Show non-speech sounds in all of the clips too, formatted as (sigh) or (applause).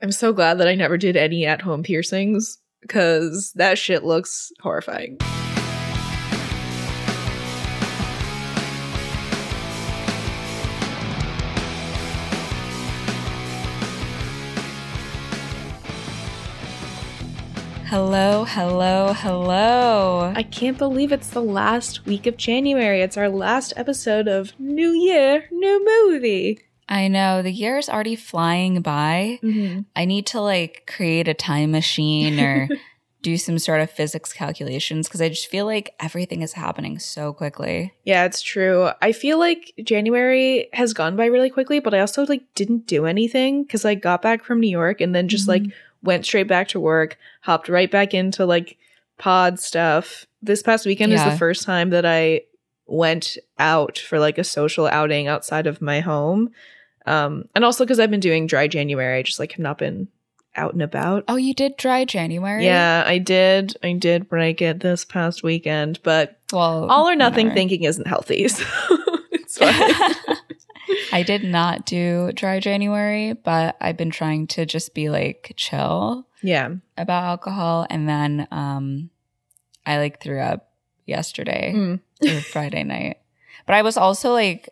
I'm so glad that I never did any at home piercings because that shit looks horrifying. Hello, hello, hello. I can't believe it's the last week of January. It's our last episode of New Year, New Movie. I know the year is already flying by. Mm-hmm. I need to like create a time machine or (laughs) do some sort of physics calculations because I just feel like everything is happening so quickly. Yeah, it's true. I feel like January has gone by really quickly, but I also like didn't do anything because I got back from New York and then just like went straight back to work, hopped right back into like pod stuff. This past weekend is the first time that I went out for like a social outing outside of my home. Um, and also because I've been doing dry January, I just like have not been out and about. Oh, you did dry January? Yeah, I did. I did break it this past weekend, but Well, all or nothing whatever. thinking isn't healthy. (laughs) So it's (laughs) fine. I did not do dry January, but I've been trying to just be like chill yeah. about alcohol. And then um I like threw up yesterday Mm. Friday night. But I was also like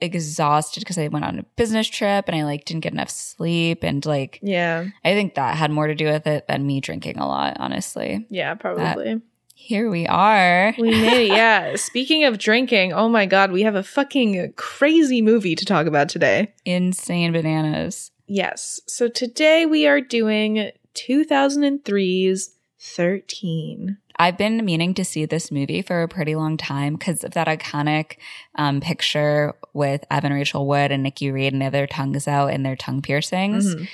exhausted because I went on a business trip and I like didn't get enough sleep and like Yeah. I think that had more to do with it than me drinking a lot, honestly. Yeah, probably. Here we are. we made it. (laughs) Yeah. Speaking of drinking, oh my God, we have a fucking crazy movie to talk about today. Insane bananas. Yes. So today we are doing 2003's 13. I've been meaning to see this movie for a pretty long time because of that iconic um, picture with Evan Rachel Wood and Nikki Reed and they have their tongues out and their tongue piercings. Mhm.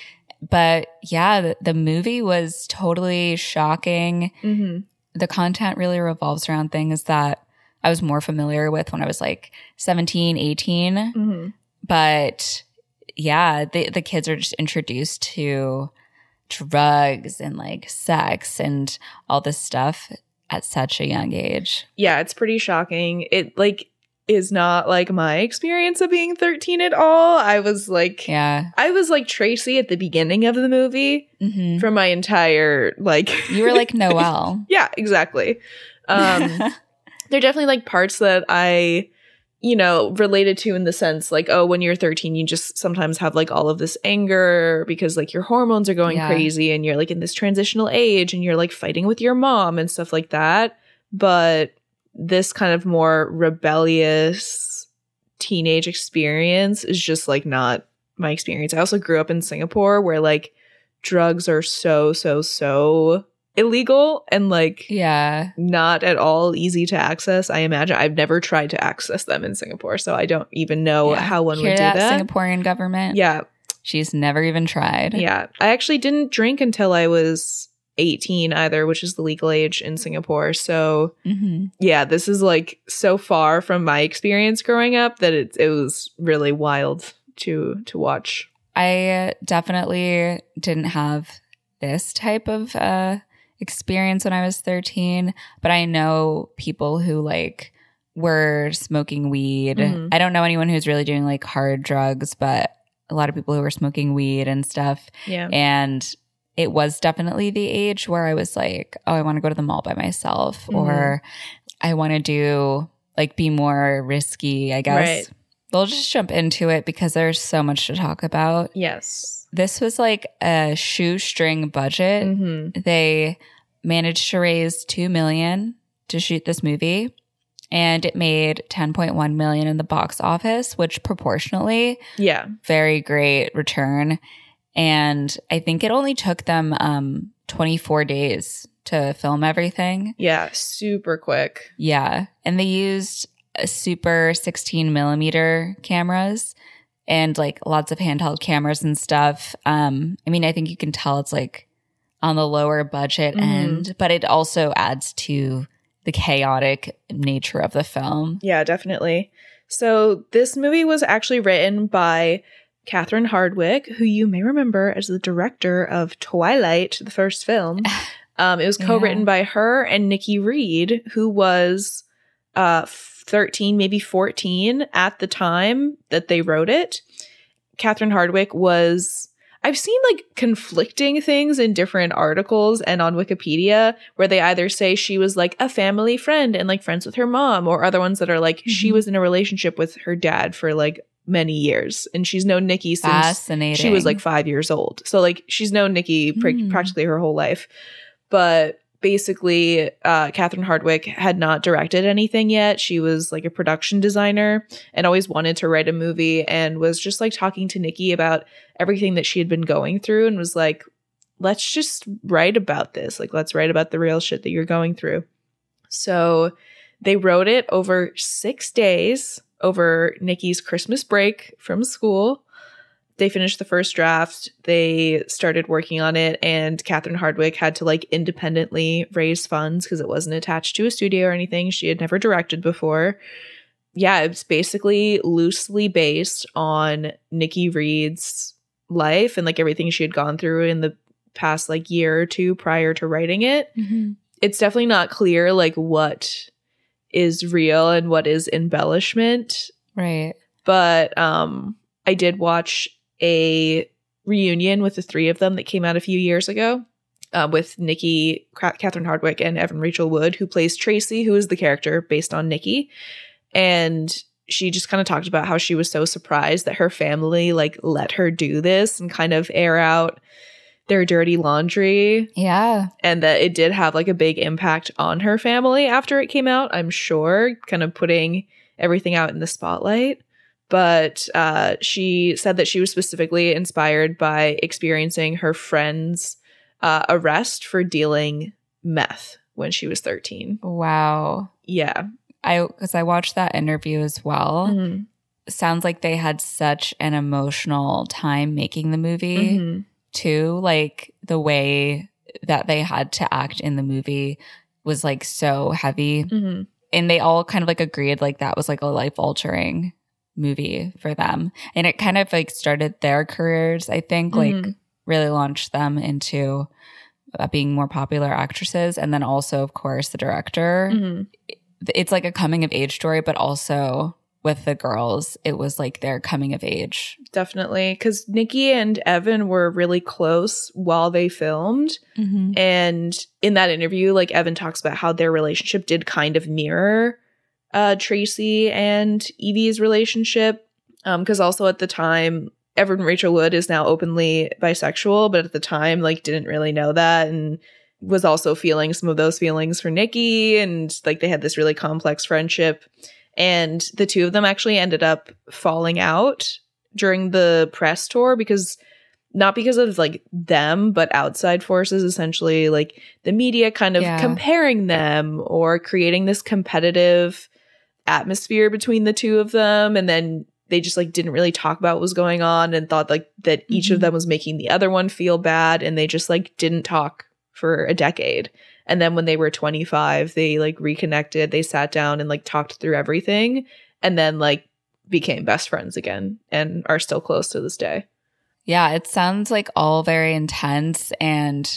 But yeah, the, the movie was totally shocking. Mhm. The content really revolves around things that I was more familiar with when I was like 17, 18. Mhm. But yeah, the, the kids are just introduced to drugs and like sex and all this stuff at such a young age. Yeah, it's pretty shocking. It like is not like my experience of being 13 at all. I was like Yeah. I was like Tracy at the beginning of the movie hmm for my entire like You were like Noel. (laughs) Yeah, exactly. Um (laughs) there are definitely like parts that I, you know, related to in the sense like, oh, when you're 13, you just sometimes have like all of this anger because like your hormones are going Yeah. crazy and you're like in this transitional age and you're like fighting with your mom and stuff like that. But this kind of more rebellious teenage experience is just like not my experience. I also grew up in Singapore where like drugs are so, so, so illegal and like yeah. not at all easy to access. I imagine I've never tried to access them in Singapore, so I don't even know Yeah. how one Hear would do that, that. Singaporean government? Yeah, She's never even tried. yeah. I actually didn't drink until I was 18 either, which is the legal age in Singapore. So, hmm yeah, this is like so far from my experience growing up that it it was really wild to to watch. I definitely didn't have this type of uh, experience when I was 13, but I know people who like were smoking weed. Mhm. I don't know anyone who's really doing like hard drugs, but a lot of people who were smoking weed and stuff. Yeah. And it was definitely the age where I was like, oh, I want to go to the mall by myself, Mhm. or I want to do like be more risky, I guess. Right. We'll just jump into it because there's so much to talk about. Yes. This was like a shoestring budget. hmm They managed to raise 2 million to shoot this movie and it made 10.1 million in the box office, which proportionally Yeah. very great return. And I think it only took them um 24 days to film everything. Yeah. Super quick. Yeah. And they used super 16 millimeter cameras and like lots of handheld cameras and stuff. Um, I mean, I think you can tell it's like on the lower budget Mhm. end, but it also adds to the chaotic nature of the film. Yeah, definitely. So this movie was actually written by Catherine Hardwicke, who you may remember as the director of Twilight, the first film. (laughs) Um, it was co-written Yeah. by her and Nikki Reed, who was uh 13, maybe 14 at the time that they wrote it. Catherine Hardwicke was I've seen like conflicting things in different articles and on Wikipedia where they either say she was like a family friend and like friends with her mom, or other ones that are like she Mhm. was in a relationship with her dad for like many years and she's known Nikki since she was like five years old. So like she's known Nikki pr- Hmm. practically her whole life. But basically, uh, Catherine Hardwicke had not directed anything yet. She was like a production designer and always wanted to write a movie and was just like talking to Nikki about everything that she had been going through and was like, let's just write about this. Like, let's write about the real shit that you're going through. So they wrote it over six days over Nikki's Christmas break from school. They finished the first draft. They started working on it, and Catherine Hardwicke had to like independently raise funds because it wasn't attached to a studio or anything. She had never directed before. Yeah, it's basically loosely based on Nikki Reed's life and like everything she had gone through in the past like year or two prior to writing it Mhm. it's definitely not clear like what is real and what is embellishment Right. but um i did watch a reunion with the three of them that came out a few years ago uh, with nikki catherine hardwicke and evan rachel wood who plays tracy who is the character based on nikki. And she just kind of talked about how she was so surprised that her family like let her do this and kind of air out their dirty laundry. Yeah. and that it did have like a big impact on her family after it came out i'm sure kind of putting everything out in the spotlight but uh, she said that she was specifically inspired by experiencing her friend's uh, arrest for dealing meth when she was 13 Wow. yeah I because I watched that interview as well. Mhm. Sounds like they had such an emotional time making the movie Mhm. too. Like the way that they had to act in the movie was like so heavy. Mhm. And they all kind of like agreed like that was like a life altering movie for them. And it kind of like started their careers, I think, like Mhm. really launched them into uh, being more popular actresses. And then also, of course, the director. Mhm. It's like a coming of age story, but also with the girls, it was like their coming of age. definitely because nikki and evan were really close while they filmed And in that interview, like Evan talks about how their relationship did kind of mirror uh, Tracy and Evie's relationship. Because also at the time, Evan Rachel Wood is now openly bisexual, but at the time, like, didn't really know that and was also feeling some of those feelings for Nikki. And like, they had this really complex friendship. And the two of them actually ended up falling out during the press tour because not because of like them, but outside forces, essentially like the media kind of Yeah. comparing them or creating this competitive atmosphere between the two of them. And then they just like didn't really talk about what was going on and thought like that each of Mhm. them was making the other one feel bad. And they just like didn't talk for a decade. And then when they were 25, they like reconnected, they sat down and like talked through everything and then like became best friends again and are still close to this day. Yeah, it sounds like all very intense. And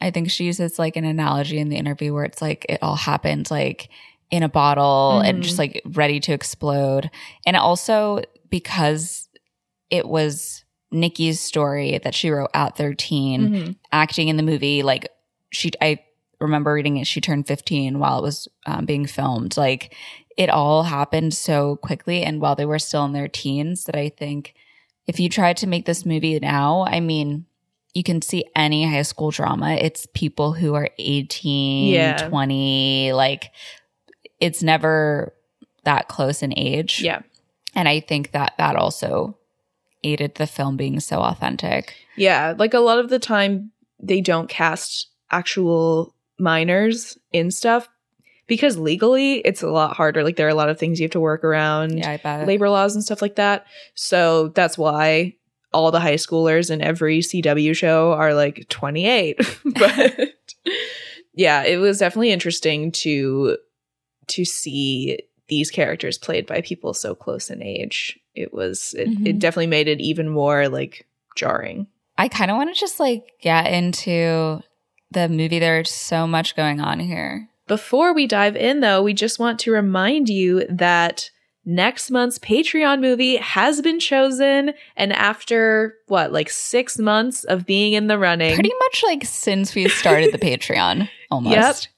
I think she uses like an analogy in the interview where it's like it all happened like in a bottle and Mhm. just like ready to explode. And also because it was Nikki's story that she wrote at 13, Mhm. acting in the movie, like she, I remember reading it, she turned 15 while it was um, being filmed. Like it all happened so quickly. And while they were still in their teens, that I think if you tried to make this movie now, I mean, you can see any high school drama. It's people who are 18, Yeah. 20, like it's never that close in age. Yeah. And I think that that also aided the film being so authentic. Yeah. Like a lot of the time, they don't cast actual minors in stuff because legally it's a lot harder. Like there are a lot of things you have to work around. Yeah, labor laws and stuff like that. So that's why all the high schoolers in every CW show are like 28. (laughs) but yeah, it was definitely interesting to to see these characters played by people so close in age. It was it, it Mhm. definitely made it even more like jarring. I kind of want to just like get into the movie. There's so much going on here. Before we dive in, though, we just want to remind you that next month's Patreon movie has been chosen. And after what, like six months of being in the running, Pretty much like since we started the (laughs) Patreon, almost.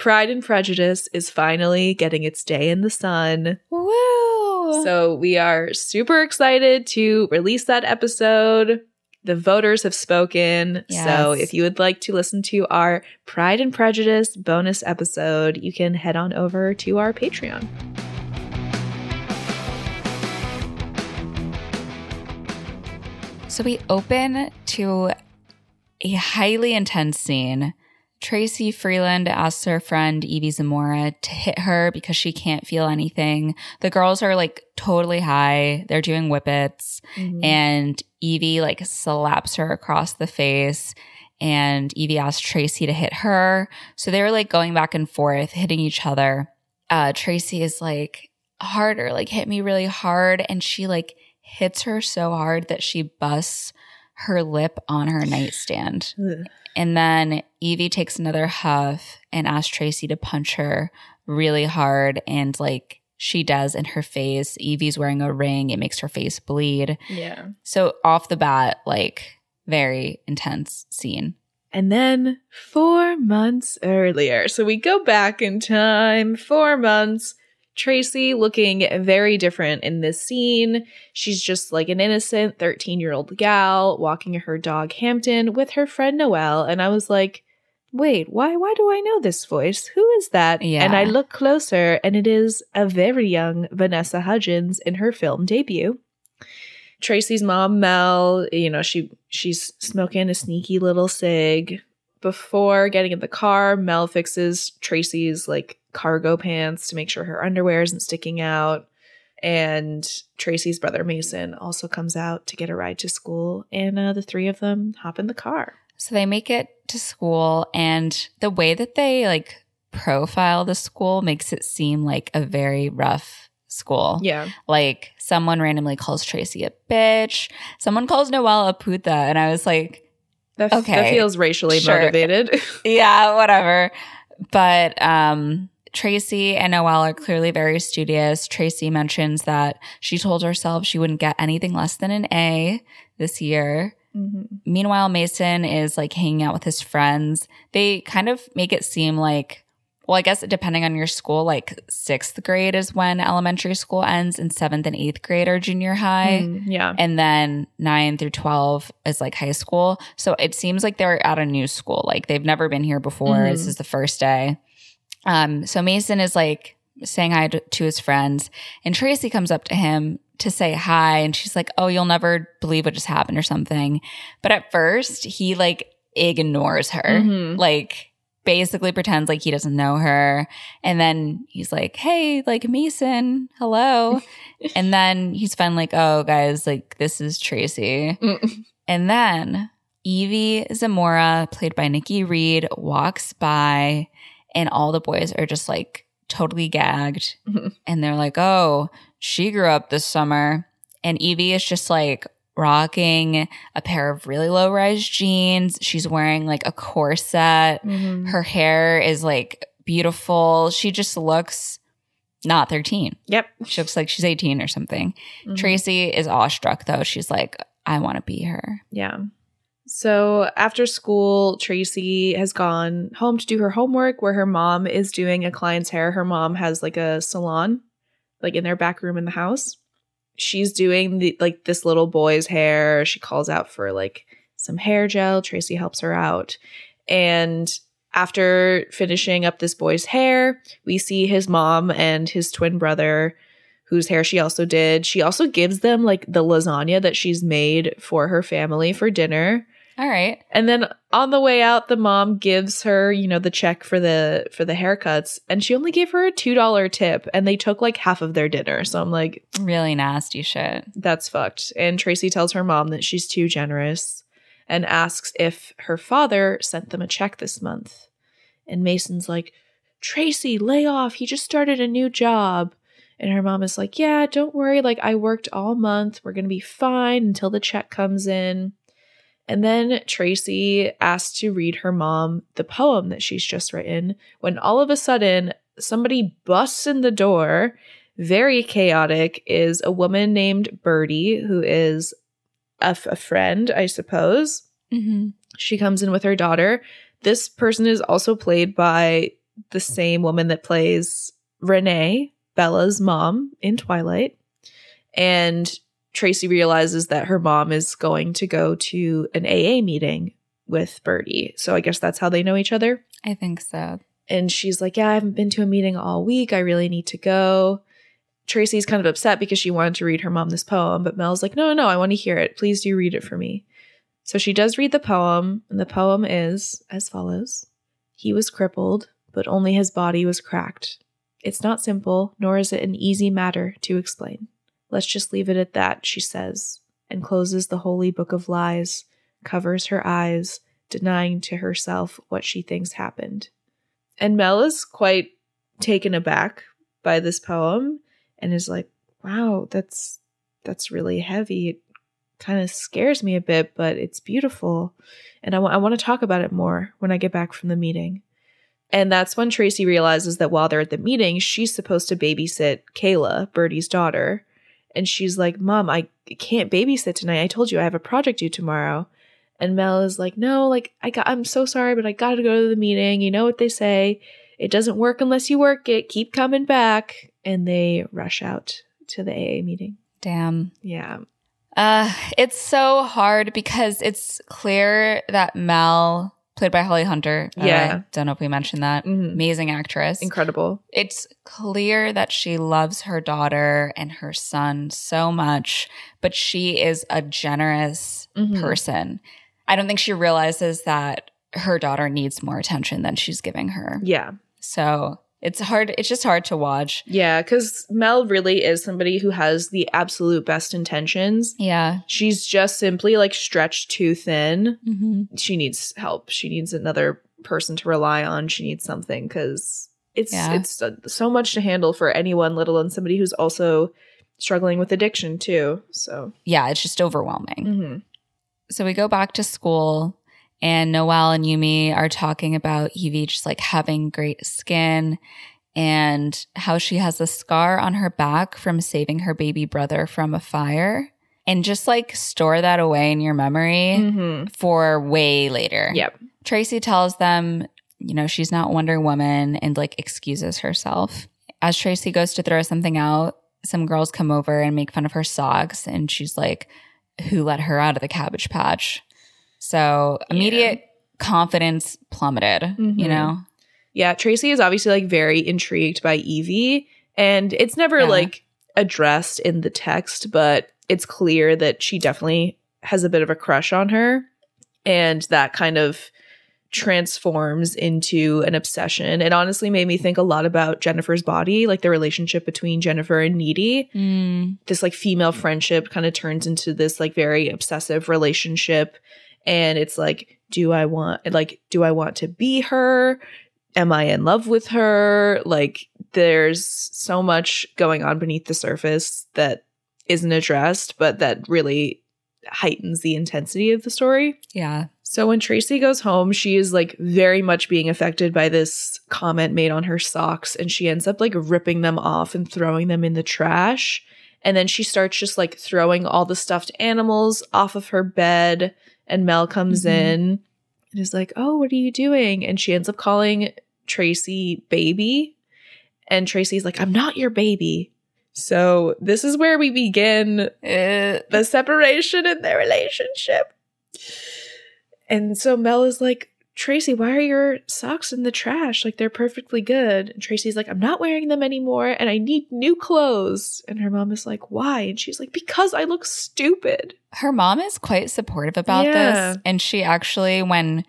Pride and Prejudice is finally getting its day in the sun. Woo! So we are super excited to release that episode. The voters have spoken. So if you would like to listen to our Pride and Prejudice bonus episode, you can head on over to our Patreon. So we open to a highly intense scene. Tracy Freeland asks her friend Evie Zamora to hit her because she can't feel anything. The girls are like totally high. They're doing whippets and Evie like slaps her across the face and Evie asks Tracy to hit her. So they were like going back and forth, hitting each other. Uh, Tracy is like, harder, like hit me really hard. And she like hits her so hard that she busts her lip on her nightstand. And then Evie takes another huff and asks Tracy to punch her really hard. And like she does in her face. Evie's wearing a ring, it makes her face bleed. Yeah. So off the bat, like very intense scene. And then four months earlier. So we go back in time, four months. Tracy looking very different in this scene. She's just like an innocent 13 year old gal walking her dog Hampton with her friend Noelle. And I was like, wait, why, why do I know this voice? Who is that? Yeah. And I look closer and it is a very young Vanessa Hudgens in her film debut. Tracy's mom, Mel, you know, she she's smoking a sneaky little cig. Before getting in the car, Mel fixes Tracy's like cargo pants to make sure her underwear isn't sticking out. And Tracy's brother Mason also comes out to get a ride to school, and uh, the three of them hop in the car. So they make it to school, and the way that they like profile the school makes it seem like a very rough school. Yeah, Like someone randomly calls Tracy a bitch, someone calls Noelle a puta, and I was like, that, f- that Okay, feels racially sure. motivated. (laughs) yeah, whatever. But um Tracy and Noelle are clearly very studious. Tracy mentions that she told herself she wouldn't get anything less than an A this year. Mhm. Meanwhile, Mason is like hanging out with his friends. They kind of make it seem like, well, I guess depending on your school, like sixth grade is when elementary school ends, and seventh and eighth grade are junior high. Mm, yeah, And then nine through 12 is like high school. So it seems like they're at a new school. Like they've never been here before. Mhm. This is the first day. Um, so Mason is like saying hi to, to his friends, and Tracy comes up to him to say hi. And she's like, Oh, you'll never believe what just happened or something. But at first, he like ignores her, Mhm. like basically pretends like he doesn't know her. And then he's like, Hey, like Mason, hello. (laughs) and then he's finally like, Oh, guys, like this is Tracy. Mm. And then Evie Zamora, played by Nikki Reed, walks by, and all the boys are just like totally gagged. Mhm. And they're like, oh, she grew up this summer. And Evie is just like rocking a pair of really low rise jeans. She's wearing like a corset. Mhm. Her hair is like beautiful. She just looks not 13. Yep. She looks like she's 18 or something. Mhm. Tracy is awestruck though. She's like, I want to be her. Yeah. So after school, Tracy has gone home to do her homework where her mom is doing a client's hair. Her mom has like a salon, like in their back room in the house. She's doing the like this little boy's hair. She calls out for like some hair gel. Tracy helps her out. And after finishing up this boy's hair, we see his mom and his twin brother whose hair she also did. She also gives them like the lasagna that she's made for her family for dinner. All right. And then on the way out, the mom gives her, you know, the check for the for the haircuts, and she only gave her a two dollar tip, and they took like half of their dinner. So I'm like, Really nasty shit. that's fucked. And Tracy tells her mom that she's too generous, and asks if her father sent them a check this month. And Mason's like, Tracy, lay off. He just started a new job. And her mom is like, Yeah, don't worry. Like, I worked all month. We're going to be fine until the check comes in. And then Tracy asks to read her mom the poem that she's just written when all of a sudden somebody busts in the door. very chaotic is a woman named Birdie, who is a, f- a friend, I suppose. Mm-hmm. She comes in with her daughter. This person is also played by the same woman that plays Renee, Bella's mom in Twilight. And Tracy realizes that her mom is going to go to an AA meeting with Birdie. So I guess that's how they know each other. I think so. And she's like, Yeah, I haven't been to a meeting all week. I really need to go. Tracy's kind of upset because she wanted to read her mom this poem, but Mel's like, No, no, no, I want to hear it. Please do read it for me. So she does read the poem, and the poem is as follows He was crippled, but only his body was cracked. It's not simple, nor is it an easy matter to explain. Let's just leave it at that, she says, and closes the holy book of lies, covers her eyes, denying to herself what she thinks happened. And Mel is quite taken aback by this poem and is like, wow, that's that's really heavy. It kind of scares me a bit, but it's beautiful. And I wa- I want to talk about it more when I get back from the meeting. And that's when Tracy realizes that while they're at the meeting, she's supposed to babysit Kayla, Birdie's daughter. And she's like, Mom, I can't babysit tonight. I told you I have a project due tomorrow. And Mel is like, No, like I got I'm so sorry, but I gotta go to the meeting. You know what they say. It doesn't work unless you work it. Keep coming back. And they rush out to the AA meeting. Damn. Yeah. Uh, it's so hard because it's clear that Mel, played by Holly Hunter, Yeah. way, don't know if we mentioned that, Mhm. amazing actress. Incredible. it's clear that she loves her daughter and her son so much, but she is a generous Mhm. person. I don't think she realizes that her daughter needs more attention than she's giving her. Yeah. So it's hard. It's just hard to watch. Yeah, because Mel really is somebody who has the absolute best intentions. Yeah. She's just simply like stretched too thin. Mm-hmm. She needs help. She needs another person to rely on. She needs something because it's Yeah. it's uh, so much to handle for anyone, let alone somebody who's also struggling with addiction too. So, Yeah. It's just overwhelming. mhm. So we go back to school, and Noelle and Yumi are talking about Evie just like having great skin and how she has a scar on her back from saving her baby brother from a fire. And just like store that away in your memory Mhm. for way later. Yep. Tracy tells them, you know, she's not Wonder Woman and like excuses herself. As Tracy goes to throw something out, some girls come over and make fun of her socks. And she's like, who let her out of the cabbage patch? So immediate confidence plummeted, Mhm. you know? Yeah, Tracy is obviously like very intrigued by Evie, and it's never Yeah. like addressed in the text, but it's clear that she definitely has a bit of a crush on her, and that kind of transforms into an obsession. It honestly made me think a lot about Jennifer's body, like the relationship between Jennifer and Needy. Mm, This like female friendship kind of turns into this like very obsessive relationship, and it's like, do I want like do I want to be her? am I in love with her? Like, there's so much going on beneath the surface that isn't addressed, but that really heightens the intensity of the story. yeah. So when Tracy goes home, she is like very much being affected by this comment made on her socks, and she ends up like ripping them off and throwing them in the trash. And then she starts just like throwing all the stuffed animals off of her bed. And Mel comes Mhm. in and is like, Oh, what are you doing? And she ends up calling Tracy baby. And Tracy's like, I'm not your baby. So this is where we begin Uh, the separation in their relationship. And so Mel is like, Tracy, why are your socks in the trash? Like they're perfectly good. And Tracy's like, I'm not wearing them anymore and I need new clothes. And her mom is like, Why? And she's like, Because I look stupid. her mom is quite supportive about Yeah. this. And she actually, when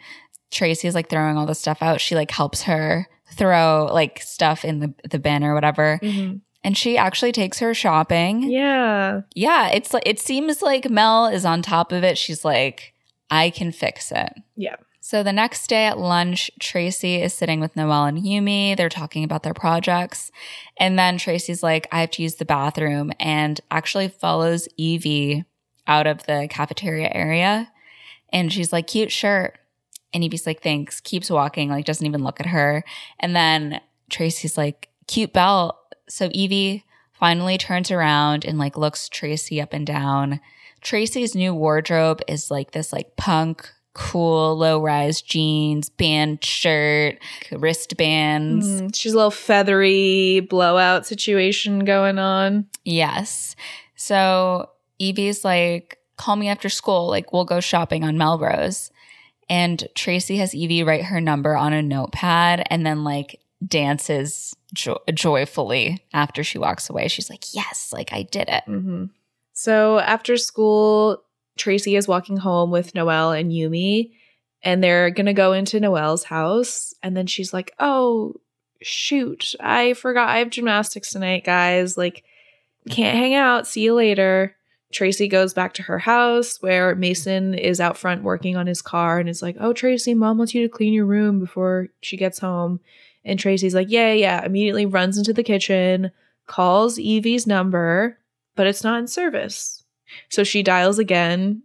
Tracy's like throwing all the stuff out, she like helps her throw like stuff in the, the bin or whatever. Mm-hmm. And she actually takes her shopping. Yeah. Yeah, it's like it seems like Mel is on top of it. She's like, I can fix it. Yeah. So the next day at lunch, Tracy is sitting with Noelle and Yumi. They're talking about their projects. And then Tracy's like, I have to use the bathroom and actually follows Evie out of the cafeteria area. And she's like, cute shirt. And Evie's like, thanks, keeps walking, like doesn't even look at her. And then Tracy's like, cute belt. So Evie finally turns around and like looks Tracy up and down. Tracy's new wardrobe is like this like punk, cool, low rise jeans, band shirt, wristbands. Mm, she's a little feathery blowout situation going on. Yes. So Evie's like, call me after school. Like, we'll go shopping on Melrose. And Tracy has Evie write her number on a notepad and then like dances jo- joyfully after she walks away. She's like, yes, like I did it. hmm So after school, Tracy is walking home with Noelle and Yumi, and they're gonna go into Noelle's house. And then she's like, "Oh, shoot! I forgot I have gymnastics tonight, guys. Like, can't hang out. See you later." Tracy goes back to her house where Mason is out front working on his car and is like, Oh, Tracy, mom wants you to clean your room before she gets home. And Tracy's like, Yeah, yeah. Immediately runs into the kitchen, calls Evie's number, but it's not in service. So she dials again.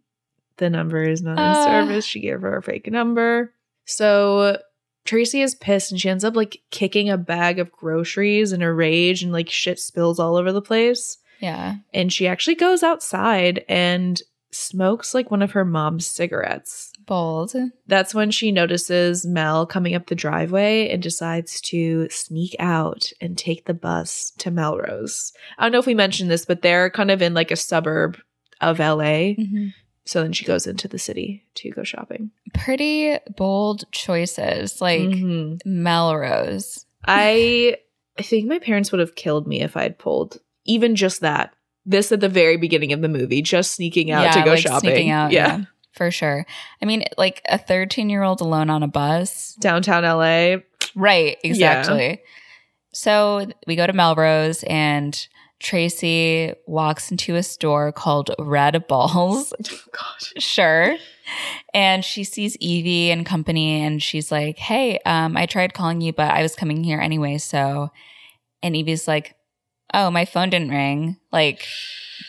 The number is not in Ah. service. She gave her a fake number. So Tracy is pissed and she ends up like kicking a bag of groceries in a rage and like shit spills all over the place Yeah. and she actually goes outside and smokes like one of her mom's cigarettes. Bold. That's when she notices Mel coming up the driveway and decides to sneak out and take the bus to Melrose. I don't know if we mentioned this, but they're kind of in like a suburb of LA. Mhm. So then she goes into the city to go shopping. Pretty bold choices. Like Mhm. Melrose. I I think my parents would have killed me if I'd pulled even just that. This at the very beginning of the movie, just sneaking out to go like shopping. Sneaking out. yeah. Yeah. For sure. I mean, like a 13 year old alone on a bus. downtown LA. Right. Yeah. Exactly. So we go to Melrose and Tracy walks into a store called Red Balls. (laughs) Oh, God. sure. And she sees Evie and company and she's like, Hey, um, I tried calling you, but I was coming here anyway. So, and Evie's like, Oh, my phone didn't ring. Like,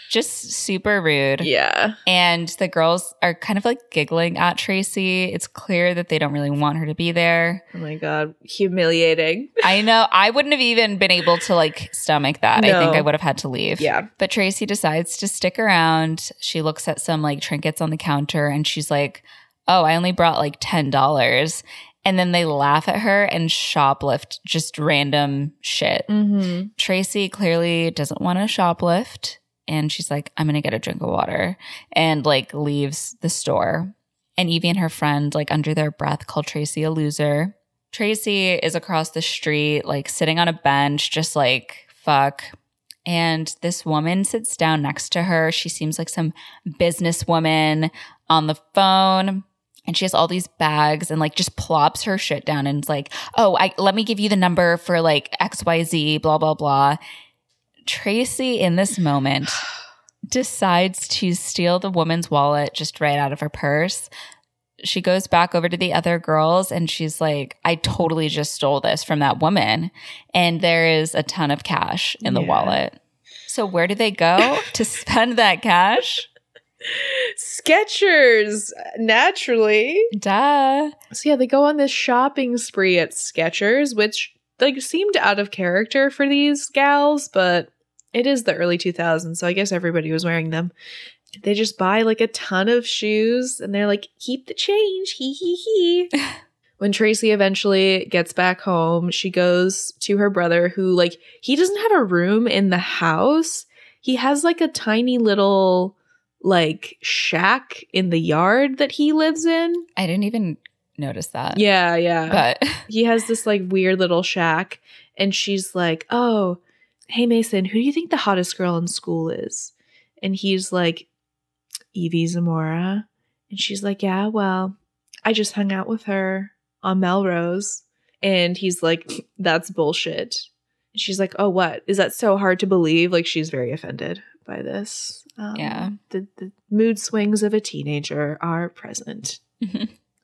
just super rude. Yeah. And the girls are kind of like giggling at Tracy. It's clear that they don't really want her to be there. Oh my God. Humiliating. I know I wouldn't have even been able to like stomach that. I think I would have had to leave. Yeah. But Tracy decides to stick around. She looks at some like trinkets on the counter and she's like, Oh, I only brought like $10. And then they laugh at her and shoplift just random shit. Mm-hmm. Tracy clearly doesn't want to shoplift. And she's like, I'm to get a drink of water and like leaves the store. And Evie and her friend, like under their breath, call Tracy a loser. Tracy is across the street, like sitting on a bench, just like, fuck. And this woman sits down next to her. She seems like some businesswoman on the phone. And she has all these bags and like just plops her shit down and it's like, oh, I let me give you the number for like XYZ, blah, blah, blah. Tracy in this moment decides to steal the woman's wallet just right out of her purse. She goes back over to the other girls and she's like, I totally just stole this from that woman. And there is a ton of cash in the Yeah. wallet. So, where do they go (laughs) to spend that cash? Skechers, naturally. Duh. So yeah, they go on this shopping spree at Skechers, which like seemed out of character for these gals, but it is the early 2000s, so I guess everybody was wearing them. They just buy like a ton of shoes and they're like, keep the change, hee hee hee. (laughs) when Tracy eventually gets back home, she goes to her brother who like he doesn't have a room in the house. He has like a tiny little like shack in the yard that he lives in. I didn't even notice that. Yeah, yeah. But he has this like weird little shack and she's like, "Oh, hey Mason, who do you think the hottest girl in school is?" And he's like, "Evie Zamora." And she's like, "Yeah, well, I just hung out with her on Melrose." And he's like, (laughs) "That's bullshit." And she's like, "Oh, what? Is that so hard to believe?" Like she's very offended by this. Um, Yeah. The the mood swings of a teenager are present. (laughs)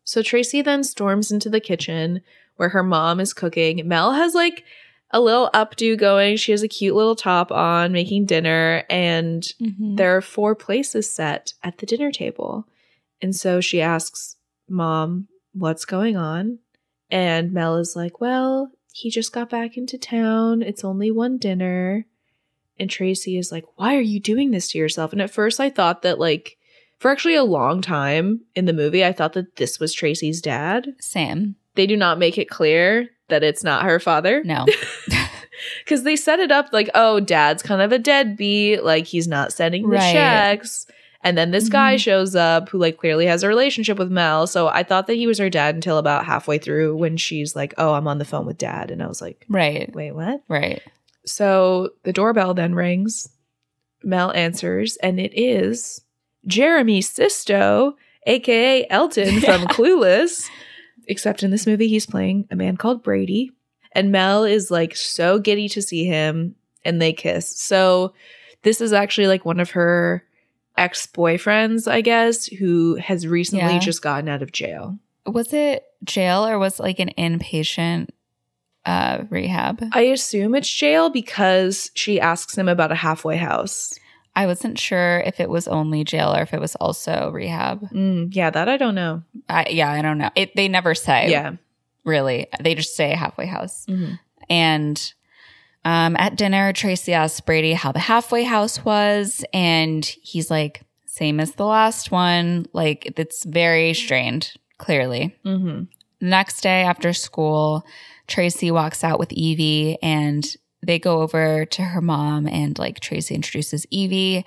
So Tracy then storms into the kitchen where her mom is cooking. Mel has like a little updo going. She has a cute little top on making dinner, and Mhm. there are four places set at the dinner table. And so she asks, Mom, what's going on? And Mel is like, Well, he just got back into town. It's only one dinner. And Tracy is like, Why are you doing this to yourself? And at first, I thought that, like, for actually a long time in the movie, I thought that this was Tracy's dad. Sam. They do not make it clear that it's not her father. No. (laughs) (laughs) Because they set it up like, oh, dad's kind of a deadbeat. Like, he's not sending the Right. checks. And then this guy Mhm. shows up who, like, clearly has a relationship with Mel. So I thought that he was her dad until about halfway through when she's like, oh, I'm on the phone with dad. And I was like, right. wait, what? Right. So the doorbell then rings. Mel answers, and it is Jeremy Sisto, aka Elton from (laughs) Clueless. Except in this movie, he's playing a man called Brady. And Mel is like so giddy to see him, and they kiss. So this is actually like one of her ex boyfriends, I guess, who has recently Yeah. just gotten out of jail. Was it jail or was it like an inpatient uh rehab? I assume it's jail because she asks him about a halfway house. I wasn't sure if it was only jail or if it was also rehab. Mm, yeah, that I don't know. I, yeah, I don't know. It, they never say. yeah. really. They just say halfway house. Mhm. And um, at dinner, Tracy asks Brady how the halfway house was, and he's like, "Same as the last one. Like it's very strained, clearly." Mm-hmm. The next day after school, Tracy walks out with Evie and they go over to her mom and like Tracy introduces Evie.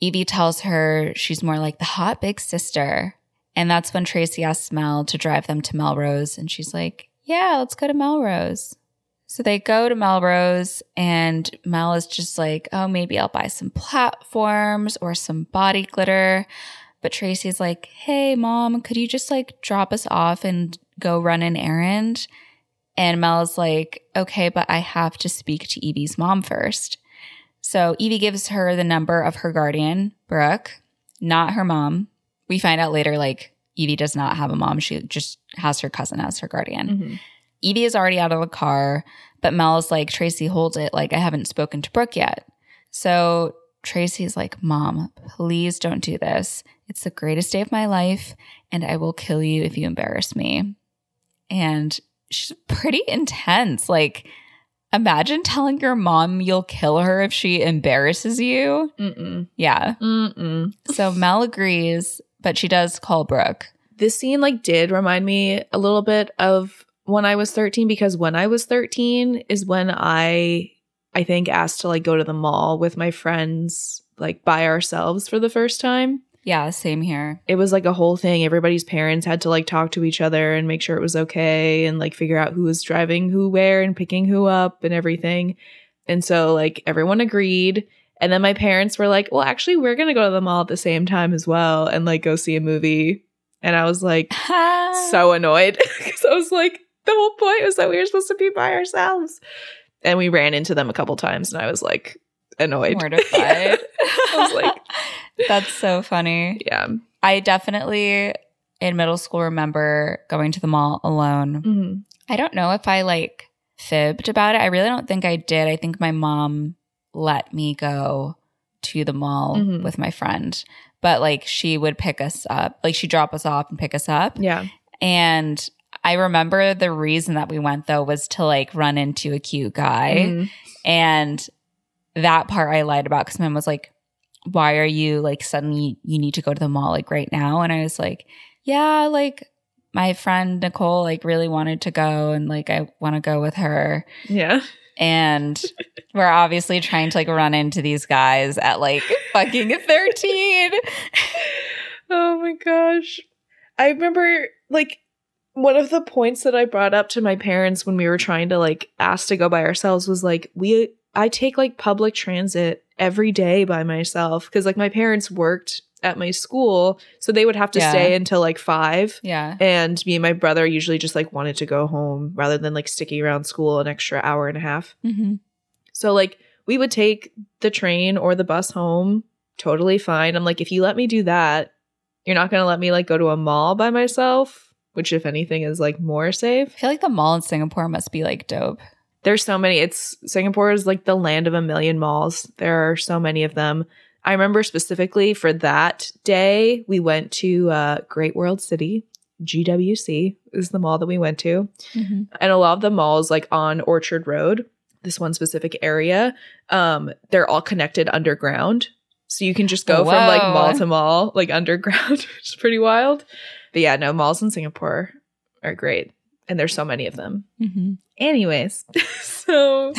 Evie tells her she's more like the hot big sister. And that's when Tracy asks Mel to drive them to Melrose and she's like, "Yeah, let's go to Melrose." So they go to Melrose and Mel is just like, "Oh, maybe I'll buy some platforms or some body glitter." But Tracy's like, hey, mom, could you just like drop us off and go run an errand? And Mel's like, okay, but I have to speak to Evie's mom first. So Evie gives her the number of her guardian, Brooke, not her mom. We find out later, like, Evie does not have a mom. She just has her cousin as her guardian. Mm-hmm. Evie is already out of the car, but Mel's like, Tracy, hold it. Like, I haven't spoken to Brooke yet. So Tracy's like, Mom, please don't do this. It's the greatest day of my life, and I will kill you if you embarrass me. And she's pretty intense. Like, imagine telling your mom you'll kill her if she embarrasses you. Mm-mm. Yeah. Mm-mm. So Mel agrees, but she does call Brooke. This scene like did remind me a little bit of when I was 13 because when I was 13 is when I I think asked to like go to the mall with my friends like by ourselves for the first time. Yeah, same here. It was like a whole thing. Everybody's parents had to like talk to each other and make sure it was okay and like figure out who was driving who where and picking who up and everything. And so like everyone agreed. And then my parents were like, well, actually, we're going to go to the mall at the same time as well and like go see a movie. And I was like, (laughs) so annoyed (laughs) because I was like, the whole point was that we were supposed to be by ourselves. And we ran into them a couple times and I was like, annoyed. mortified. (laughs) I was like- (laughs) that's so funny. yeah. I definitely in middle school remember going to the mall alone. hmm I don't know if I like fibbed about it. I really don't think I did. I think my mom let me go to the mall Mhm. with my friend, but like she would pick us up, like she'd drop us off and pick us up. Yeah. And I remember the reason that we went though was to like run into a cute guy. Mhm. And that part I lied about because mom was like, why are you like suddenly you need to go to the mall like right now? And I was like, yeah, like my friend Nicole like really wanted to go and like I want to go with her. Yeah. And (laughs) we're obviously trying to like run into these guys at like fucking (laughs) 13. Oh my gosh. I remember like one of the points that I brought up to my parents when we were trying to like ask to go by ourselves was like we I take like public transit every day by myself cuz like my parents worked at my school so they would have to Yeah. stay until like 5 Yeah. and me and my brother usually just like wanted to go home rather than like sticking around school an extra hour and a half. hmm So like we would take the train or the bus home totally fine. I'm like if you let me do that, you're not going to let me like go to a mall by myself, which if anything is like more safe. I feel like the mall in Singapore must be like dope. There's so many. It's Singapore is like the land of a million malls. There are so many of them. I remember specifically for that day, we went to uh, Great World City. GWC is the mall that we went to. Mhm. and a lot of the malls like on Orchard Road this one specific area, um, they're all connected underground. So you can just go from like mall to mall, like (laughs) underground, which is pretty wild. But yeah, no, malls in Singapore are great. And there's so many of them. Mhm. Anyways, (laughs) so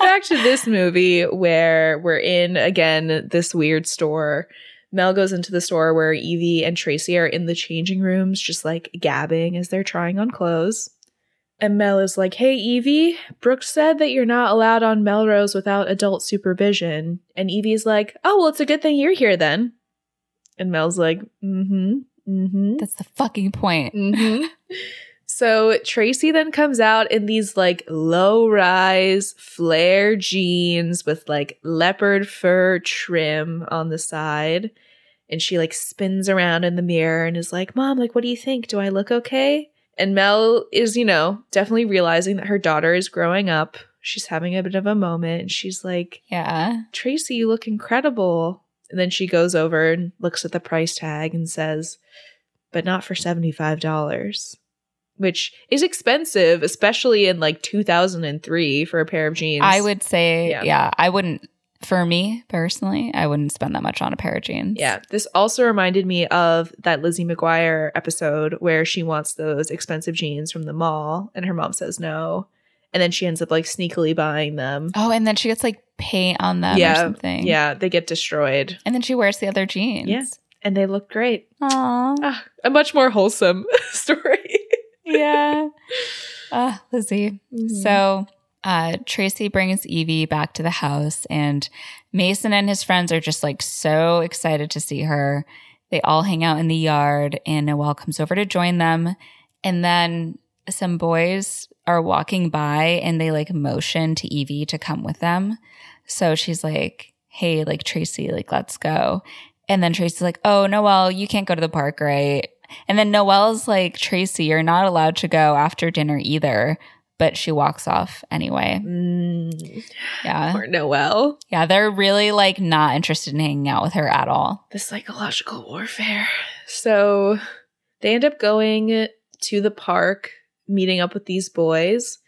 back to this movie where we're in again this weird store. Mel goes into the store where Evie and Tracy are in the changing rooms, just like gabbing as they're trying on clothes. And Mel is like, Hey, Evie, Brooks said that you're not allowed on Melrose without adult supervision. And Evie's like, Oh, well, it's a good thing you're here then. And Mel's like, Mm hmm, mm hmm. That's the fucking point. hmm (laughs) So Tracy then comes out in these like low rise flare jeans with like leopard fur trim on the side. And she like spins around in the mirror and is like, Mom, like, what do you think? Do I look okay? And Mel is, you know, definitely realizing that her daughter is growing up. She's having a bit of a moment. And she's like, Yeah. Tracy, you look incredible. And then she goes over and looks at the price tag and says, but not for $75, which is expensive, especially in like 2003 for a pair of jeans. I would say, Yeah. yeah. I wouldn't, for me personally, I wouldn't spend that much on a pair of jeans. Yeah. This also reminded me of that Lizzie McGuire episode where she wants those expensive jeans from the mall and her mom says no. And then she ends up like sneakily buying them. Oh, and then she gets like paint on them Yeah, or something. Yeah, they get destroyed And then she wears the other jeans. Yeah. and they look great. Aw. Ah, a much more wholesome (laughs) story. Yeah. Ah, Lizzie. Mm-hmm. So uh, Tracy brings Evie back to the house, and Mason and his friends are just like so excited to see her. They all hang out in the yard, and Noel comes over to join them. And then some boys are walking by and they like motion to Evie to come with them. So she's like, Hey, like Tracy, like, let's go. And then Tracy's like, Oh, Noel, you can't go to the park, right? And then Noel's like, Tracy, you're not allowed to go after dinner either. But she walks off anyway. Mm, Yeah. or Noelle. Yeah. They're really like not interested in hanging out with her at all. The psychological warfare. So they end up going to the park, meeting up with these boys.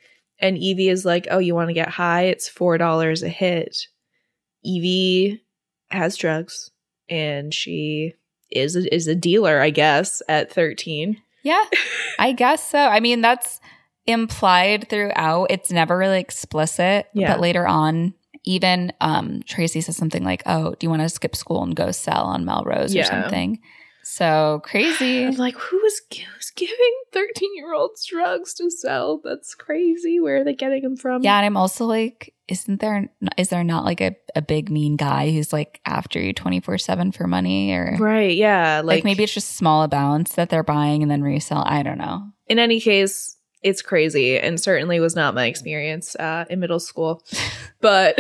And Evie is like, Oh, you want to get high? It's $4 a hit. Evie has drugs and she is a, is a dealer, I guess, at 13. Yeah. I guess so. I mean, that's implied throughout. It's never really explicit. Yeah. But later on, even um, Tracy says something like, Oh, do you want to skip school and go sell on Melrose Yeah. or something? So crazy. I'm like, who is who's giving 13 year olds drugs to sell? That's crazy. Where are they getting them from? Yeah, and I'm also like, isn't there is there not like a, a big mean guy who's like after you 24 7 for money or Right. Yeah. like, Like, maybe it's just small amounts that they're buying and then resell. I don't know. in any case, it's crazy and certainly was not my experience uh, in middle school. (laughs) but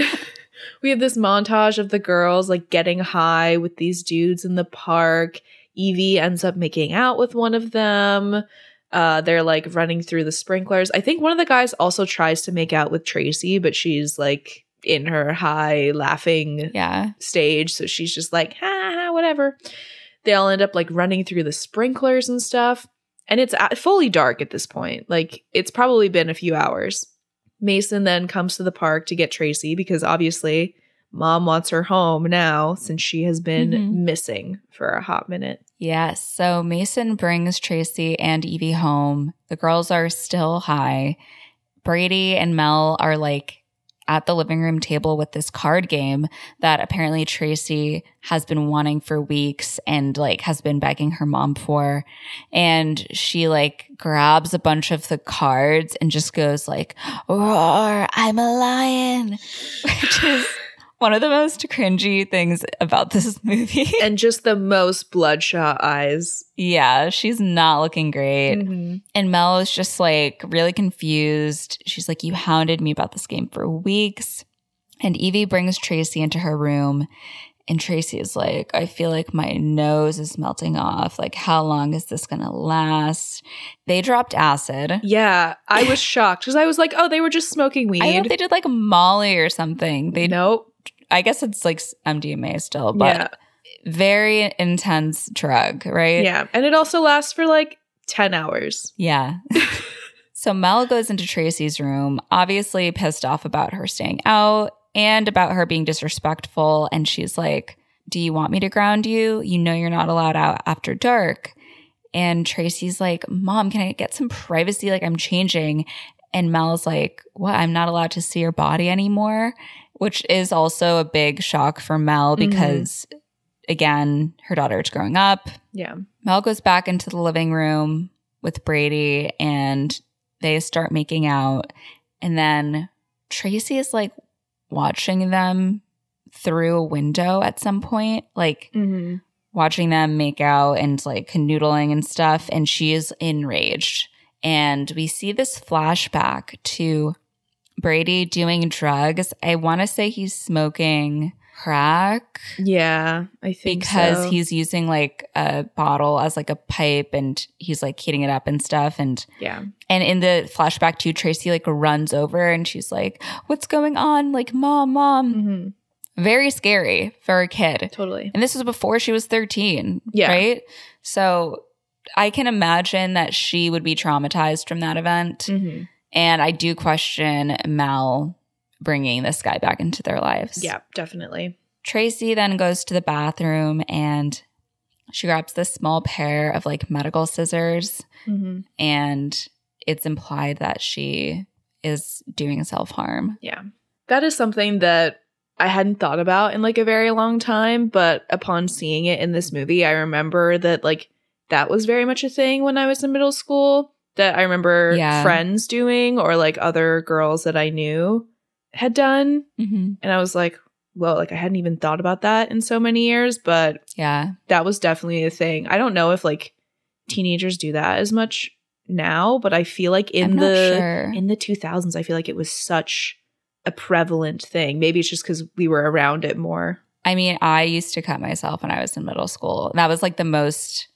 we have this montage of the girls like getting high with these dudes in the park. Evie ends up making out with one of them. Uh, they're like running through the sprinklers. I think one of the guys also tries to make out with Tracy, but she's like in her high laughing Yeah. stage. So she's just like, ha, ha, ha, whatever. They all end up like running through the sprinklers and stuff. And it's fully dark at this point. Like, it's probably been a few hours. Mason then comes to the park to get Tracy because obviously mom wants her home now since she has been Mhm. missing for a hot minute. Yes. So Mason brings Tracy and Evie home. The girls are still high. Brady and Mel are like at the living room table with this card game that apparently Tracy has been wanting for weeks and like has been begging her mom for. And she like grabs a bunch of the cards and just goes like, roar, I'm a lion, (laughs) which is one of the most cringy things about this (laughs) movie. and just the most bloodshot eyes. Yeah, she's not looking great. Mhm. And Mel is just like really confused. She's like, You hounded me about this game for weeks. And Evie brings Tracy into her room. And Tracy is like, I feel like my nose is melting off. Like, how long is this going to last? They dropped acid. Yeah, I was shocked because I was like, oh, they were just smoking weed. I thought they did like Molly or something. They, nope. I guess it's like MDMA still, but yeah. very intense drug, right? Yeah. And it also lasts for like 10 hours. Yeah. (laughs) So Mel goes into Tracy's room, obviously pissed off about her staying out and about her being disrespectful. And she's like, Do you want me to ground you? You know, you're not allowed out after dark. And Tracy's like, Mom, can I get some privacy? Like, I'm changing. And Mel's like, What? I'm not allowed to see your body anymore, which is also a big shock for Mel Mhm. because, again, her daughter is growing up. Yeah. Mel goes back into the living room with Brady and they start making out. And then Tracy is like watching them through a window at some point, like Mm-hmm. watching them make out and like canoodling and stuff. And she is enraged. And we see this flashback to Brady doing drugs. I want to say he's smoking crack Yeah, I think because so. he's using like a bottle as like a pipe and he's like heating it up and stuff and yeah. and in the flashback too tracy like runs over and she's like what's going on like mom mom Mm-hmm. very scary for a kid Totally. and this was before she was 13 Yeah. right so i can imagine that she would be traumatized from that event Mm-hmm. And i do question mel bringing this guy back into their lives Yeah, definitely. Tracy then goes to the bathroom and she grabs this small pair of like medical scissors Mm-hmm. and it's implied that she is doing self harm. Yeah. That is something that I hadn't thought about in like a very long time, but upon seeing it in this movie, I remember that like that was very much a thing when I was in middle school that I remember Yeah. friends doing or like other girls that I knew had done. Mm-hmm. And I was like, well, like I hadn't even thought about that in so many years, but Yeah. that was definitely a thing. I don't know if like teenagers do that as much now, but I feel like in the sure. in the 2000s I feel like it was such a prevalent thing. Maybe it's just cuz we were around it more. I mean, I used to cut myself when I was in middle school. That was like the most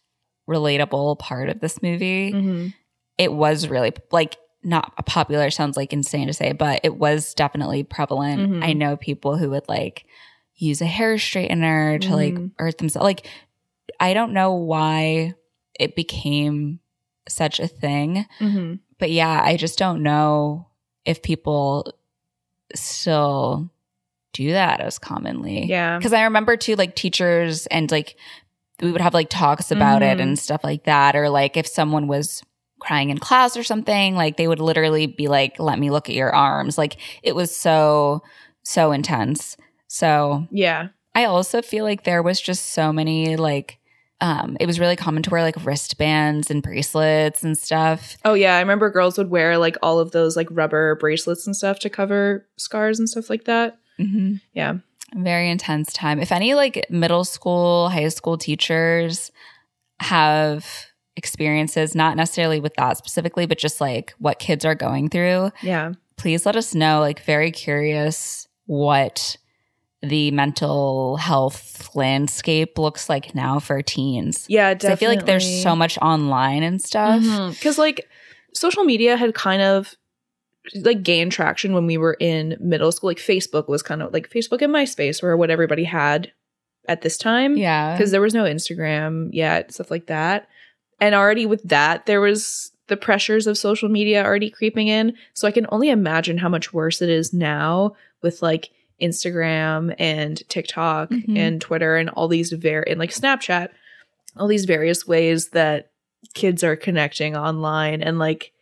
relatable part of this movie. Mm-hmm. It was really like not popular, sounds like insane to say, but it was definitely prevalent. Mhm. I know people who would like use a hair straightener to like Mhm. earth themselves. Like, I don't know why it became such a thing, Mm-hmm. but yeah, I just don't know if people still do that as commonly. Yeah. Because I remember too, like teachers and like we would have like talks about it Mhm. and stuff like that. Or like if someone was crying in class or something, like they would literally be like, let me look at your arms. Like it was so, so intense. So Yeah. I also feel like there was just so many like, um, it was really common to wear like wristbands and bracelets and stuff. Oh yeah, I remember girls would wear like all of those like rubber bracelets and stuff to cover scars and stuff like that. Mm-hmm. Yeah. Very intense time. If any like middle school, high school teachers have experiences, not necessarily with that specifically, but just like what kids are going through, Yeah. please let us know. Like, very curious what the mental health landscape looks like now for teens. Yeah, 'Cause I feel like there's so much online and stuff. Mm-hmm. Because like social media had kind of like gained traction when we were in middle school. Like Facebook was kind of like Facebook and MySpace were what everybody had at this time. Yeah. Because there was no Instagram yet, stuff like that. And already with that, there was the pressures of social media already creeping in. So I can only imagine how much worse it is now with like Instagram and TikTok Mhm. and Twitter and all these very and like Snapchat, all these various ways that kids are connecting online and like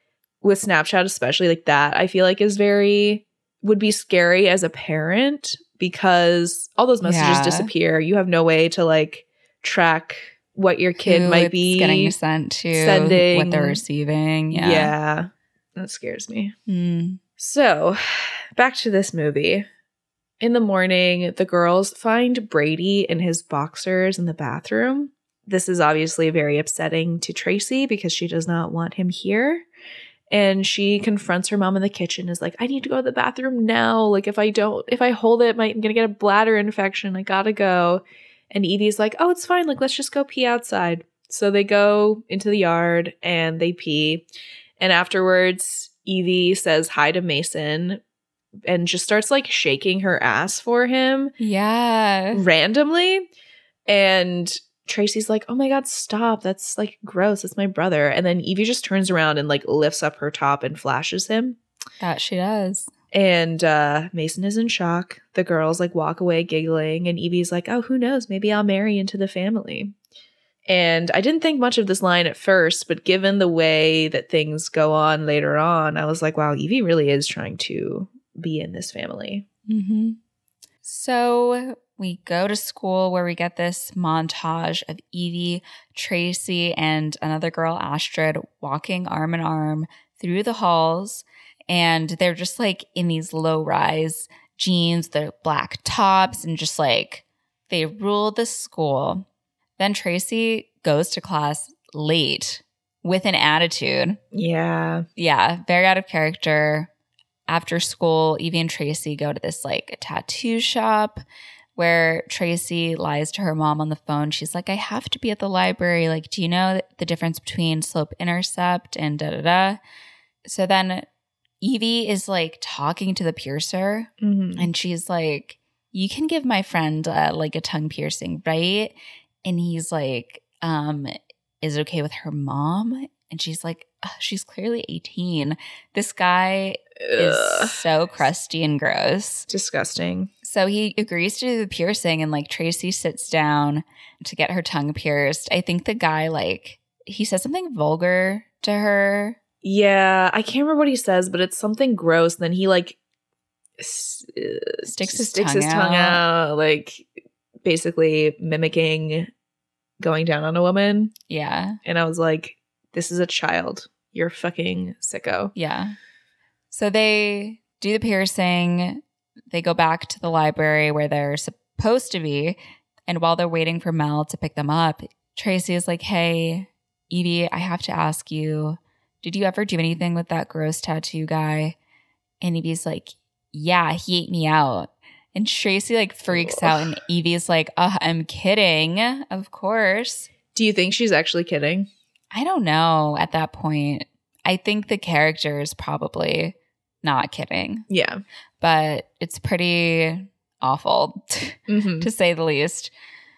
with Snapchat especially like that I feel like is very would be scary as a parent because all those messages Yeah. disappear. You have no way to like track what your kid Who might be getting sent to, sending- what they're receiving. Yeah. Yeah. That scares me. Mm. So, back to this movie. In the morning, the girls find Brady in his boxers in the bathroom. This is obviously very upsetting to Tracy because she does not want him here. And she confronts her mom in the kitchen, is like, I need to go to the bathroom now. Like, if I don't, if I hold it, my, I'm going to get a bladder infection. I gotta go. And Evie's like, oh, it's fine. Like, let's just go pee outside. So they go into the yard and they pee. And afterwards, Evie says hi to Mason and just starts like shaking her ass for him Yeah. randomly. And Tracy's like, "Oh my god, stop! That's like gross. It's my brother." And then Evie just turns around and like lifts up her top and flashes him. That she does. And uh, Mason is in shock. The girls like walk away giggling, and Evie's like, "Oh, who knows? Maybe I'll marry into the family." And I didn't think much of this line at first, but given the way that things go on later on, I was like, "Wow, Evie really is trying to be in this family." Mm-hmm. So we go to school where we get this montage of Evie, Tracy, and another girl, Astrid, walking arm in arm through the halls. And they're just like in these low rise jeans, their black tops, and just like they rule the school. Then Tracy goes to class late with an attitude. Yeah. Yeah, very out of character. After school, Evie and Tracy go to this like tattoo shop where Tracy lies to her mom on the phone. She's like, I have to be at the library. Like, do you know the difference between slope intercept and da da da? So then Evie is like talking to the piercer Mhm. and she's like, You can give my friend uh, like a tongue piercing, right? And he's like, um, Is it okay with her mom? And she's like, "Ugh, She's clearly 18. This guy is so crusty and gross. disgusting. So he agrees to do the piercing, and like Tracy sits down to get her tongue pierced. I think the guy, like, he says something vulgar to her. Yeah, I can't remember what he says, but it's something gross. Then he like s- uh, Sticks his sticks tongue his tongue out. out, like basically mimicking going down on a woman. Yeah. And I was like, "This is a child. You're fucking sicko." Yeah. So they do the piercing. They go back to the library where they're supposed to be. And while they're waiting for Mel to pick them up, Tracy is like, Hey, Evie, I have to ask you, did you ever do anything with that gross tattoo guy? And Evie's like, Yeah, he ate me out. And Tracy like freaks out, and Evie's like, oh, I'm kidding. Of course. Do you think she's actually kidding? I don't know at that point. I think the character is probably not kidding, Yeah. but it's pretty awful (laughs) hmm to say the least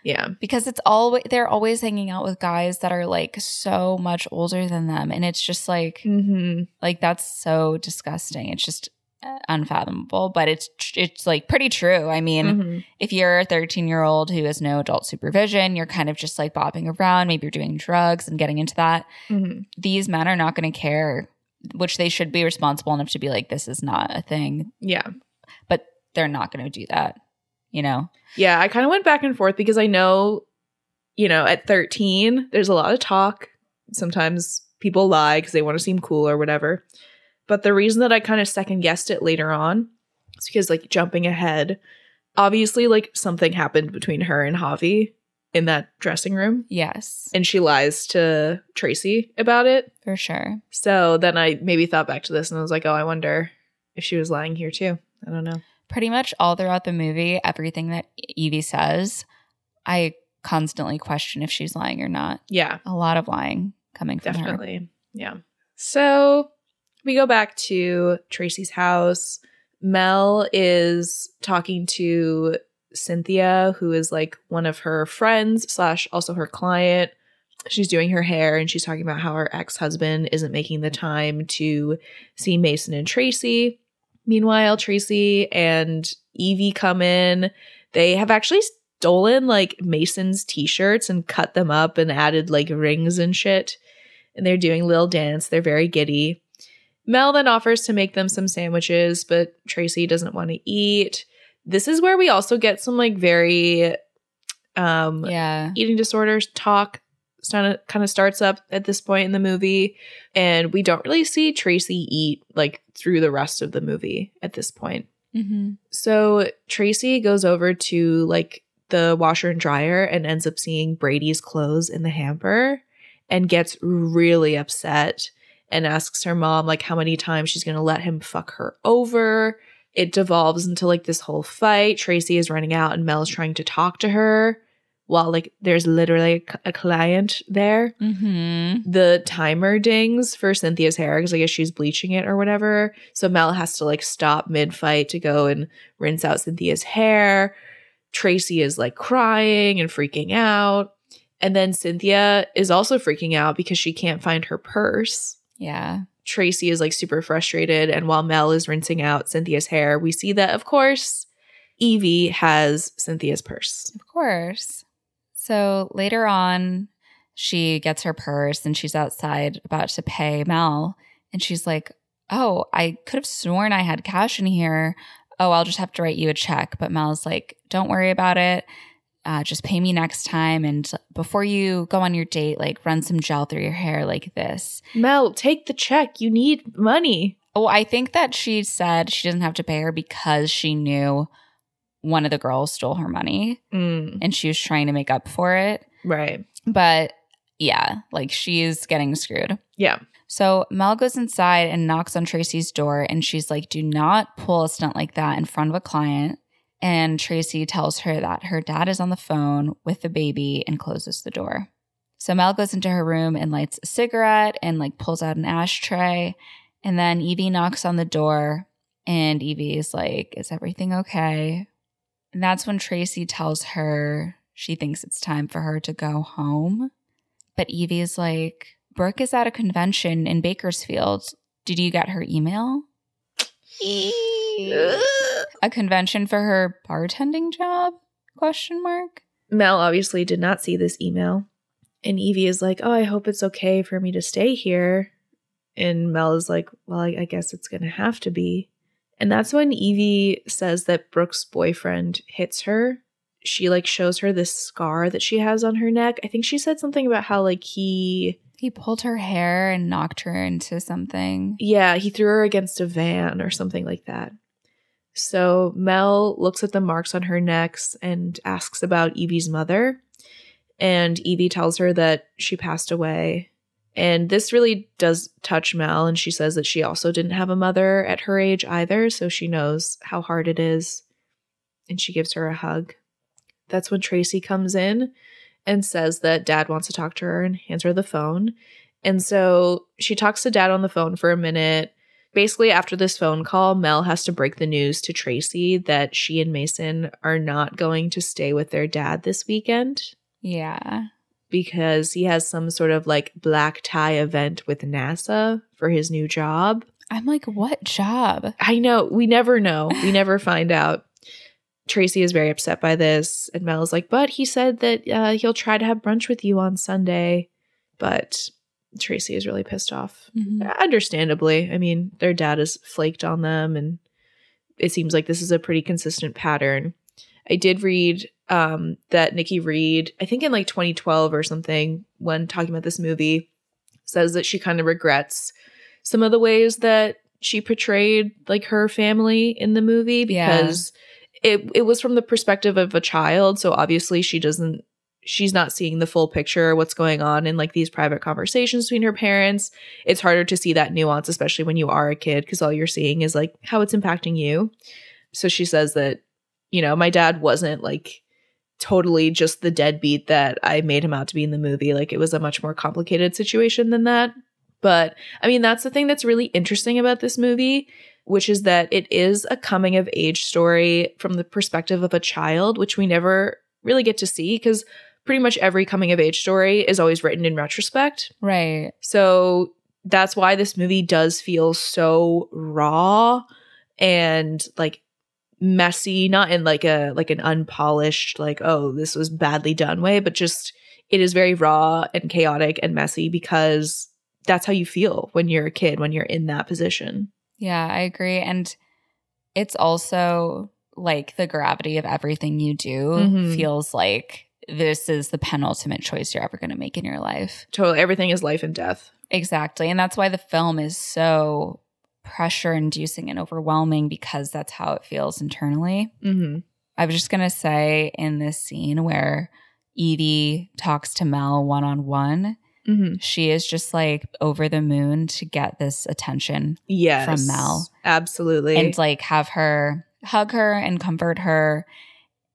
Yeah. because it's all they're always hanging out with guys that are like so much older than them and it's just like hmm like that's so disgusting. It's just uh, unfathomable, but it's it's like pretty true. I mean, hmm if you're a 13 year old who has no adult supervision, you're kind of just like bopping around, maybe you're doing drugs and getting into that. hmm these men are not going to care, which they should be responsible enough to be like, this is not a thing, Yeah. but they're not going to do that, you know? Yeah, I kind of went back and forth because I know, you know, at 13, there's a lot of talk. Sometimes people lie because they want to seem cool or whatever. But the reason that I kind of second guessed it later on is because, like, jumping ahead, obviously, like, something happened between her and Javi in that dressing room. Yes, And she lies to Tracy about it. for sure. So then I maybe thought back to this and I was like, oh, I wonder if she was lying here too. I don't know. Pretty much all throughout the movie, everything that Evie says, I constantly question if she's lying or not. Yeah. A lot of lying coming from her. Definitely. Yeah. So we go back to Tracy's house. Mel is talking to Cynthia, who is like one of her friends slash also her client. She's doing her hair and she's talking about how her ex husband isn't making the time to see Mason and Tracy. Meanwhile, Tracy and Evie come in. They have actually stolen like Mason's t shirts and cut them up and added like rings and shit and they're doing little dance. They're very giddy. Mel then offers to make them some sandwiches, but Tracy doesn't want to eat. This is where we also get some like very um Yeah. eating disorders talk kind of starts up at this point in the movie and we don't really see Tracy eat like through the rest of the movie at this point. hmm So Tracy goes over to like the washer and dryer and ends up seeing Brady's clothes in the hamper and gets really upset and asks her mom like how many times she's going to let him fuck her over. It devolves into like this whole fight. Tracy is running out and Mel's trying to talk to her while like there's literally a client there hmm the timer dings for Cynthia's hair because I guess she's bleaching it or whatever. So Mel has to like stop mid fight to go and rinse out Cynthia's hair. Tracy is like crying and freaking out. And then Cynthia is also freaking out because she can't find her purse. Yeah. Tracy is like super frustrated. And while Mel is rinsing out Cynthia's hair, we see that, of course, Evie has Cynthia's purse. Of course. So later on, she gets her purse and she's outside about to pay Mel. And she's like, Oh, I could have sworn I had cash in here. Oh, I'll just have to write you a check. But Mel's like, Don't worry about it. Uh, just pay me next time. And before you go on your date, like run some gel through your hair like this. Mel, take the check. You need money. Oh, I think that she said she doesn't have to pay her because she knew one of the girls stole her money Mm, and she was trying to make up for it. right. But yeah, like she's getting screwed. Yeah. So Mel goes inside and knocks on Tracy's door and she's like, Do not pull a stunt like that in front of a client. And Tracy tells her that her dad is on the phone with the baby and closes the door. So Mel goes into her room and lights a cigarette and like pulls out an ashtray. And then Evie knocks on the door and Evie is like, Is everything okay? And that's when Tracy tells her she thinks it's time for her to go home. But Evie is like, Brooke is at a convention in Bakersfield. Did you get her email? (laughs) A convention for her bartending job? Question mark. Mel obviously did not see this email. And Evie is like, Oh, I hope it's okay for me to stay here. And Mel is like, Well, I, I guess it's going to have to be. And that's when Evie says that Brooke's boyfriend hits her. She like shows her this scar that she has on her neck. I think she said something about how like he, He pulled her hair and knocked her into something. yeah, he threw her against a van or something like that. So Mel looks at the marks on her necks and asks about Evie's mother. And Evie tells her that she passed away. And this really does touch Mel. And she says that she also didn't have a mother at her age either. So she knows how hard it is. And she gives her a hug. That's when Tracy comes in and says that dad wants to talk to her and hands her the phone. And so she talks to dad on the phone for a minute. Basically, after this phone call, Mel has to break the news to Tracy that she and Mason are not going to stay with their dad this weekend Yeah. Because he has some sort of like black tie event with NASA for his new job. I'm like, what job? I know, we never know. We never (laughs) find out. Tracy is very upset by this, and Mel is like, but he said that uh, he'll try to have brunch with you on Sunday. But Tracy is really pissed off. Mhm. Understandably. I mean, their dad has flaked on them, and it seems like this is a pretty consistent pattern. I did read um, that Nikki Reed, I think in like 2012 or something, when talking about this movie, says that she kind of regrets some of the ways that she portrayed like her family in the movie Yeah. because it it was from the perspective of a child, so obviously she doesn't she's not seeing the full picture what's going on in like these private conversations between her parents it's harder to see that nuance especially when you are a kid because all you're seeing is like how it's impacting you so she says that you know my dad wasn't like totally just the deadbeat that i made him out to be in the movie. Like it was a much more complicated situation than that. But i mean that's the thing that's really interesting about this movie which is that it is a coming of age story from the perspective of a child which we never really get to see because pretty much every coming of age story is always written in retrospect. Right. so that's why this movie does feel so raw and like messy, not in like a like an unpolished like oh this was badly done way, but just it is very raw and chaotic and messy because that's how you feel when you're a kid when you're in that position. Yeah, I agree. And it's also like the gravity of everything you do Mhm. feels like this is the penultimate choice you're ever going to make in your life. Totally everything is life and death. Exactly. And that's why the film is so pressure inducing and overwhelming because that's how it feels internally. Mm-hmm. I was just going to say in this scene where Evie talks to Mel one on one, she is just like over the moon to get this attention Yes. From Mel. Absolutely. and like have her hug her and comfort her.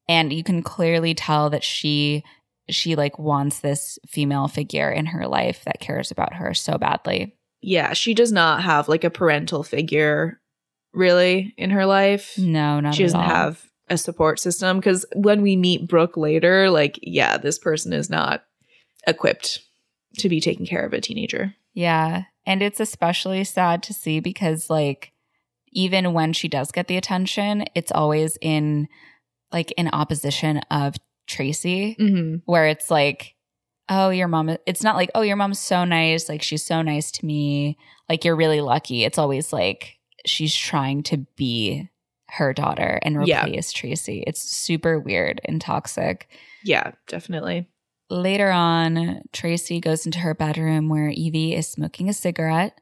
And you can clearly tell that she she like wants this female figure in her life that cares about her so badly. Yeah, she does not have like a parental figure really in her life. No, not she doesn't all. have a support system because when we meet Brooke later, like, yeah, this person is not equipped to be taking care of a teenager. Yeah. And it's especially sad to see because, like, even when she does get the attention, it's always in like in opposition of Tracy, Mm-hmm. where it's like, oh, your mom, it's not like, oh, your mom's so nice. Like, she's so nice to me. Like, you're really lucky. It's always like she's trying to be her daughter and Yeah. replace Tracy. It's super weird and toxic. Yeah, definitely. Later on, Tracy goes into her bedroom where Evie is smoking a cigarette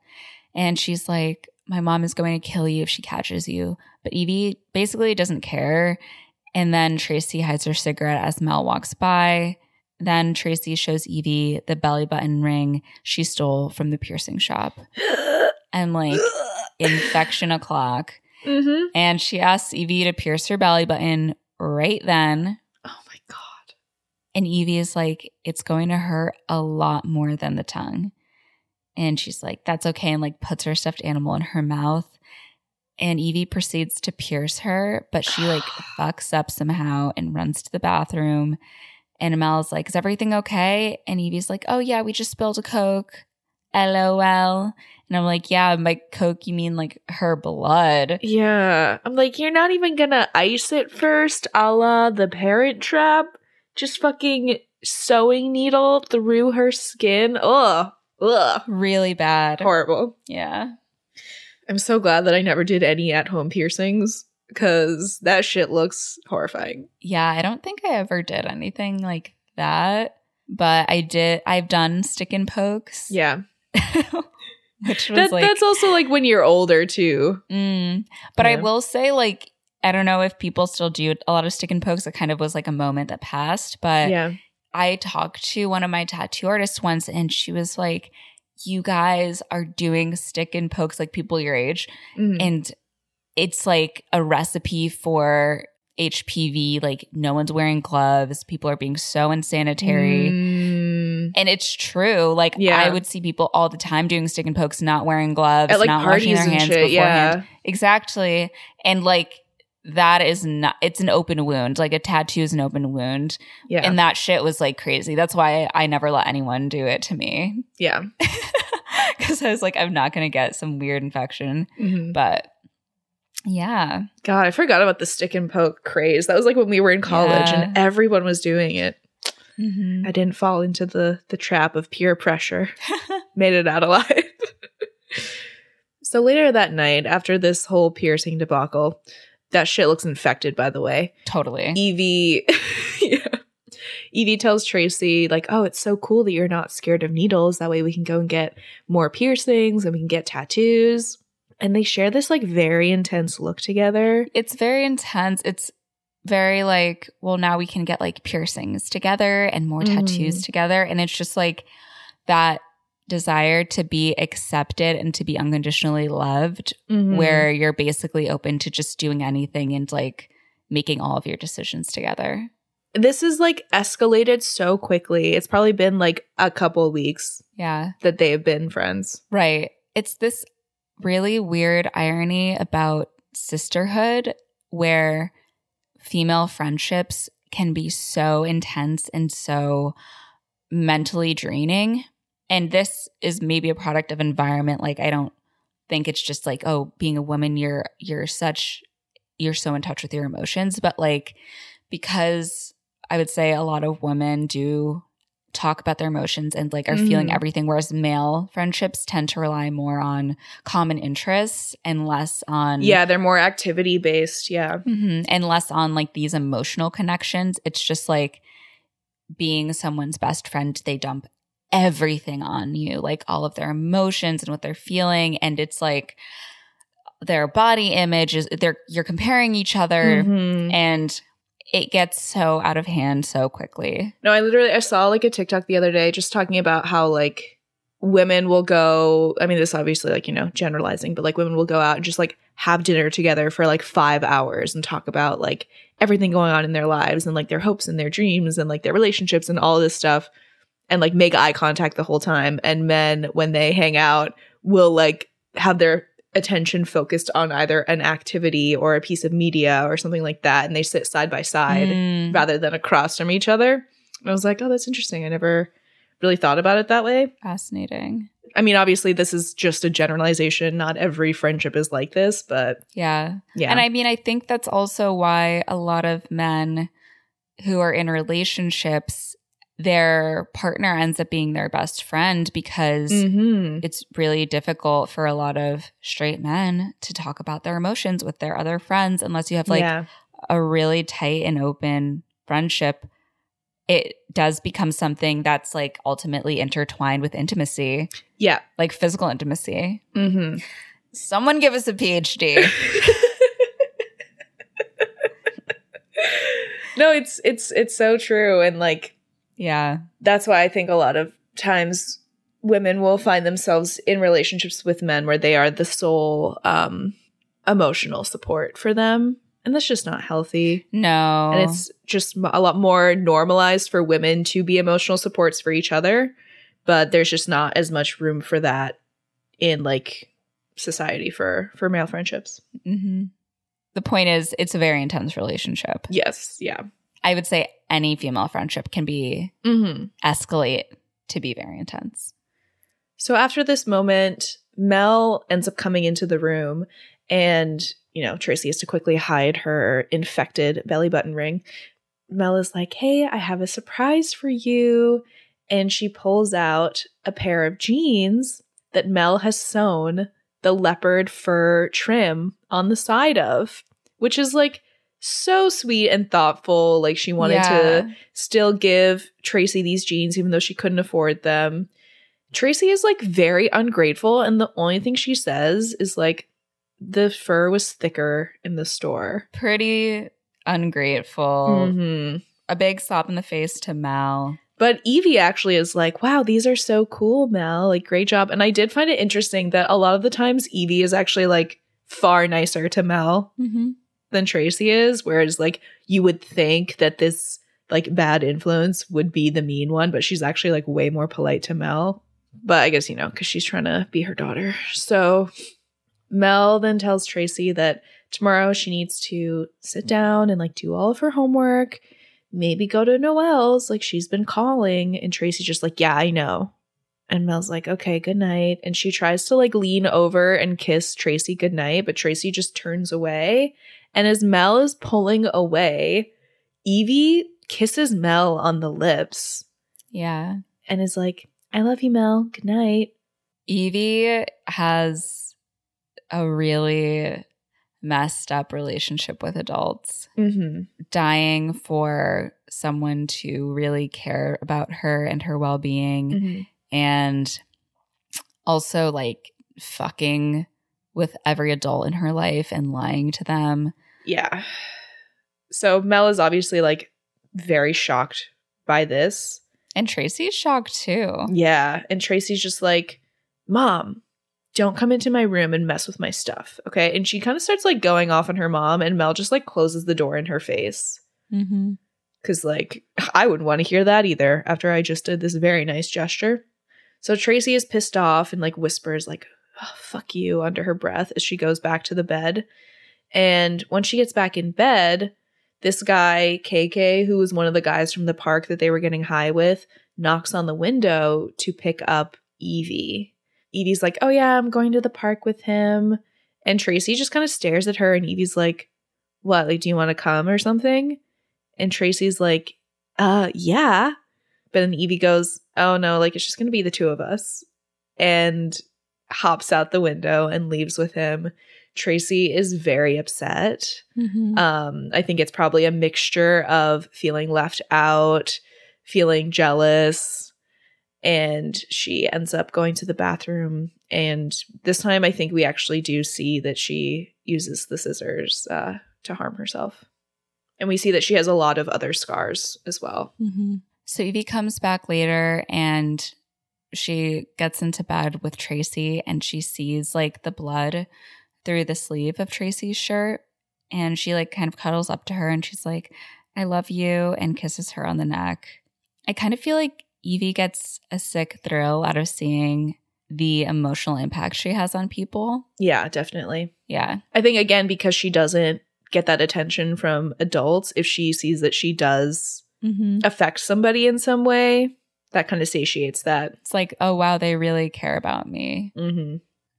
and she's like, My mom is going to kill you if she catches you. But Evie basically doesn't care. And then Tracy hides her cigarette as Mel walks by. Then Tracy shows Evie the belly button ring she stole from the piercing shop. (gasps) And like, infection o'clock. mm-hmm. And she asks Evie to pierce her belly button right then. Oh my god. And Evie is like, it's going to hurt a lot more than the tongue. And she's like, that's okay. And like puts her stuffed animal in her mouth. And Evie proceeds to pierce her, but she like (sighs) fucks up somehow and runs to the bathroom. And Mel's like, is everything okay? And Evie's like, oh yeah, we just spilled a Coke. LOL. And I'm like, yeah, by Coke, you mean like her blood. Yeah. I'm like, you're not even gonna ice it first, a la the parent trap? Just fucking sewing needle through her skin. Ugh. Ugh. Really bad. Horrible. Yeah. I'm so glad that I never did any at home piercings because that shit looks horrifying. Yeah, I don't think I ever did anything like that, but I did. I've done stick and pokes. (laughs) Yeah. which was That, like, that's also like when you're older too. mm. but I will say, like, I don't know if people still do a lot of stick and pokes. It kind of was like a moment that passed, but yeah. I talked to one of my tattoo artists once, and she was like, "You guys are doing stick and pokes like people your age." Mhm. and it's like a recipe for HPV. Like no one's wearing gloves. People are being so unsanitary. Mm. And it's true. Like Yeah. I would see people all the time doing stick and pokes, not wearing gloves, At like not washing their and hands shit. beforehand. Yeah. Exactly. And like that is not it's an open wound. Like a tattoo is an open wound. Yeah. And that shit was like crazy. That's why I never let anyone do it to me. yeah. (laughs) Cause I was like, I'm not gonna get some weird infection. Mhm. But yeah. God, I forgot about the stick and poke craze. That was like when we were in college Yeah. and everyone was doing it. Mhm. I didn't fall into the the trap of peer pressure. (laughs) Made it out alive. (laughs) so later that night, after this whole piercing debacle, that shit looks infected, by the way. Totally. Evie, (laughs) yeah. Evie tells Tracy, like, oh, it's so cool that you're not scared of needles. That way we can go and get more piercings and we can get tattoos. And they share this like very intense look together. It's very intense. It's very like, well, now we can get like piercings together and more tattoos Mhm. together. And it's just like that desire to be accepted and to be unconditionally loved, Mm-hmm. where you're basically open to just doing anything and like making all of your decisions together. this is like escalated so quickly. It's probably been like a couple weeks Yeah. that they have been friends. Right. It's this really weird irony about sisterhood where female friendships can be so intense and so mentally draining. And this is maybe a product of environment. Like I don't think it's just like, oh, being a woman, you're you're such you're so in touch with your emotions. But like because I would say a lot of women do talk about their emotions and like are feeling Mhm. everything whereas male friendships tend to rely more on common interests and less on Yeah, they're more activity based. Yeah. Mhm. and less on like these emotional connections it's just like being someone's best friend they dump everything on you like all of their emotions and what they're feeling and it's like their body image is they're you're comparing each other Mhm. and it gets so out of hand so quickly. No, I literally I saw like a TikTok the other day just talking about how like women will go I mean this obviously like, you know, generalizing, but like women will go out and just like have dinner together for like 5 hours and talk about like everything going on in their lives and like their hopes and their dreams and like their relationships and all this stuff and like make eye contact the whole time. And men when they hang out will like have their attention focused on either an activity or a piece of media or something like that and they sit side by side Mm. rather than across from each other. And I was like, oh, that's interesting. I never really thought about it that way. Fascinating. I mean, obviously, this is just a generalization. Not every friendship is like this, but Yeah. yeah. And I mean, I think that's also why a lot of men who are in relationships, their partner ends up being their best friend because Mhm. it's really difficult for a lot of straight men to talk about their emotions with their other friends unless you have like yeah. a really tight and open friendship. It does become something that's like ultimately intertwined with intimacy, Yeah. like physical intimacy. hmm Someone give us a PhD. (laughs) no, it's it's it's so true, and like yeah. that's why I think a lot of times women will find themselves in relationships with men where they are the sole um, emotional support for them, and that's just not healthy. No. And it's just a lot more normalized for women to be emotional supports for each other, but there's just not as much room for that in like society for for male friendships. hmm The point is, it's a very intense relationship. Yes, yeah. I would say any female friendship can be Mm-hmm. escalate to be very intense. So after this moment, Mel ends up coming into the room and, you know, Tracy has to quickly hide her infected belly button ring. Mel is like, Hey, I have a surprise for you. And she pulls out a pair of jeans that Mel has sewn the leopard fur trim on the side of, which is like so sweet and thoughtful. Like she wanted to still give Tracy these jeans even though she couldn't afford them. Tracy is like very ungrateful and the only thing she says is like the fur was thicker in the store. pretty ungrateful. Mhm. A big slap in the face to Mel. But Evie actually is like, "Wow, these are so cool, Mel. Like great job." And I did find it interesting that a lot of the times Evie is actually like far nicer to Mel Mm-hmm. Than Tracy is, whereas like you would think that this like bad influence would be the mean one, but she's actually like way more polite to Mel. But I guess you know because she's trying to be her daughter. So Mel then tells Tracy that tomorrow she needs to sit down and like do all of her homework, maybe go to Noel's like she's been calling, and Tracy's just like, yeah, I know. And Mel's like, okay, good night. And she tries to like lean over and kiss Tracy goodnight, but Tracy just turns away. And as Mel is pulling away, Evie kisses Mel on the lips Yeah. and is like, I love you, Mel. Good night. Evie has a really messed up relationship with adults, Mm-hmm. dying for someone to really care about her and her well being, Mm-hmm. And also like fucking with every adult in her life and lying to them. Yeah. So Mel is obviously like very shocked by this. And Tracy's shocked too. Yeah. And Tracy's just like, Mom, don't come into my room and mess with my stuff. Okay. And she kind of starts like going off on her mom, and Mel just like closes the door in her face. Mm-hmm. Cause like I wouldn't want to hear that either after I just did this very nice gesture. So Tracy is pissed off and like whispers like oh, fuck you under her breath as she goes back to the bed. And when she gets back in bed, this guy, KK, who was one of the guys from the park that they were getting high with, knocks on the window to pick up Evie. Evie's like, Oh yeah, I'm going to the park with him. And Tracy just kind of stares at her and Evie's like, What, like, do you want to come or something? And Tracy's like, uh, yeah. But then Evie goes, oh no, like it's just going to be the two of us. And hops out the window and leaves with him. Tracy is very upset. Mm-hmm. Um, I think it's probably a mixture of feeling left out, feeling jealous, and she ends up going to the bathroom. And this time, I think we actually do see that she uses the scissors uh, to harm herself. And we see that she has a lot of other scars as well. Mm-hmm. So Evie comes back later and she gets into bed with Tracy and she sees like the blood through the sleeve of Tracy's shirt. And she like kind of cuddles up to her and she's like, I love you, and kisses her on the neck. I kind of feel like Evie gets a sick thrill out of seeing the emotional impact she has on people. Yeah, definitely. Yeah. I think, again, because she doesn't get that attention from adults, if she sees that she does Mm-hmm. affect somebody in some way, that kind of satiates that. It's like, oh wow, they really care about me. Mm-hmm.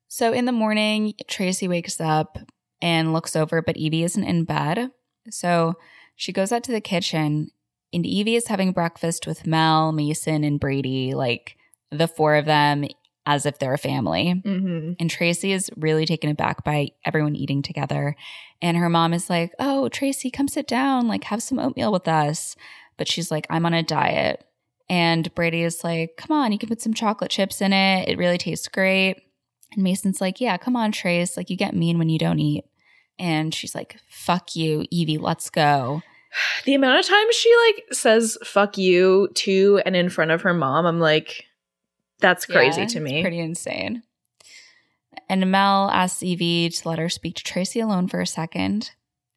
So in the morning, Tracy wakes up and looks over, but Evie isn't in bed. So she goes out to the kitchen, and Evie is having breakfast with Mel, Mason, and Brady, like the four of them, as if they're a family. Mm-hmm. And Tracy is really taken aback by everyone eating together. And her mom is like, Oh, Tracy, come sit down, like have some oatmeal with us. But she's like, I'm on a diet. And Brady is like, Come on, you can put some chocolate chips in it. It really tastes great. And Mason's like, Yeah, come on, Trace. Like, you get mean when you don't eat. And she's like, Fuck you, Evie, let's go. (sighs) The amount of times she like says "fuck you" to and in front of her mom, I'm like, that's crazy Yeah, to it's me. Pretty insane. And Mel asks Evie to let her speak to Tracy alone for a second.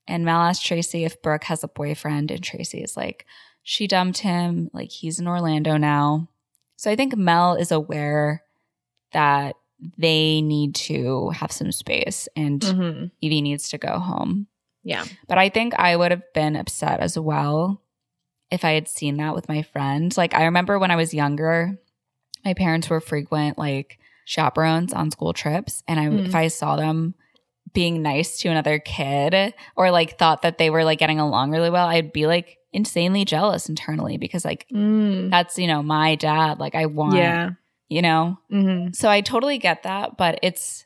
And Mel asks Tracy if Brooke has a boyfriend. And Tracy is like, she dumped him. Like, he's in Orlando now. So I think Mel is aware that they need to have some space and Mhm. Evie needs to go home. Yeah. But I think I would have been upset as well if I had seen that with my friend. Like I remember when I was younger, my parents were frequent like chaperones on school trips and I Mm. if I saw them being nice to another kid or like thought that they were like getting along really well, I'd be like insanely jealous internally because like Mm. that's, you know, my dad. Like I want, Yeah. you know. Mm-hmm. So I totally get that, but it's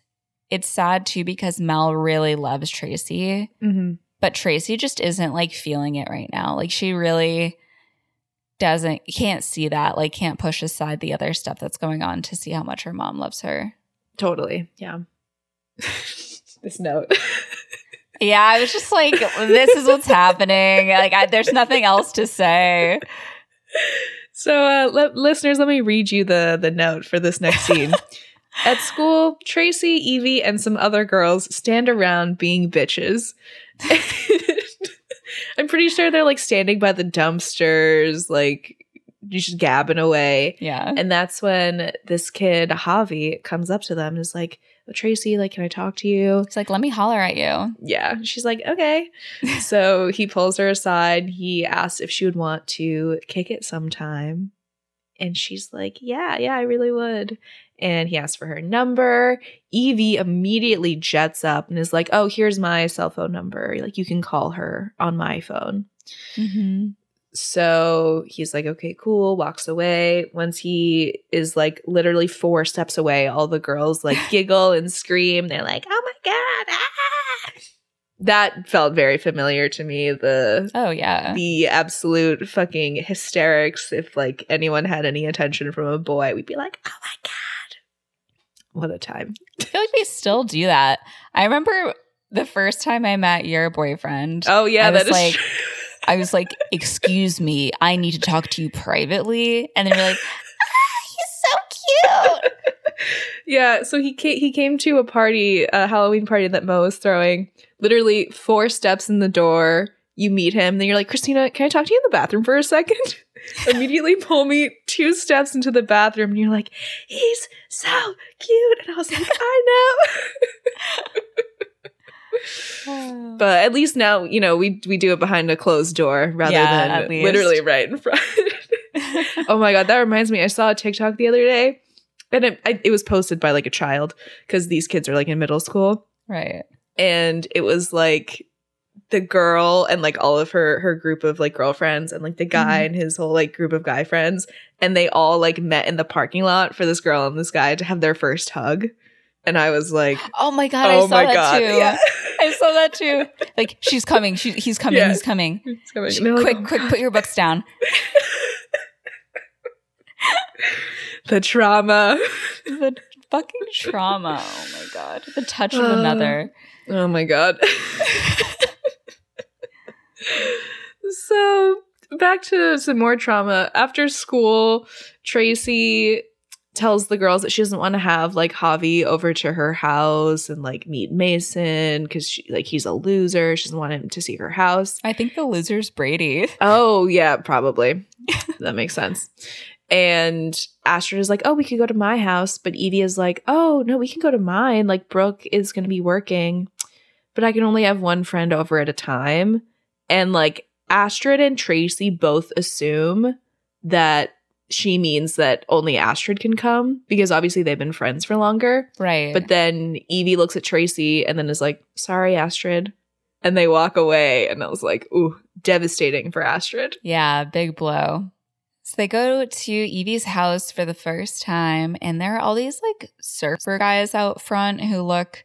it's sad too because Mel really loves Tracy Mm-hmm. but Tracy just isn't like feeling it right now. Like she really doesn't can't see that, like can't push aside the other stuff that's going on to see how much her mom loves her. Totally. Yeah. (laughs) this note. (laughs) Yeah, I was just like this is what's happening. Like I, there's nothing else to say. So, uh, let, listeners, let me read you the the note for this next scene. (laughs) At school, Tracy, Evie, and some other girls stand around being bitches. (laughs) I'm pretty sure they're like standing by the dumpsters, like just gabbing away. Yeah. And that's when this kid, Javi, comes up to them and is like, Tracy, like, can I talk to you? It's like, let me holler at you. Yeah. She's like, okay. (laughs) so he pulls her aside. He asks if she would want to kick it sometime. And she's like, yeah, yeah, I really would. And he asks for her number. Evie immediately jets up and is like, oh, here's my cell phone number. Like, you can call her on my phone. Mm-hmm. So he's like, okay, cool, walks away. Once he is like literally four steps away, all the girls like (laughs) giggle and scream. They're like, oh my God. Ah! That felt very familiar to me. The Oh yeah. the absolute fucking hysterics. If like anyone had any attention from a boy, we'd be like, oh my God. What a time. I feel like they still do that. I remember the first time I met your boyfriend. Oh yeah, I that is like- true. I was like, "Excuse me, I need to talk to you privately." And then you're like, ah, (laughs) "He's so cute." Yeah, so he came, he came to a party, a Halloween party that Mo was throwing. Literally four steps in the door, you meet him. Then you're like, Christina, can I talk to you in the bathroom for a second? (laughs) Immediately pull me two steps into the bathroom, and you're like, he's so cute. And I was like, I know. (laughs) (sighs) but at least now, you know, we we do it behind a closed door rather Yeah, than literally right in front. (laughs) oh my god, that reminds me. I saw a TikTok the other day, and it, I, it was posted by like a child because these kids are like in middle school, right. and it was like the girl and like all of her her group of like girlfriends and like the guy Mhm. and his whole like group of guy friends, and they all like met in the parking lot for this girl and this guy to have their first hug, and I was like, Oh my god, oh I saw my that god, too. yeah. (laughs) I saw that too. Like she's coming. She, he's coming. Yeah. He's coming. It's coming. She- like, quick, "Oh quick, God." put your books down. (laughs) the trauma. The fucking trauma. Oh my god. The touch of Uh, another. Oh my god. (laughs) so back to some more trauma. After school, Tracy tells the girls that she doesn't want to have like Javi over to her house and like meet Mason because she like he's a loser. She doesn't want him to see her house. I think the loser's Brady. (laughs) Oh yeah, probably. that makes sense. And Astrid is like, "Oh, we could go to my house," but Evie is like, "Oh no, we can go to mine. Like Brooke is going to be working, but I can only have one friend over at a time." And like Astrid and Tracy both assume that she means that only Astrid can come because obviously they've been friends for longer. Right. But then Evie looks at Tracy and then is like, sorry, Astrid. And they walk away. And I was like, ooh, devastating for Astrid. Yeah, big blow. So they go to Evie's house for the first time, and there are all these like surfer guys out front who look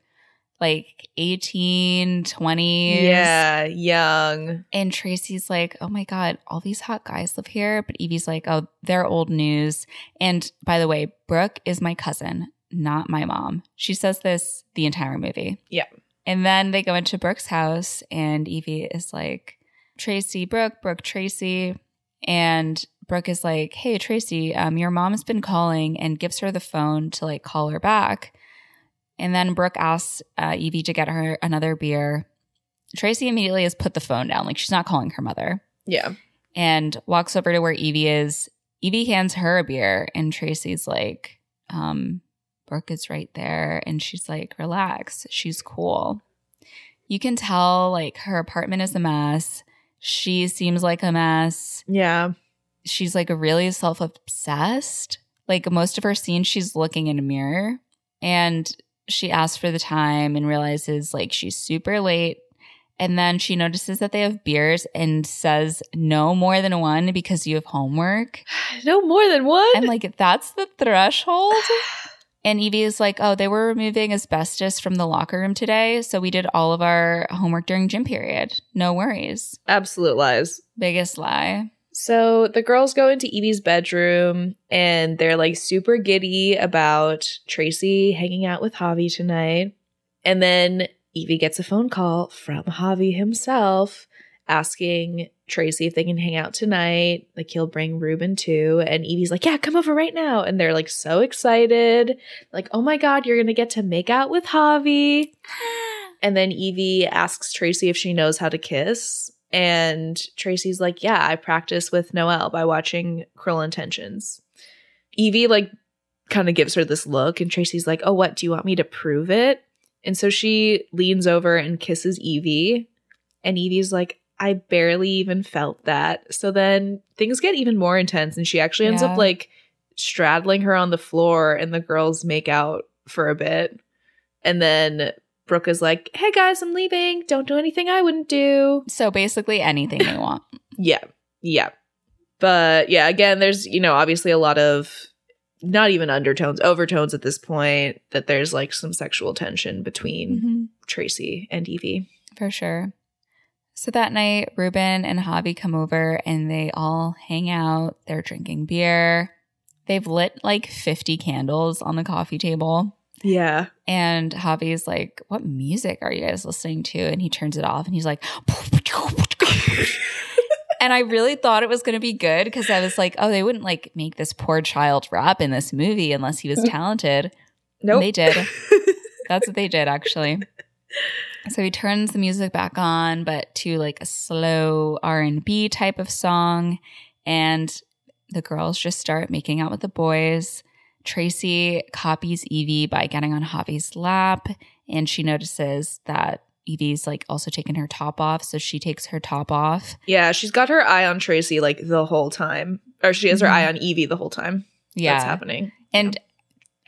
like 18, 20. Yeah, young. And Tracy's like, oh my God, all these hot guys live here. But Evie's like, oh, they're old news. And by the way, Brooke is my cousin, not my mom. She says this the entire movie. Yeah. And then they go into Brooke's house, and Evie is like, Tracy, Brooke, Brooke, Tracy. And Brooke is like, hey, Tracy, um, your mom's been calling and gives her the phone to like call her back. And then Brooke asks uh, Evie to get her another beer. Tracy immediately has put the phone down, like she's not calling her mother, Yeah. and walks over to where Evie is. Evie hands her a beer, and Tracy's like, um, Brooke is right there. And she's like, relax, she's cool. You can tell, like, her apartment is a mess. She seems like a mess Yeah. she's like really self obsessed. Like most of her scenes, she's looking in a mirror and she asks for the time and realizes like she's super late. And then she notices that they have beers and says no more than one because you have homework. (sighs) No more than one. And like that's the threshold. (sighs) And Evie is like, oh, they were removing asbestos from the locker room today. So we did all of our homework during gym period. No worries. Absolute lies. Biggest lie. So the girls go into Evie's bedroom and they're like super giddy about Tracy hanging out with Javi tonight. And then Evie gets a phone call from Javi himself asking Tracy if they can hang out tonight. Like he'll bring Ruben too. And Evie's like, Yeah, come over right now. And they're like so excited. Like, oh my God, you're going to get to make out with Javi. (gasps) And then Evie asks Tracy if she knows how to kiss. And Tracy's like, Yeah, I practice with Noel by watching Cruel Intentions. Evie, like, kind of gives her this look, and Tracy's like, Oh, what? Do you want me to prove it? And so she leans over and kisses Evie. And Evie's like, I barely even felt that. So then things get even more intense, and she actually ends Yeah. up like straddling her on the floor, and the girls make out for a bit. And then Brooke is like, Hey guys, I'm leaving. Don't do anything I wouldn't do. So basically anything they want. (laughs) Yeah. Yeah. But yeah, again, there's, you know, obviously a lot of not even undertones, overtones at this point that there's like some sexual tension between Mm-hmm. Tracy and Evie. For sure. So that night, Ruben and Javi come over and they all hang out. They're drinking beer. They've lit like 50 candles on the coffee table. Yeah. And Javi's like, What music are you guys listening to? And he turns it off and he's like, (laughs) And I really thought it was going to be good because I was like, Oh, they wouldn't like make this poor child rap in this movie unless he was (laughs) talented. Nope. They did. (laughs) That's what they did, actually. So he turns the music back on, but to like a slow R and B type of song, and the girls just start making out with the boys. Tracy copies Evie by getting on Javi's lap, and she notices that Evie's like also taking her top off, so she takes her top off. yeah. She's got her eye on Tracy like the whole time, or she has her Mhm. eye on Evie the whole time. Yeah, That's happening. and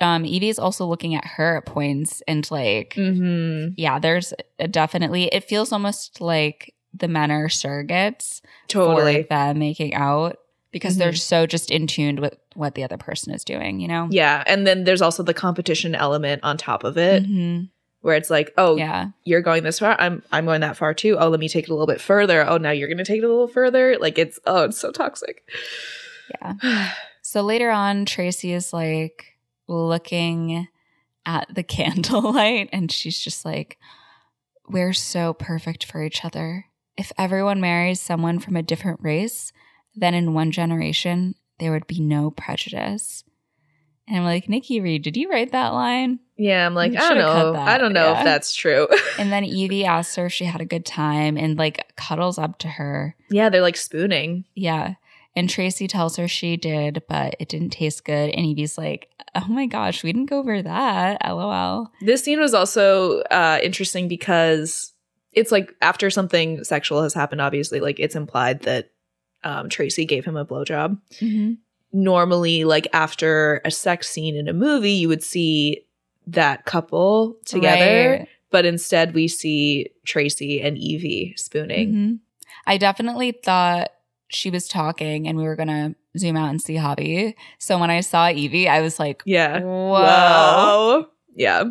um, Evie's also looking at her at points, and like mm-hmm. yeah, there's a definitely, it feels almost like the men are surrogates Totally. for them making out because they're Mhm. so just in tuned with what the other person is doing, you know? Yeah. And then there's also the competition element on top of it Mhm. where it's like, oh, Yeah. you're going this far i'm i'm going that far too oh let me take it a little bit further oh now you're gonna take it a little further like it's oh it's so toxic Yeah. (sighs) So later on, Tracy is like looking at the (laughs) candlelight and she's just like, We're so perfect for each other. If everyone marries someone from a different race, then in one generation, there would be no prejudice. And I'm like, Nikki Reed, did you write that line? yeah i'm like i don't know i don't know yeah. if that's true (laughs) And then Evie asks her if she had a good time and like cuddles up to her. yeah they're like spooning Yeah. And Tracy tells her she did, but it didn't taste good. And Evie's like, oh my gosh, we didn't go over that. LOL. this scene was also uh interesting because it's like after something sexual has happened obviously like it's implied that um tracy gave him a blowjob Mm-hmm. normally like after a sex scene in a movie, you would see that couple together, Right. but instead we see Tracy and Evie spooning. Mhm. I definitely thought she was talking and we were going to zoom out and see Javi. So when I saw Evie, I was like, Yeah. whoa. Whoa. Yeah.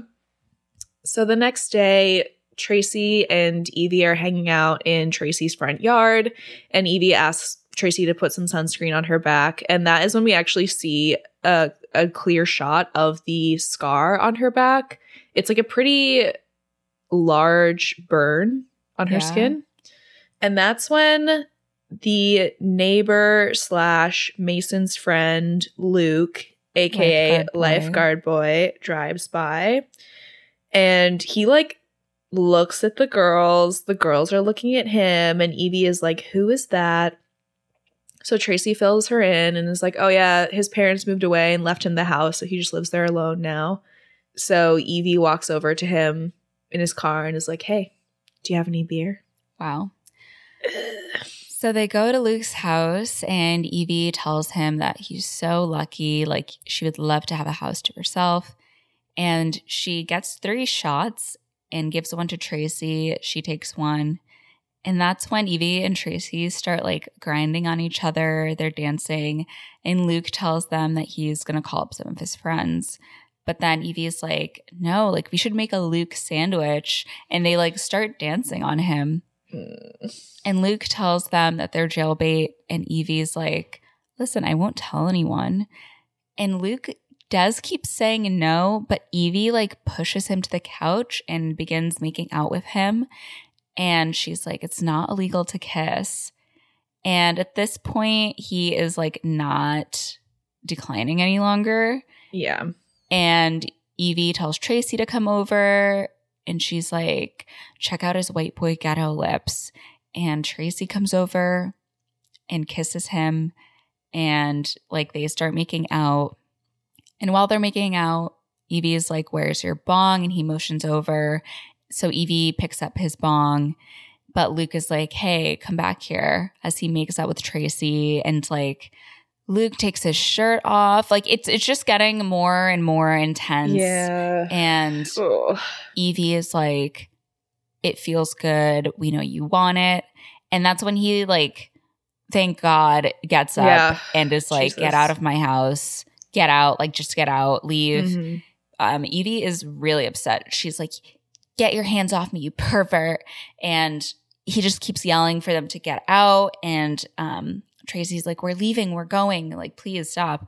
So the next day, Tracy and Evie are hanging out in Tracy's front yard, and Evie asks Tracy to put some sunscreen on her back. And that is when we actually see a, a clear shot of the scar on her back. It's like a pretty large burn on her Yeah. skin. And that's when the neighbor slash Mason's friend, Luke, aka Lifeguard boy. lifeguard boy, drives by. And he like looks at the girls. The girls are looking at him, and Evie is like, Who is that? So Tracy fills her in and is like, Oh, yeah, his parents moved away and left him the house. So he just lives there alone now. So Evie walks over to him in his car and is like, Hey, do you have any beer? Wow. So they go to Luke's house, and Evie tells him that he's so lucky. Like, she would love to have a house to herself. And she gets three shots and gives one to Tracy. She takes one. And that's when Evie and Tracy start like grinding on each other. They're dancing. And Luke tells them that he's going to call up some of his friends. But then Evie's like, no, like we should make a Luke sandwich. And they like start dancing on him. Hmm. And Luke tells them that they're jailbait, and Evie's like, listen, I won't tell anyone. And Luke does keep saying no, but Evie like pushes him to the couch and begins making out with him. And she's like, it's not illegal to kiss. And at this point, he is like not declining any longer. Yeah. And Evie tells Tracy to come over and she's like, check out his white boy ghetto lips. And Tracy comes over and kisses him and like they start making out. And while they're making out, Evie is like, Where's your bong? And he motions over. So Evie picks up his bong. But Luke is like, Hey, come back here as he makes out with Tracy. And like, Luke takes his shirt off. Like it's it's just getting more and more intense. Yeah. And Oh. Evie is like, it feels good. We know you want it. And that's when he like, thank God, gets up Yeah. and is like, get out of my house. Get out. Like just get out. Leave. Mhm. Um, Evie is really upset. She's like, get your hands off me, you pervert. And he just keeps yelling for them to get out. And um, Tracy's like, we're leaving, we're going. Like, please stop.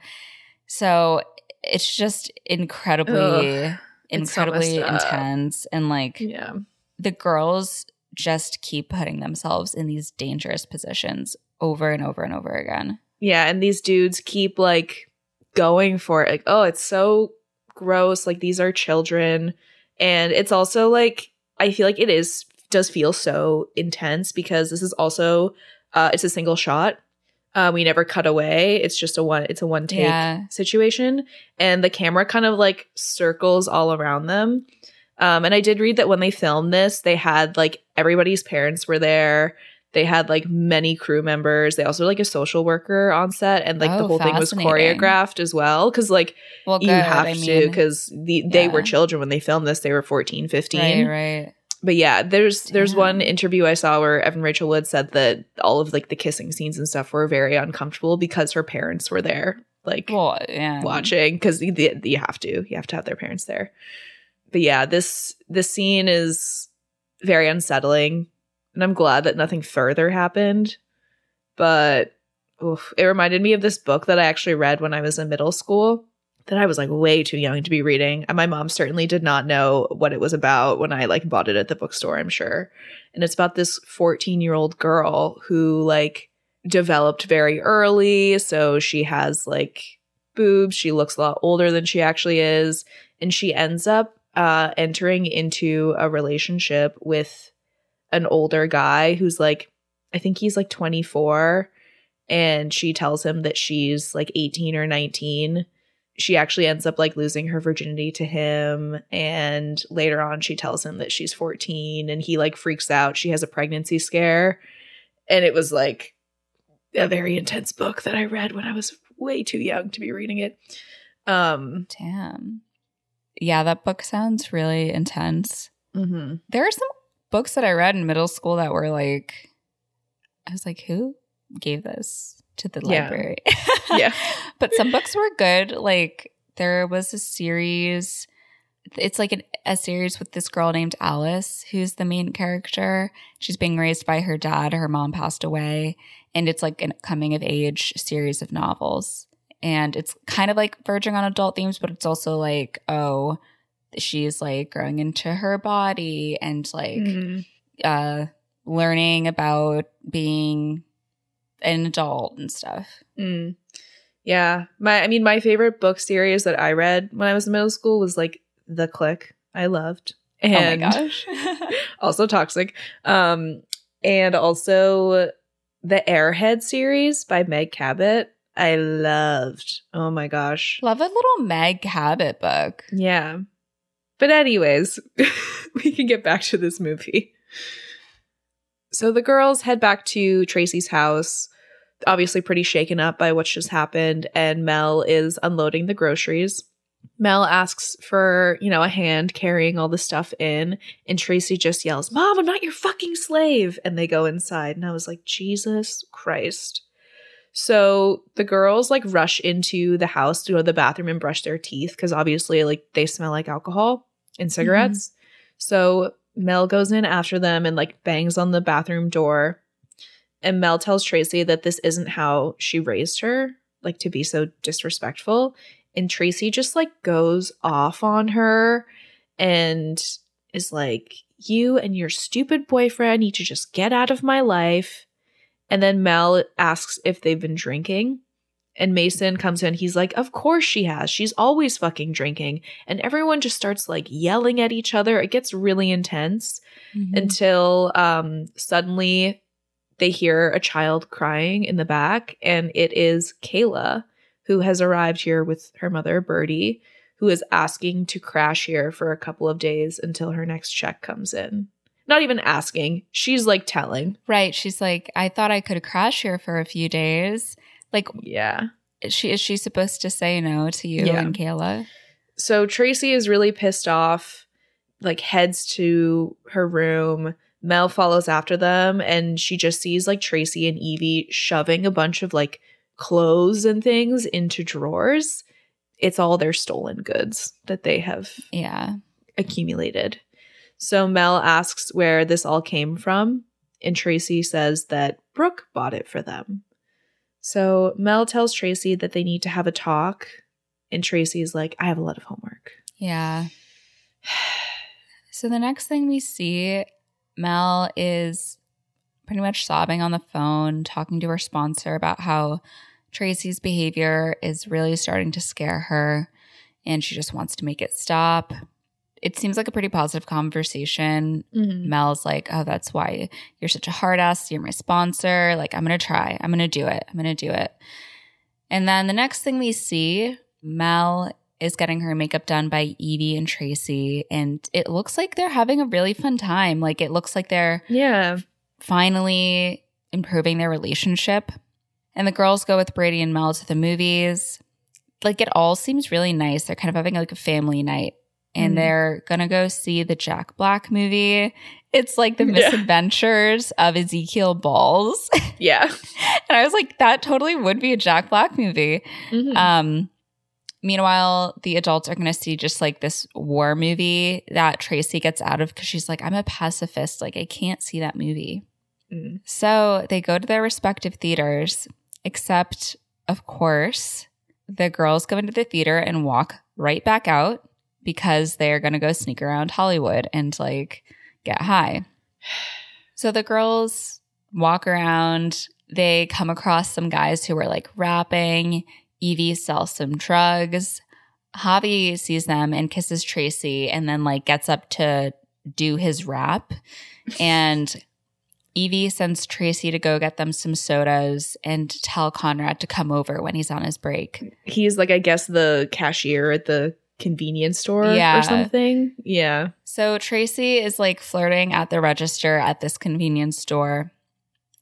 So it's just incredibly, Ugh. So incredibly up. intense. And like, Yeah. the girls just keep putting themselves in these dangerous positions over and over and over again. Yeah, and these dudes keep like going for it. Like, oh, it's so gross. Like these are children. And it's also like I feel like it is does feel so intense because this is also uh it's a single shot. Uh, we never cut away. It's just a one it's a one take Yeah. situation. And the camera kind of like circles all around them. Um, and I did read that when they filmed this, they had like everybody's parents were there. They had like many crew members. They also had, like a social worker on set, and like the Oh, whole thing was choreographed as well. Cause like Well, you have I to, because the, they were children when they filmed this. They were 14, 15 right, right. but yeah there's there's one interview i saw where evan rachel wood said that all of like the kissing scenes and stuff were very uncomfortable because her parents were there like Well, yeah. watching because you, you have to you have to have their parents there but yeah this this scene is very unsettling and i'm glad that nothing further happened but oof, it reminded me of this book that i actually read when i was in middle school that i was like way too young to be reading and my mom certainly did not know what it was about when i like bought it at the bookstore i'm sure and it's about this 14 year old girl who like developed very early so she has like boobs. She looks a lot older than she actually is. And she ends up uh, entering into a relationship with an older guy who's like, I think he's like 24. And she tells him that she's like 18 or 19. She actually ends up like losing her virginity to him. And later on, she tells him that she's 14 and he like freaks out. She has a pregnancy scare. And it was like, a very intense book that I read when I was way too young to be reading it. Um, Damn. Yeah, that book sounds really intense. mhm. There are some books that I read in middle school that were like, I was like, who gave this to the Yeah. library? (laughs) Yeah. (laughs) but some books were good. Like there was a series. It's like an, a series with this girl named Alice, who's the main character. She's being raised by her dad. Her mom passed away, and it's like a coming of age series of novels. And it's kind of like verging on adult themes, but it's also like, oh, she's like growing into her body and like Mhm. uh learning about being an adult and stuff. Mm. Yeah. My I mean my favorite book series that I read when I was in middle school was like The Clique. I loved. And oh my gosh. (laughs) also toxic. Um and also the Airhead series by Meg Cabot. I loved. Oh my gosh. Love a little Meg Cabot book. Yeah. But anyways, (laughs) we can get back to this movie. So the girls head back to Tracy's house, obviously pretty shaken up by what's just happened, and Mel is unloading the groceries. Mel asks for, you know, a hand carrying all the stuff in, and Tracy just yells, "Mom, I'm not your fucking slave." And they go inside, and I was like, "Jesus Christ." So the girls like rush into the house to go to the bathroom and brush their teeth because obviously like they smell like alcohol and mm-hmm. cigarettes. So Mel goes in after them and like bangs on the bathroom door. And Mel tells Tracy that this isn't how she raised her, like to be so disrespectful. And Tracy just like goes off on her and is like, You and your stupid boyfriend need to just get out of my life. And then Mel asks if they've been drinking. And Mason comes in. He's like, Of course she has. She's always fucking drinking. And everyone just starts like yelling at each other. It gets really intense Mm-hmm. until um, suddenly they hear a child crying in the back. And it is Kayla, who has arrived here with her mother, Birdie, who is asking to crash here for a couple of days until her next check comes in. Not even asking, she's like telling. Right. She's like, I thought I could crash here for a few days. Like, Yeah. is she is she supposed to say no to you Yeah. and Kayla? So Tracy is really pissed off, like heads to her room. Mel follows after them and she just sees like Tracy and Evie shoving a bunch of like clothes and things into drawers. It's all their stolen goods that they have Yeah. accumulated. So Mel asks where this all came from, and Tracy says that Brooke bought it for them. So Mel tells Tracy that they need to have a talk, and Tracy's like, I have a lot of homework. Yeah. So the next thing we see, Mel is pretty much sobbing on the phone, talking to her sponsor about how Tracy's behavior is really starting to scare her and she just wants to make it stop. It seems like a pretty positive conversation. Mm-hmm. Mel's like, Oh, that's why you're such a hard ass. You're my sponsor. Like, I'm going to try. I'm going to do it. I'm going to do it. And then the next thing we see, Mel is getting her makeup done by Evie and Tracy. And it looks like they're having a really fun time. Like, it looks like they're Yeah. finally improving their relationship. And the girls go with Brady and Mel to the movies. Like, it all seems really nice. They're kind of having like a family night. And Mhm. they're gonna go see the Jack Black movie. It's like the (laughs) Yeah. misadventures of Ezekiel Balls. (laughs) Yeah. and I was like, that totally would be a Jack Black movie. Mhm. Um, meanwhile, the adults are going to see just like this war movie that Tracy gets out of because she's like, I'm a pacifist. Like, I can't see that movie. Mm. So they go to their respective theaters, except, of course, the girls go into the theater and walk right back out because they're going to go sneak around Hollywood and like get high. So the girls walk around. They come across some guys who are like rapping. Evie sells some drugs. Javi sees them and kisses Tracy and then like gets up to do his rap. (laughs) And Evie sends Tracy to go get them some sodas and tell Conrad to come over when he's on his break. He's like, I guess, the cashier at the convenience store Yeah. or something. Yeah. So Tracy is like flirting at the register at this convenience store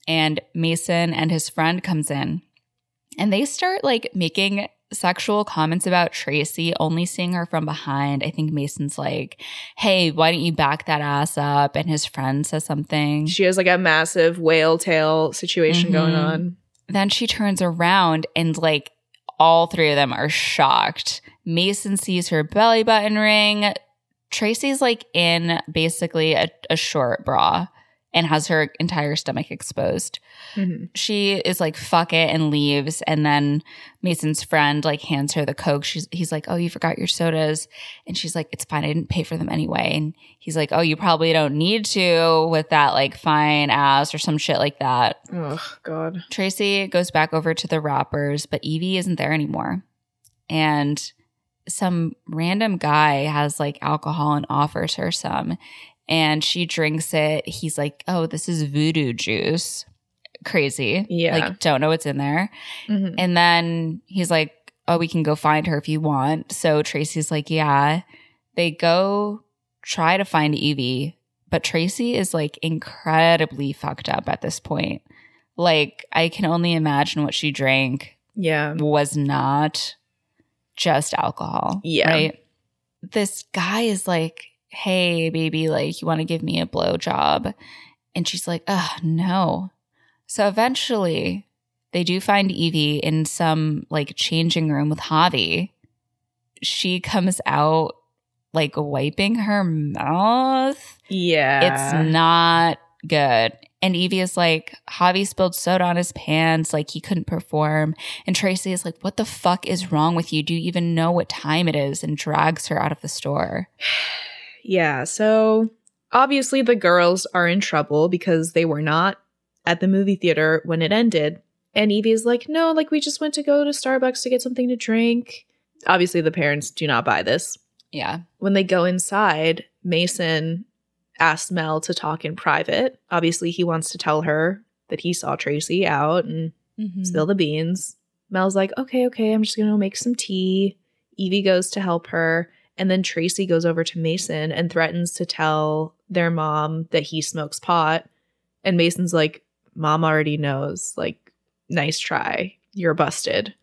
and Mason and his friend comes in And they start like making sexual comments about Tracy, only seeing her from behind. I think Mason's like, hey, why don't you back that ass up? And his friend says something. She has like a massive whale tail situation going Mhm. on. Then she turns around and like all three of them are shocked. Mason sees her belly button ring. Tracy's like in basically a, a short bra and has her entire stomach exposed. Mhm. She is like, fuck it, and leaves. And then Mason's friend like hands her the Coke. She's he's like, Oh, you forgot your sodas. And she's like, It's fine, I didn't pay for them anyway. And he's like, Oh, you probably don't need to with that like fine ass or some shit like that. Oh God. Tracy goes back over to the rappers, but Evie isn't there anymore. And some random guy has like alcohol and offers her some. And she drinks it. He's like, oh, this is voodoo juice. Crazy. Yeah. Like, don't know what's in there. Mhm. And then he's like, oh, we can go find her if you want. So Tracy's like, yeah. They go try to find Evie, but Tracy is like incredibly fucked up at this point. Like, I can only imagine what she drank Yeah. was not just alcohol. Yeah. Right. This guy is like, hey, baby, like, you want to give me a blowjob? And she's like, oh, no. So eventually, they do find Evie in some like changing room with Javi. She comes out like wiping her mouth. Yeah. It's not good. And Evie is like, Javi spilled soda on his pants, like he couldn't perform. And Tracy is like, What the fuck is wrong with you? Do you even know what time it is? And drags her out of the store. Yeah, so obviously the girls are in trouble because they were not at the movie theater when it ended. And Evie's like, no, like we just went to go to Starbucks to get something to drink. Obviously, the parents do not buy this. Yeah. When they go inside, Mason asks Mel to talk in private. Obviously, he wants to tell her that he saw Tracy out and Mm-hmm. spill the beans. Mel's like, okay, okay, I'm just gonna make some tea. Evie goes to help her. And then Tracy goes over to Mason and threatens to tell their mom that he smokes pot. And Mason's like, Mom already knows. Like, nice try. You're busted.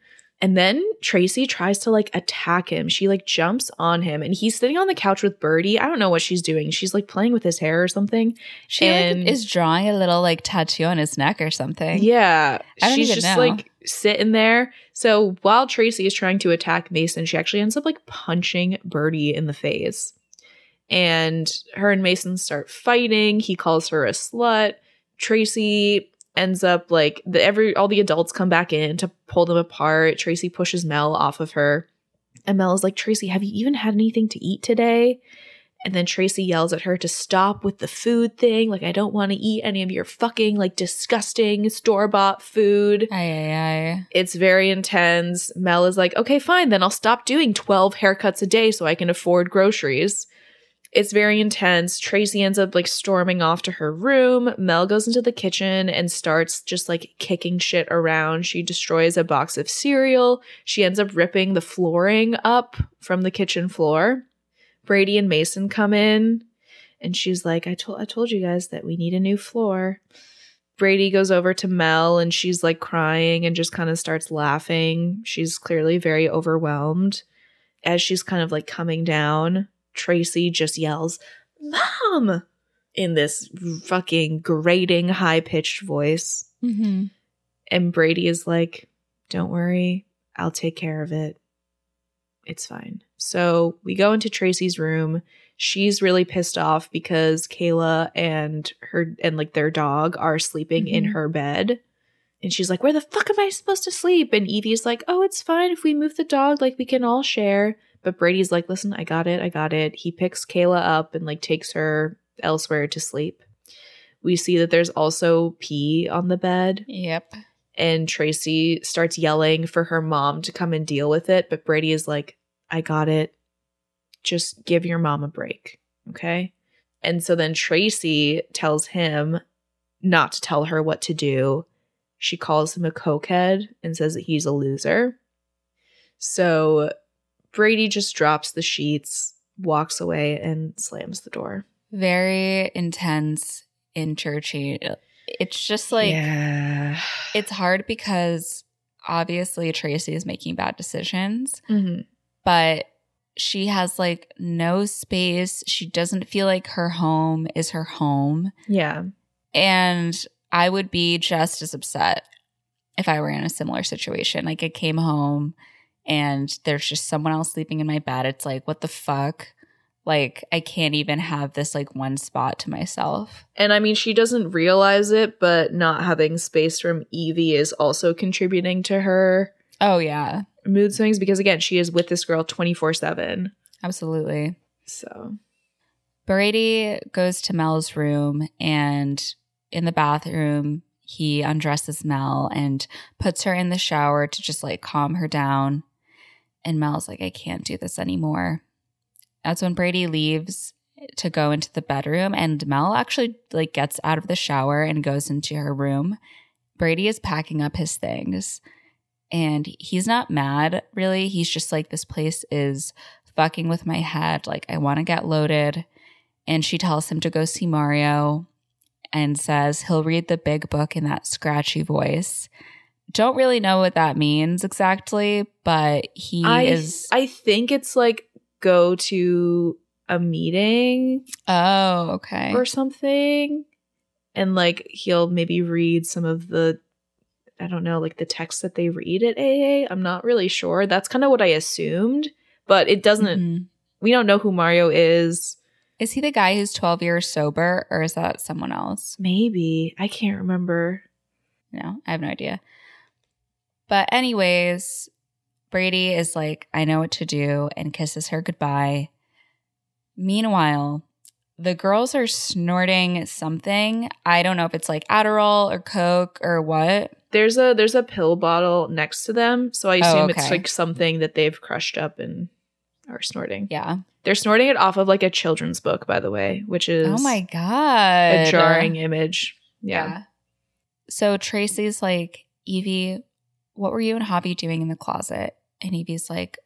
And then Tracy tries to like attack him. She like jumps on him and he's sitting on the couch with Birdie. I don't know what she's doing. She's like playing with his hair or something. She And- like, is drawing a little like tattoo on his neck or something. Yeah. She's just know. like sitting there. So while Tracy is trying to attack Mason, she actually ends up like punching Birdie in the face. And her and Mason start fighting. He calls her a slut. Tracy ends up like the every all the adults come back in to pull them apart. Tracy pushes Mel off of her. And Mel is like, Tracy, have you even had anything to eat today? And then Tracy yells at her to stop with the food thing. Like, I don't want to eat any of your fucking, like, disgusting store bought food. Aye, aye, aye. It's very intense. Mel is like, okay, fine, then I'll stop doing 12 haircuts a day so I can afford groceries. It's very intense. Tracy ends up like storming off to her room. Mel goes into the kitchen and starts just like kicking shit around. She destroys a box of cereal. She ends up ripping the flooring up from the kitchen floor. Brady and Mason come in and she's like, I told I told you guys that we need a new floor. Brady goes over to Mel and she's like crying and just kind of starts laughing. She's clearly very overwhelmed. As she's kind of like coming down, Tracy just yells, Mom! in this fucking grating, high pitched voice. Mm-hmm. And Brady is like, Don't worry, I'll take care of it. It's fine. So we go into Tracy's room. She's really pissed off because Kayla and her and like their dog are sleeping in Mhm. her bed. And she's like, Where the fuck am I supposed to sleep? And Evie's like, Oh, it's fine if we move the dog, like we can all share. But Brady's like, Listen, I got it, I got it. He picks Kayla up and like takes her elsewhere to sleep. We see that there's also pee on the bed Yep. and Tracy starts yelling for her mom to come and deal with it, but Brady is like, I got it. Just give your mom a break. Okay. And so then Tracy tells him not to tell her what to do. She calls him a cokehead and says that he's a loser. So Brady just drops the sheets, walks away, and slams the door. Very intense interchange. It's just like yeah. it's hard because obviously Tracy is making bad decisions, Mm-hmm. but she has like no space. She doesn't feel like her home is her home. Yeah. And I would be just as upset if I were in a similar situation. Like I came home and there's just someone else sleeping in my bed. It's like, what the fuck? Like I can't even have this like one spot to myself. And I mean, she doesn't realize it, but not having space from Evie is also contributing to her Oh yeah, mood swings because, again, she is with this girl 24 7. absolutely. So, Brady goes to Mel's room and in the bathroom, he undresses Mel and puts her in the shower to just like calm her down. And Mel's like, I can't do this anymore. That's when Brady leaves to go into the bedroom and Mel actually like gets out of the shower and goes into her room. Brady is packing up his things and he's not mad really. He's just like, this place is fucking with my head. Like, I want to get loaded and she tells him to go see Mario and says he'll read the big book in that scratchy voice. Don't really know what that means exactly, but he I, is. I think it's like go to a meeting oh, okay. or something. And like he'll maybe read some of the, I don't know, like the text that they read at AA. I'm not really sure. That's kind of what I assumed, but it doesn't, Mhm. we don't know who Mario is. Is he the guy who's 12 years sober or is that someone else? Maybe. I can't remember. No, I have no idea. But, anyways, Brady is like, I know what to do and kisses her goodbye. Meanwhile, the girls are snorting something. I don't know if it's like Adderall or Coke or what. There's a there's a pill bottle next to them, so I assume oh, it's okay. like something that they've crushed up and are snorting. Yeah. They're snorting it off of like a children's book, by the way, which is Oh my God. a jarring image. Yeah. So Tracy's like, Evie, what were you and Javi doing in the closet? And Evie's like,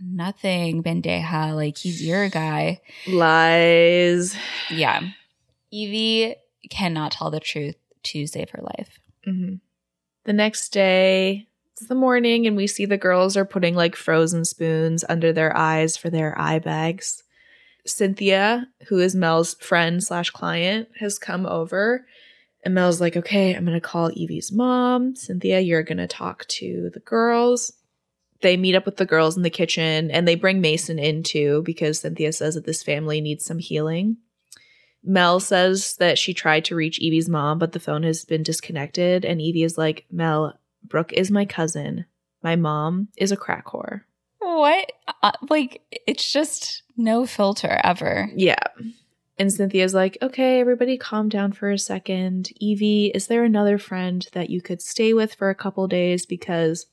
nothing, Bendeja. Like, he's your guy. Lies. Yeah. Evie cannot tell the truth to save her life. hmm The next day, it's the morning, and we see the girls are putting like frozen spoons under their eyes for their eye bags. Cynthia, who is Mel's friend slash client, has come over. And Mel's like, okay, I'm going to call Evie's mom. Cynthia, you're going to talk to the girls. They meet up with the girls in the kitchen and they bring Mason in too because Cynthia says that this family needs some healing. Mel says that she tried to reach Evie's mom, but the phone has been disconnected. And Evie is like, Mel, Brooke is my cousin. My mom is a crack whore. What? Uh, like, it's just no filter ever. Yeah. And Cynthia's like, okay, everybody calm down for a second. Evie, is there another friend that you could stay with for a couple days? Because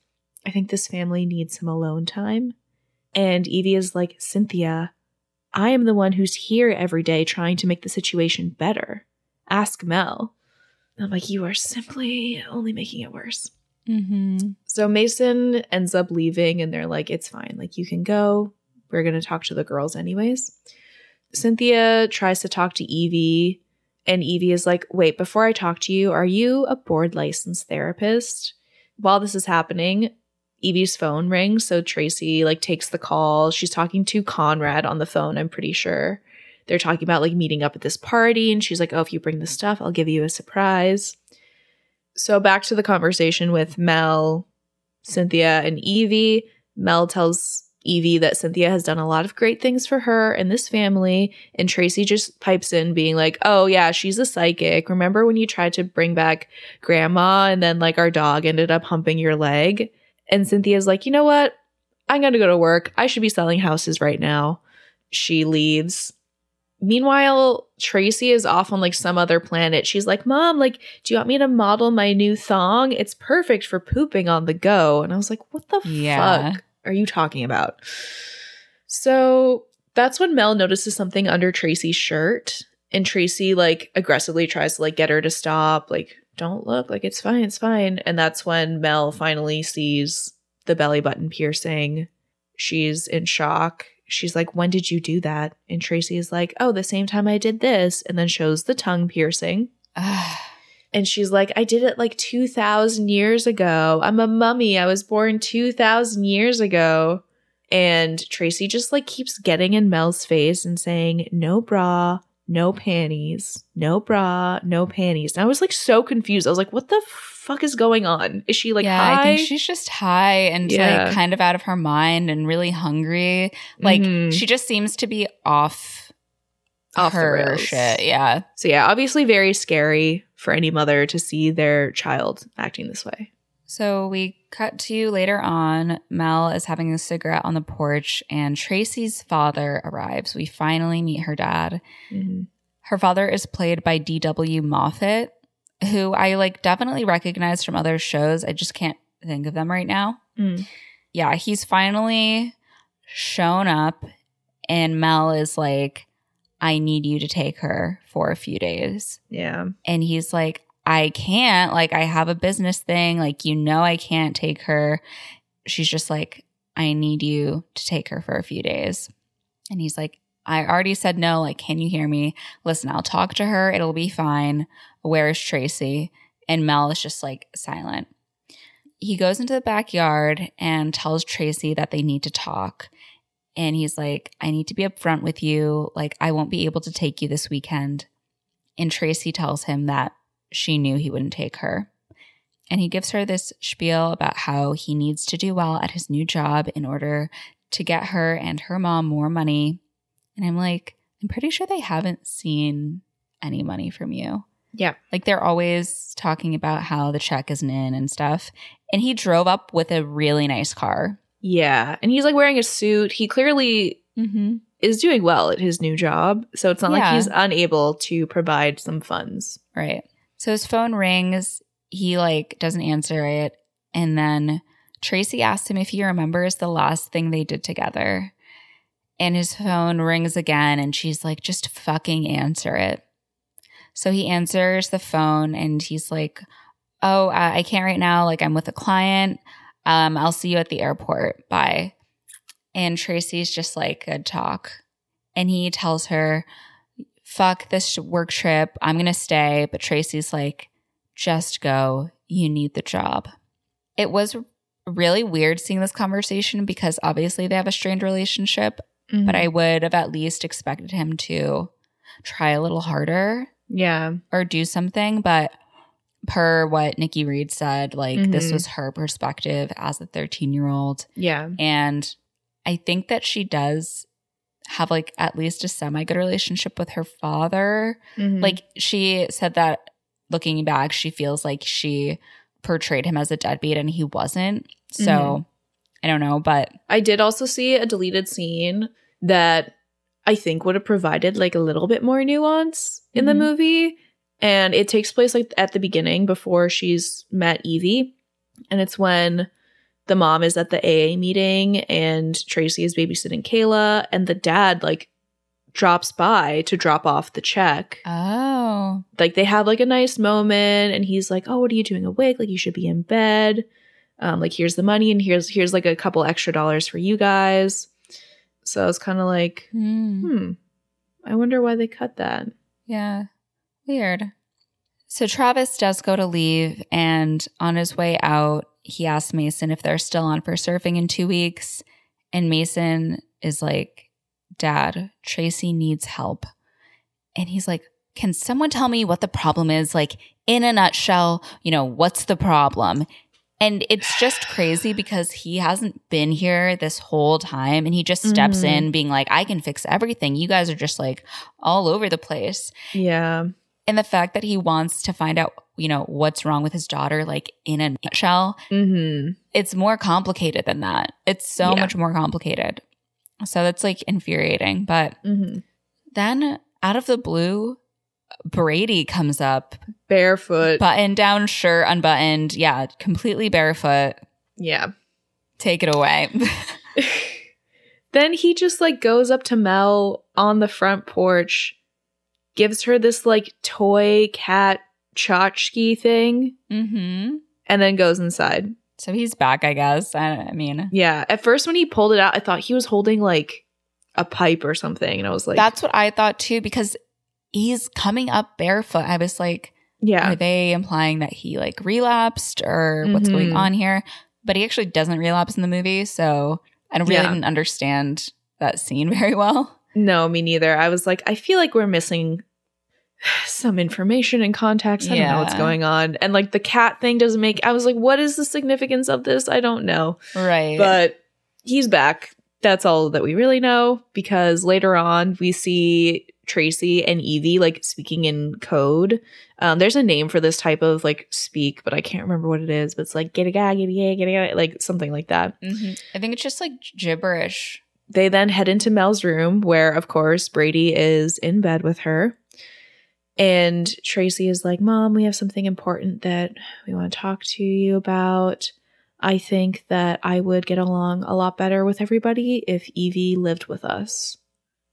I think this family needs some alone time. And Evie is like, Cynthia, I am the one who's here every day trying to make the situation better. Ask Mel. And I'm like, you are simply only making it worse. Mm-hmm. So Mason ends up leaving and they're like, it's fine. Like, you can go. We're going to talk to the girls anyways. Cynthia tries to talk to Evie, and Evie is like, wait, before I talk to you, are you a board licensed therapist? While this is happening, Evie's phone rings. So Tracy like takes the call. She's talking to Conrad on the phone, I'm pretty sure. They're talking about like meeting up at this party, and she's like, Oh, if you bring the stuff, I'll give you a surprise. So back to the conversation with Mel, Cynthia, and Evie. Mel tells Evie that Cynthia has done a lot of great things for her and this family. And Tracy just pipes in, being like, Oh, yeah, she's a psychic. Remember when you tried to bring back grandma and then like our dog ended up humping your leg? And Cynthia's like, You know what? I'm going to go to work. I should be selling houses right now. She leaves. Meanwhile, Tracy is off on like some other planet. She's like, Mom, like, do you want me to model my new thong? It's perfect for pooping on the go. And I was like, What the Yeah. fuck are you talking about? So that's when Mel notices something under Tracy's shirt. And Tracy like aggressively tries to like get her to stop, like, don't look, like it's fine, it's fine. And that's when Mel finally sees the belly button piercing. She's in shock. She's like, When did you do that? And Tracy is like, Oh, the same time I did this. And then shows the tongue piercing. (sighs) Ah. And she's like, I did it like 2,000 years ago. I'm a mummy. I was born 2,000 years ago. And Tracy just like keeps getting in Mel's face and saying, no bra, no panties, no bra, no panties. And I was like so confused. I was like, what the fuck is going on? Is she like yeah, high? I think she's just high and Yeah. like kind of out of her mind and really hungry. Like Mhm. she just seems to be off, Off the her shit. Yeah. So yeah, obviously very scary for any mother to see their child acting this way. So we cut to later on. Mel is having a cigarette on the porch, and Tracy's father arrives. We finally meet her dad. Mm-hmm. Her father is played by D.W. Moffett, who I like definitely recognize from other shows. I just can't think of them right now. Mm. Yeah, he's finally shown up, and Mel is like, I need you to take her for a few days. Yeah. And he's like, I can't. Like, I have a business thing. Like, you know, I can't take her. She's just like, I need you to take her for a few days. And he's like, I already said no. Like, can you hear me? Listen, I'll talk to her. It'll be fine. Where's Tracy? And Mel is just like silent. He goes into the backyard and tells Tracy that they need to talk. And he's like, I need to be upfront with you. Like, I won't be able to take you this weekend. And Tracy tells him that she knew he wouldn't take her. And he gives her this spiel about how he needs to do well at his new job in order to get her and her mom more money. And I'm like, I'm pretty sure they haven't seen any money from you. Yeah. Like they're always talking about how the check isn't in and stuff. And he drove up with a really nice car. Yeah. And he's like wearing a suit. He clearly Mm-hmm. is doing well at his new job. So it's not Yeah. like he's unable to provide some funds. Right. So his phone rings. He like doesn't answer it. And then Tracy asks him if he remembers the last thing they did together. And his phone rings again and she's like, just fucking answer it. So he answers the phone and he's like, oh, uh, I can't right now. Like I'm with a client. Um, I'll see you at the airport. Bye. And Tracy's just like, good talk. And he tells her, fuck this work trip. I'm going to stay. But Tracy's like, just go. You need the job. It was really weird seeing this conversation because obviously they have a strained relationship, but I would have at least expected him to try a little harder yeah. or do something. But per what Nikki Reed said, like this Mhm. was her perspective as a 13 year old. Yeah. And I think that she does have like at least a semi good relationship with her father. Mhm. Like she said that looking back, she feels like she portrayed him as a deadbeat and he wasn't. So Mhm. I don't know, but I did also see a deleted scene that I think would have provided like a little bit more nuance in the Mhm. movie. And it takes place like at the beginning before she's met Evie. And it's when the mom is at the AA meeting and Tracy is babysitting Kayla and the dad like drops by to drop off the check. oh, like they have like a nice moment and he's like oh what are you doing awake like you should be in bed um like here's the money and here's here's like a couple extra dollars for you guys so i was kind of like hmm. hmm i wonder why they cut that yeah, weird. So Travis does go to leave, and on his way out, he asks Mason if they're still on for surfing in two weeks. And Mason is like, Dad, Tracy needs help. And he's like, Can someone tell me what the problem is? Like, in a nutshell, you know, what's the problem? And it's just crazy because he hasn't been here this whole time and he just steps Mhm. in being like, I can fix everything. You guys are just like all over the place. yeah And the fact that he wants to find out, you know, what's wrong with his daughter, like in a nutshell, mm-hmm it's more complicated than that. It's so Yeah. much more complicated. So that's like infuriating. But mm-hmm then out of the blue, Brady comes up, barefoot button down shirt unbuttoned. Yeah, completely barefoot. yeah Take it away. (laughs) (laughs) then he just like goes up to mel on the front porch gives her this like toy cat tchotchke thing hmm and then goes inside So he's back, I guess. I, I mean, Yeah. At first, when he pulled it out, I thought he was holding like a pipe or something. And I was like, that's what I thought too, because he's coming up barefoot. I was like, Yeah. Are they implying that he like relapsed or what's going Mhm. on here? But he actually doesn't relapse in the movie, so I really Yeah. didn't understand that scene (laughs) very well. No, me neither. I was like, I feel like we're missing (sighs) some information and context. I don't know what's going on. And like the cat thing doesn't make I was like, what is the significance of this? I don't know. Right. But he's back. That's all that we really know because later on we see Tracy and Evie like speaking in code. Um, there's a name for this type of like speak, but I can't remember what it is. But it's like get a guy, get a guy, get a guy, like something like that. Mhm. I think it's just like gibberish. They then head into Mel's room, where, of course, Brady is in bed with her. And Tracy is like, Mom, we have something important that we want to talk to you about. I think that I would get along a lot better with everybody if Evie lived with us.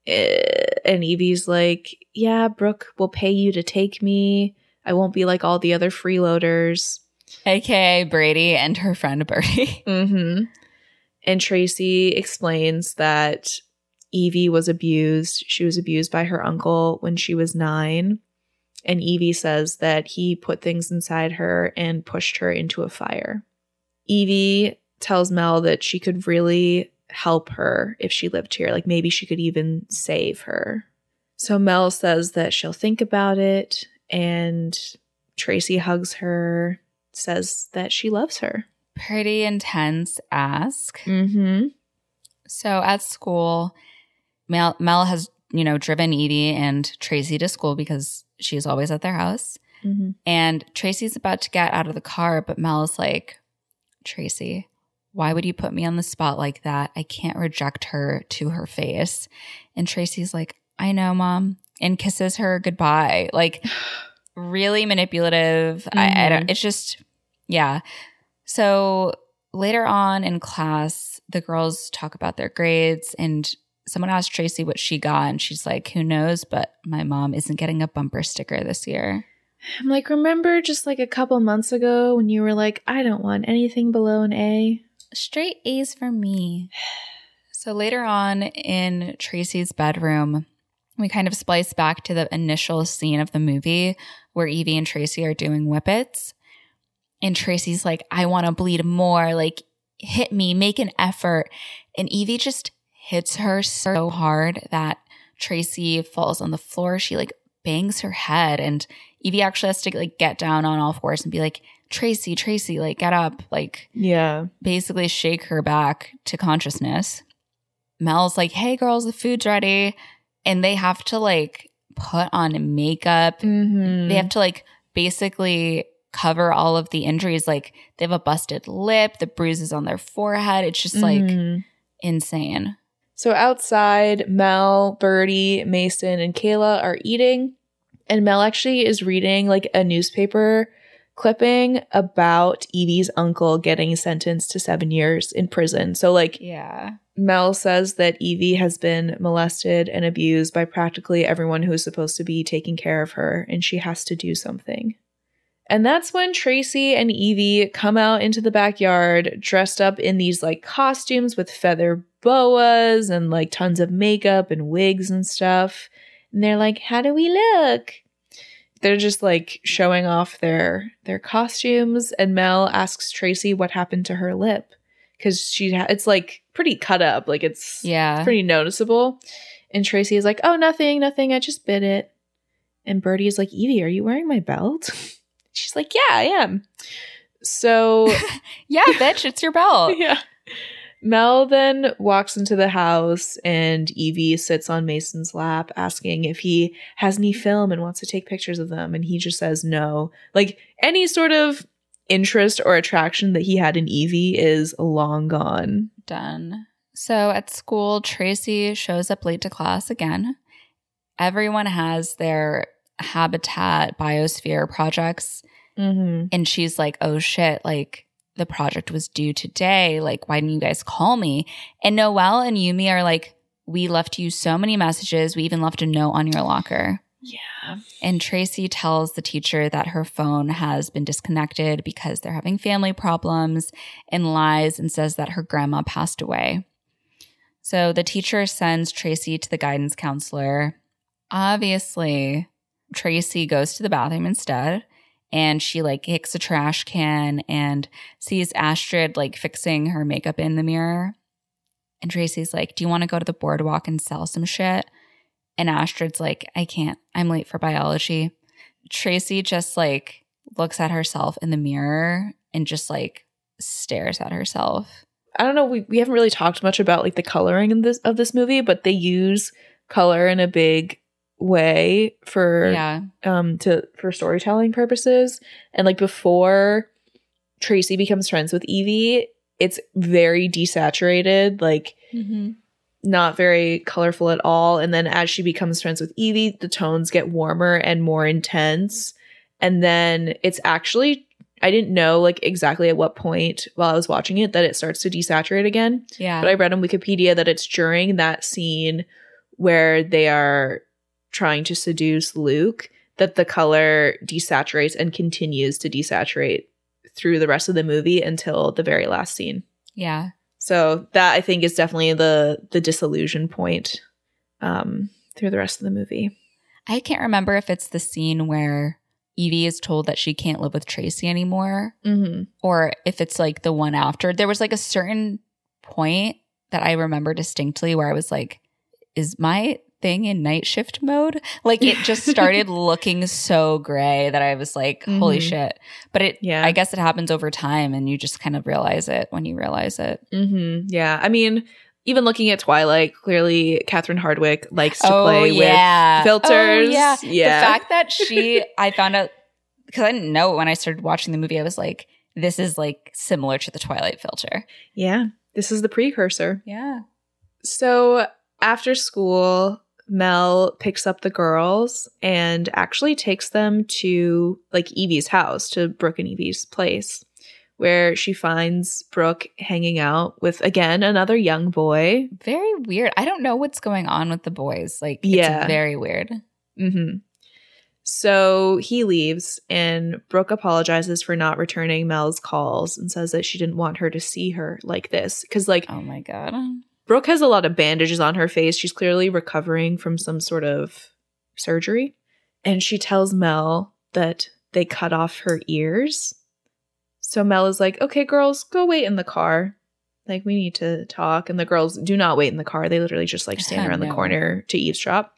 Eh, And Evie's like, Yeah, Brooke will pay you to take me. I won't be like all the other freeloaders. AKA Brady and her friend Birdie. Mm-hmm. And Tracy explains that Evie was abused. She was abused by her uncle when she was nine. And Evie says that he put things inside her and pushed her into a fire. Evie tells Mel that she could really help her if she lived here. Like maybe she could even save her. So Mel says that she'll think about it. And Tracy hugs her, says that she loves her. Pretty intense ask. Mm-hmm. So at school, Mel, Mel has, you know, driven Edie and Tracy to school because she's always at their house. Mm-hmm. And Tracy's about to get out of the car, but Mel is like, Tracy, why would you put me on the spot like that? I can't reject her to her face. And Tracy's like, I know, mom, and kisses her goodbye. Like, (sighs) really manipulative. I, I don't, it's just, yeah. So later on in class, the girls talk about their grades and someone asked Tracy what she got. And she's like, who knows? But my mom isn't getting a bumper sticker this year. I'm like, remember just like a couple months ago when you were like, I don't want anything below an A? Straight A's for me. (sighs) So later on in Tracy's bedroom, we kind of splice back to the initial scene of the movie where Evie and Tracy are doing whippets. And Tracy's like, I want to bleed more. Like, hit me, make an effort. And Evie just hits her so hard that Tracy falls on the floor. She like bangs her head. And Evie actually has to like get down on all fours and be like, Tracy, Tracy, like, get up. Like, Yeah. basically shake her back to consciousness. Mel's like, hey girls, the food's ready. And they have to like put on makeup. Mm-hmm. They have to like basically cover all of the injuries. Like they have a busted lip, the bruises on their forehead. It's just like Mhm. insane. So outside, Mel, Birdie, Mason, and Kayla are eating. And Mel actually is reading like a newspaper clipping about Evie's uncle getting sentenced to seven years in prison. So, like, Yeah. Mel says that Evie has been molested and abused by practically everyone who is supposed to be taking care of her, and she has to do something. And that's when Tracy and Evie come out into the backyard dressed up in these like costumes with feather boas and like tons of makeup and wigs and stuff. And they're like, "How do we look?" They're just like showing off their their costumes and Mel asks Tracy what happened to her lip cuz she ha- it's like pretty cut up, like it's Yeah. pretty noticeable. And Tracy is like, "Oh, nothing, nothing. I just bit it." And Birdie is like, "Evie, are you wearing my belt?" (laughs) She's like, "Yeah, I am." So, (laughs) yeah, bitch, it's your belt. (laughs) yeah. Mel then walks into the house and Evie sits on Mason's lap asking if he has any film and wants to take pictures of them and he just says no. Like any sort of interest or attraction that he had in Evie is long gone. Done. So at school, Tracy shows up late to class again. Everyone has their habitat biosphere projects Mm-hmm. and she's like, "Oh shit, like the project was due today. Like why didn't you guys call me?" And Noel and Yumi are like, "We left you so many messages. We even left a note on your locker." Yeah. And Tracy tells the teacher that her phone has been disconnected because they're having family problems and lies and says that her grandma passed away. So the teacher sends Tracy to the guidance counselor. Obviously, Tracy goes to the bathroom instead and she like kicks a trash can and sees Astrid like fixing her makeup in the mirror. And Tracy's like, Do you want to go to the boardwalk and sell some shit? And Astrid's like, I can't. I'm late for biology. Tracy just like looks at herself in the mirror and just like stares at herself. I don't know. We, we haven't really talked much about like the coloring in this of this movie, but they use color in a big way for Yeah. um to for storytelling purposes. And like before Tracy becomes friends with Evie, it's very desaturated, like Mm-hmm. not very colorful at all. And then as she becomes friends with Evie, the tones get warmer and more intense. And then it's actually I didn't know like exactly at what point while I was watching it that it starts to desaturate again. Yeah. But I read on Wikipedia that it's during that scene where they are trying to seduce Luke that the color desaturates and continues to desaturate through the rest of the movie until the very last scene. yeah. So that I think is definitely the the disillusion point um through the rest of the movie. I can't remember if it's the scene where Evie is told that she can't live with Tracy anymore Mm-hmm. or if it's like the one after. There was like a certain point that I remember distinctly where I was like, is my thing in night shift mode? Like it just started (laughs) looking so gray that I was like, holy Mhm. shit. But it, Yeah. I guess it happens over time and you just kind of realize it when you realize it. Mm-hmm. Yeah. I mean, even looking at Twilight, clearly Catherine Hardwicke likes to play with filters. Oh, yeah. Yeah. The fact that she, (laughs) I found out because I didn't know when I started watching the movie. I was like, this is like similar to the Twilight filter. Yeah. This is the precursor. Yeah. So after school, Mel picks up the girls and actually takes them to like Evie's house, to Brooke and Evie's place, where she finds Brooke hanging out with again another young boy. Very weird. I don't know what's going on with the boys. Like, Yeah. very weird. Mm-hmm. So he leaves, and Brooke apologizes for not returning Mel's calls and says that she didn't want her to see her like this. Because, like, Oh my God. Brooke has a lot of bandages on her face. She's clearly recovering from some sort of surgery. And she tells Mel that they cut off her ears. So Mel is like, okay, girls, go wait in the car. Like, we need to talk. And the girls do not wait in the car. They literally just like stand (laughs) around the corner to eavesdrop.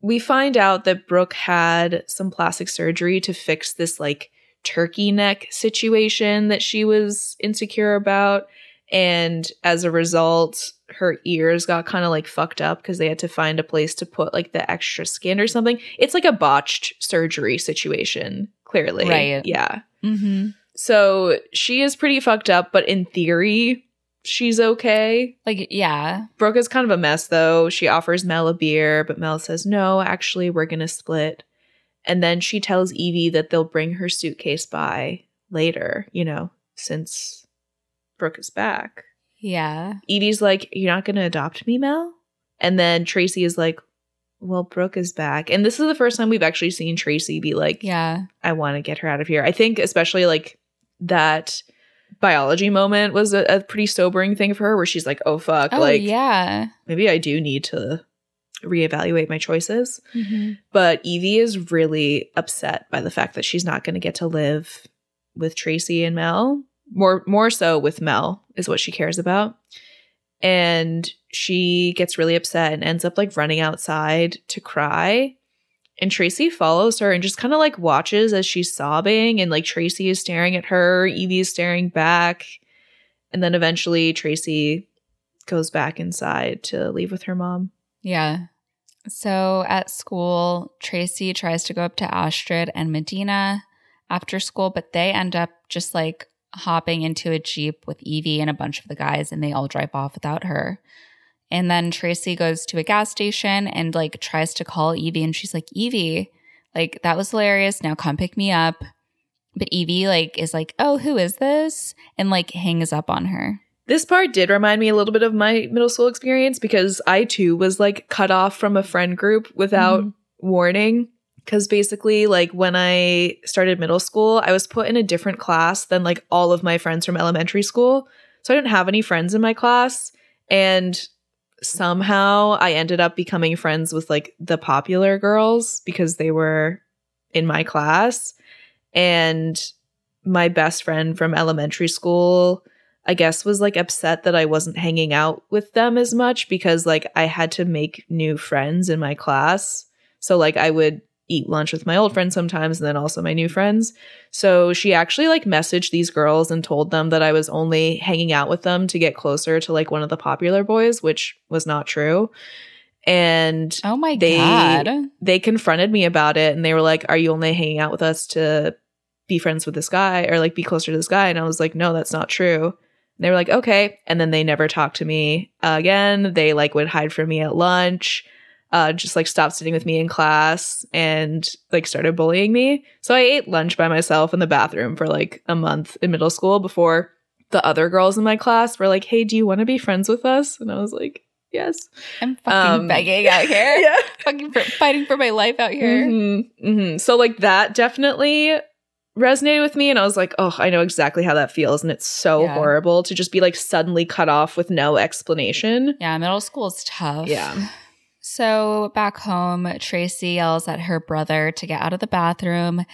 We find out that Brooke had some plastic surgery to fix this like turkey neck situation that she was insecure about. And as a result, her ears got kind of like fucked up because they had to find a place to put like the extra skin or something. It's like a botched surgery situation, clearly. Right. Yeah. Mm-hmm. So she is pretty fucked up, but in theory, she's okay. Like, yeah. Brooke is kind of a mess though. She offers Mel a beer, but Mel says, no, actually, we're going to split. And then she tells Evie that they'll bring her suitcase by later, you know, since Brooke is back. Yeah. Evie's like, You're not going to adopt me, Mel? And then Tracy is like, Well, Brooke is back. And this is the first time we've actually seen Tracy be like, Yeah. I want to get her out of here. I think, especially like that biology moment was a, a pretty sobering thing for her where she's like, Oh, fuck. Oh, like, yeah. maybe I do need to reevaluate my choices. Mm-hmm. But Evie is really upset by the fact that she's not going to get to live with Tracy and Mel. More more so with Mel is what she cares about. And she gets really upset and ends up like running outside to cry. And Tracy follows her and just kind of like watches as she's sobbing and like Tracy is staring at her, Evie is staring back. And then eventually Tracy goes back inside to leave with her mom. Yeah. So at school, Tracy tries to go up to Astrid and Medina after school, but they end up just like hopping into a Jeep with Evie and a bunch of the guys, and they all drive off without her. And then Tracy goes to a gas station and like tries to call Evie, and she's like, Evie, like that was hilarious. Now come pick me up. But Evie like is like, oh, who is this? And like hangs up on her. This part did remind me a little bit of my middle school experience because I too was like cut off from a friend group without Mhm. warning. Because basically, like when I started middle school, I was put in a different class than like all of my friends from elementary school. So I didn't have any friends in my class. And somehow I ended up becoming friends with like the popular girls because they were in my class. And my best friend from elementary school, I guess, was like upset that I wasn't hanging out with them as much because like I had to make new friends in my class. So like I would eat lunch with my old friends sometimes and then also my new friends. So she actually like messaged these girls and told them that I was only hanging out with them to get closer to like one of the popular boys, which was not true. And Oh my They- god. they confronted me about it and they were like, Are you only hanging out with us to be friends with this guy or like be closer to this guy? And I was like, No, that's not true. And they were like, Okay. And then they never talked to me again. They like would hide from me at lunch, uh, just like stopped sitting with me in class and like started bullying me. So I ate lunch by myself in the bathroom for like a month in middle school before the other girls in my class were like, Hey, do you want to be friends with us? And I was like, Yes. I'm fucking Um, begging out (laughs) here. yeah. Fucking for, fighting for my life out here. Mhm, mhm. So like that definitely resonated with me and I was like, "Oh, I know exactly how that feels and it's so Yeah. horrible to just be like suddenly cut off with no explanation." Yeah, middle school is tough. Yeah. So back home, Tracy yells at her brother to get out of the bathroom.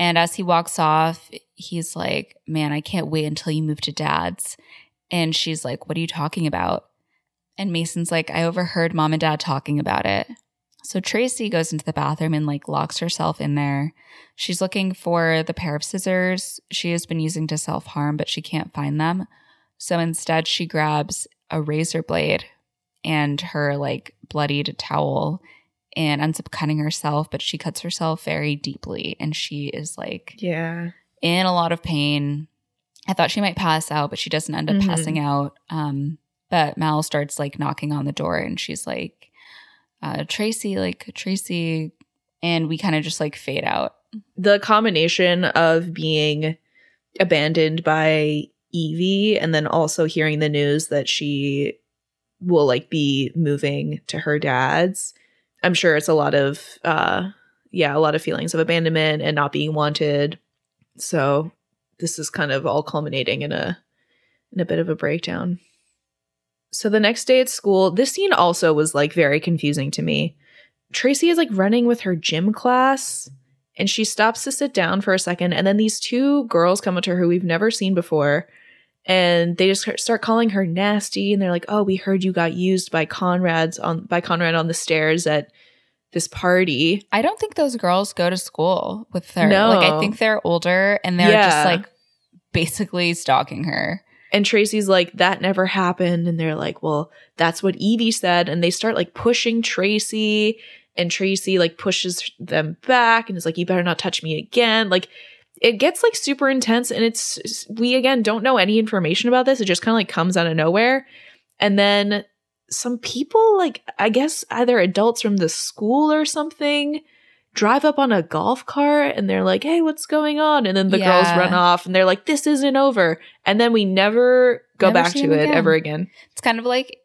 And as he walks off, he's like, Man, I can't wait until you move to dad's. And she's like, What are you talking about? And Mason's like, I overheard mom and dad talking about it. So Tracy goes into the bathroom and like locks herself in there. She's looking for the pair of scissors she has been using to self harm, but she can't find them. So instead, she grabs a razor blade and her like bloodied towel and ends up cutting herself, but she cuts herself very deeply and she is like Yeah. in a lot of pain. I thought she might pass out, but she doesn't end up Mhm. passing out. Um, but Mal starts like knocking on the door and she's like, uh, Tracy, like Tracy. And we kind of just like fade out. The combination of being abandoned by Evie and then also hearing the news that she will like be moving to her dad's. I'm sure it's a lot of uh yeah, a lot of feelings of abandonment and not being wanted. So this is kind of all culminating in a in a bit of a breakdown. So the next day at school, this scene also was like very confusing to me. Tracy is like running with her gym class and she stops to sit down for a second and then these two girls come up to her who we've never seen before and they just start calling her nasty and they're like, "Oh, we heard you got used by Conrad's on by Conrad on the stairs at this party." I don't think those girls go to school with her. No. Like, I think they're older and they're Yeah. just like basically stalking her. And Tracy's like, that never happened. And they're like, well, that's what Evie said. And they start like pushing Tracy, and Tracy like pushes them back and is like, you better not touch me again. Like, it gets like super intense. And it's, we again don't know any information about this. It just kind of like comes out of nowhere. And then some people, like, I guess either adults from the school or something, drive up on a golf cart and they're like, hey, what's going on? And then the girls run off and they're like, this isn't over. And then we never go Never back to it again. ever again. It's kind of like,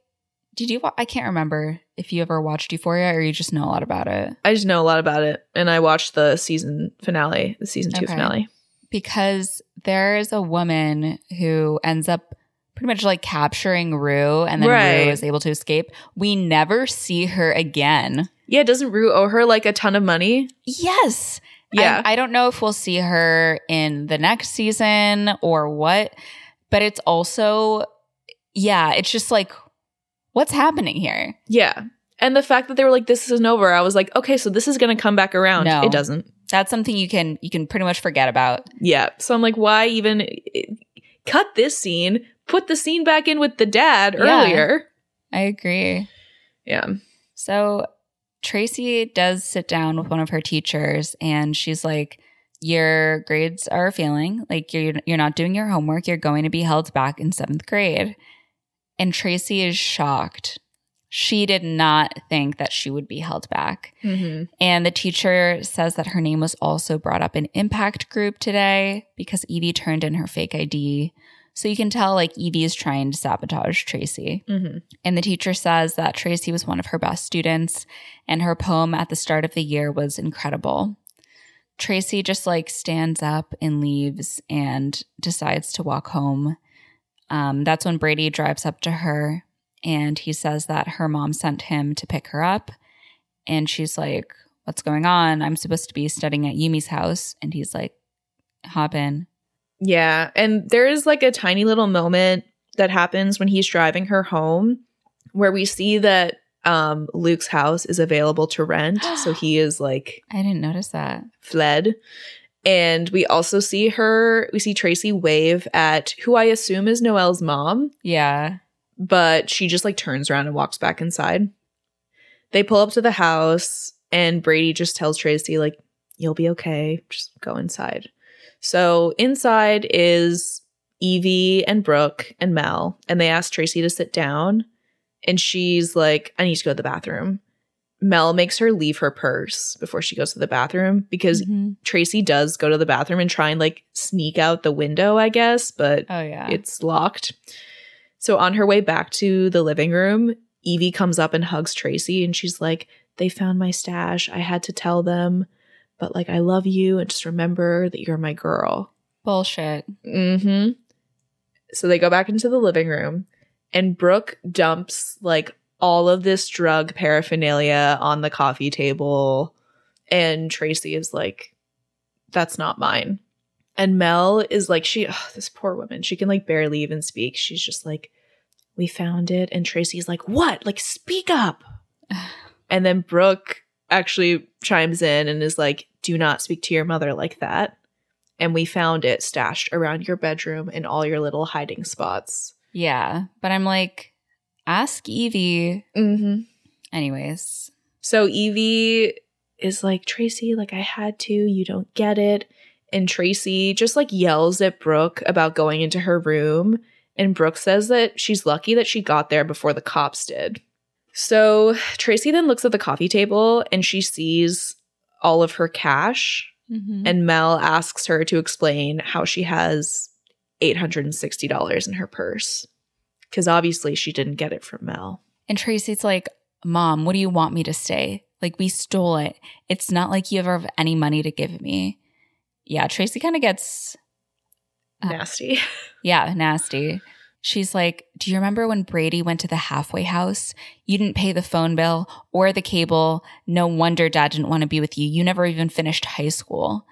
did you? I can't remember if you ever watched Euphoria or you just know a lot about it. I just know a lot about it. And I watched the season finale, the season two Okay. finale. because there is a woman who ends up pretty much like capturing Rue, and then Right. Rue is able to escape. We never see her again. Yeah, doesn't Rue owe her like a ton of money? Yes. Yeah. I, I don't know if we'll see her in the next season or what, but it's also, yeah, it's just like, what's happening here? yeah. And the fact that they were like, this isn't over, I was like, okay, so this is going to come back around. No. It doesn't. That's something you can you can pretty much forget about. Yeah. So I'm like, why even cut this scene, put the scene back in with the dad Yeah. earlier? I agree. Yeah. So Tracy does sit down with one of her teachers and she's like, Your grades are failing. Like you're you're not doing your homework. You're going to be held back in seventh grade. And Tracy is shocked. She did not think that she would be held back. Mm-hmm. And the teacher says that her name was also brought up in impact group today because Evie turned in her fake ID. So you can tell like Evie is trying to sabotage Tracy. Mm-hmm. And the teacher says that Tracy was one of her best students and her poem at the start of the year was incredible. Tracy just like stands up and leaves and decides to walk home. Um, that's when Brady drives up to her and he says that her mom sent him to pick her up. And she's like, What's going on? I'm supposed to be studying at Yumi's house. And he's like, hop in. Yeah. And there is like a tiny little moment that happens when he's driving her home where we see that um, Luke's house is available to rent. (gasps) so he is like I didn't notice that. fled. And we also see her, we see Tracy wave at who I assume is Noel's mom, Yeah. but she just like turns around and walks back inside. They pull up to the house and Brady just tells Tracy, like, you'll be okay. Just go inside. So inside is Evie and Brooke and Mel, and they ask Tracy to sit down. And she's like, I need to go to the bathroom. Mel makes her leave her purse before she goes to the bathroom because Mhm. Tracy does go to the bathroom and try and like sneak out the window, I guess, but Oh yeah. it's locked. So on her way back to the living room, Evie comes up and hugs Tracy and she's like, They found my stash. I had to tell them, but like, I love you and just remember that you're my girl. Bullshit. Mm hmm. So they go back into the living room and Brooke dumps like all of this drug paraphernalia on the coffee table. And Tracy is like, that's not mine. And Mel is like, she, ugh, this poor woman, she can like barely even speak. She's just like, we found it. And Tracy's like, what? Like, speak up. (sighs) and then Brooke actually chimes in and is like, do not speak to your mother like that and we found it stashed around your bedroom in all your little hiding spots. Yeah. But I'm like, ask Evie. Mm-hmm. Anyways. So Evie is like, Tracy, like, I had to, you don't get it. And Tracy just like yells at Brooke about going into her room. And Brooke says that she's lucky that she got there before the cops did. So Tracy then looks at the coffee table and she sees all of her cash Mhm. And Mel asks her to explain how she has $860 in her purse. Because obviously she didn't get it from Mel. And Tracy's like, Mom, what do you want me to say? Like, we stole it. It's not like you ever have any money to give me. Yeah, Tracy kind of gets, Uh, Nasty. (laughs) yeah, nasty. She's like, Do you remember when Brady went to the halfway house? You didn't pay the phone bill or the cable. No wonder dad didn't want to be with you. You never even finished high school.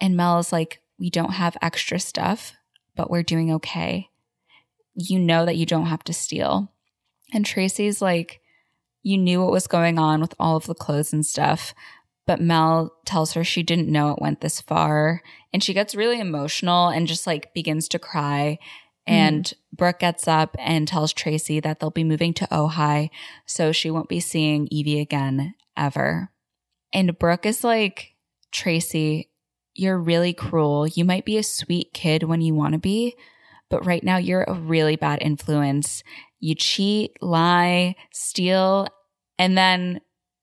And Mel is like, We don't have extra stuff, but we're doing okay. You know that you don't have to steal. And Tracy's like, You knew what was going on with all of the clothes and stuff. But Mel tells her she didn't know it went this far. And she gets really emotional and just like begins to cry. Mm-hmm. And Brooke gets up and tells Tracy that they'll be moving to Ojai, so she won't be seeing Evie again ever. And Brooke is like, Tracy, you're really cruel. You might be a sweet kid when you want to be, but right now you're a really bad influence. You cheat, lie, steal. And then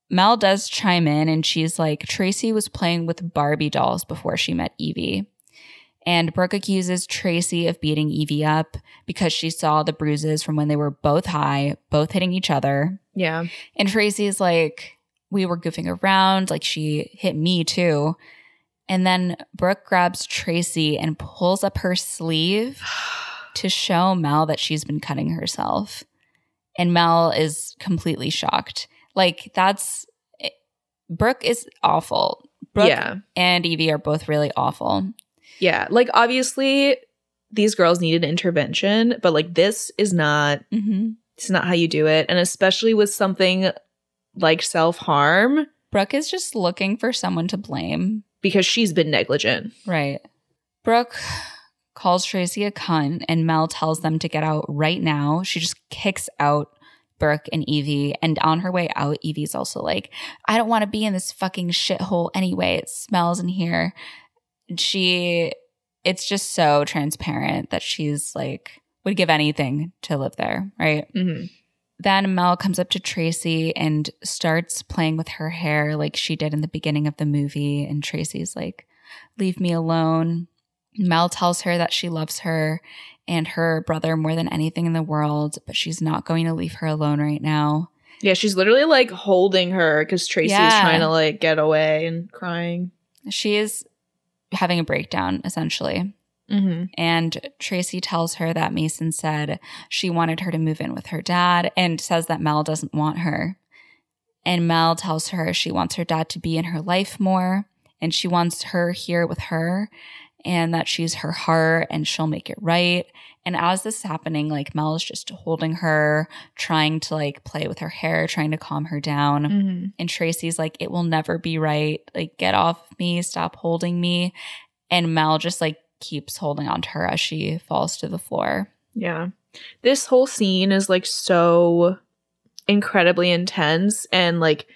Mel does chime in and she's like, Tracy was playing with Barbie dolls before she met Evie. And Brooke accuses Tracy of beating Evie up because she saw the bruises from when they were both high, both hitting each other. Yeah. And Tracy's like, we were goofing around, like she hit me too. And then Brooke grabs Tracy and pulls up her sleeve (sighs) to show Mel that she's been cutting herself. And Mel is completely shocked. Like, that's Brooke is awful. Brooke yeah. and Evie are both really awful. Yeah. Like, obviously, these girls needed intervention, but like, this is not. Mm-hmm. This is not how you do it. And especially with something like self harm, Brooke is just looking for someone to blame. Because she's been negligent. Right. Brooke calls Tracy a cunt and Mel tells them to get out right now. She just kicks out Brooke and Evie. And on her way out, Evie's also like, I don't want to be in this fucking shithole anyway. It smells in here. And She, it's just so transparent that she's like, would give anything to live there. Right. Mm-hmm. Then Mel comes up to Tracy and starts playing with her hair like she did in the beginning of the movie. And Tracy's like, Leave me alone. Mel tells her that she loves her and her brother more than anything in the world, but she's not going to leave her alone right now. Yeah. She's literally like holding her because Tracy's Yeah. trying to like get away and crying. She is having a breakdown, essentially. Mm-hmm. And Tracy tells her that Mason said she wanted her to move in with her dad and says that Mel doesn't want her. And Mel tells her she wants her dad to be in her life more and she wants her here with her. and that she's her heart and she'll make it right. And as this is happening, like Mel is just holding her, trying to like play with her hair, trying to calm her down. Mhm. And Tracy's like, it will never be right. Like, get off of me, stop holding me. And Mel just like keeps holding on to her as she falls to the floor. Yeah. This whole scene is like so incredibly intense and like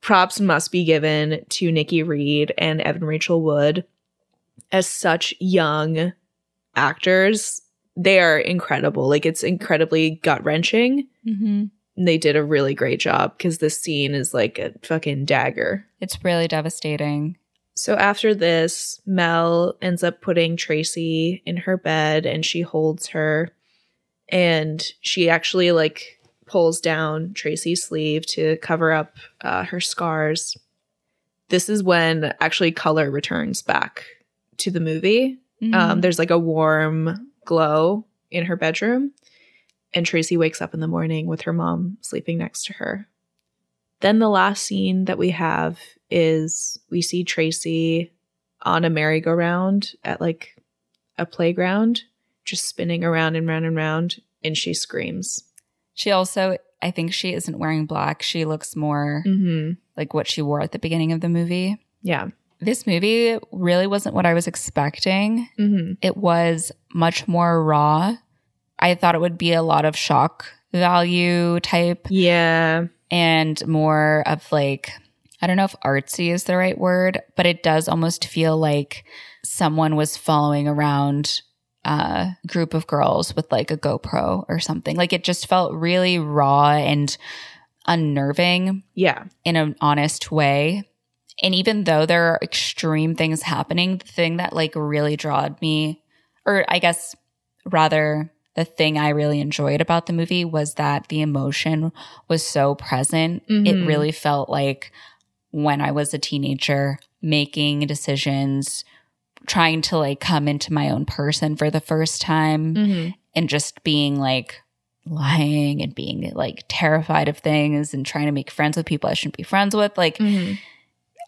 props must be given to Nikki Reed and Evan Rachel Wood as such young actors. They are incredible. Like it's incredibly gut wrenching. Mm-hmm. They did a really great job because this scene is like a fucking dagger. It's really devastating. So after this, Mel ends up putting Tracy in her bed and she holds her and she actually like pulls down Tracy's sleeve to cover up uh, her scars. This is when actually color returns back to the movie. Mm-hmm. Um, there's like a warm glow in her bedroom, and Tracy wakes up in the morning with her mom sleeping next to her. Then the last scene that we have is we see Tracy on a merry-go-round at like a playground, just spinning around and round and round, and she screams. she also, I think she isn't wearing black. She looks more Mm-hmm. like what she wore at the beginning of the movie. Yeah. This movie really wasn't what I was expecting. Mm-hmm. It was much more raw. I thought it would be a lot of shock value type Yeah. and more of like, I don't know if artsy is the right word, but it does almost feel like someone was following around a group of girls with like a GoPro or something. Like it just felt really raw and unnerving Yeah. in an honest way. And even though there are extreme things happening, the thing that like really drawed me, or I guess rather the thing I really enjoyed about the movie was that the emotion was so present. It Mhm. really felt like when I was a teenager making decisions, trying to like come into my own person for the first time Mm-hmm. and just being like lying and being like terrified of things and trying to make friends with people I shouldn't be friends with. Like Mm-hmm.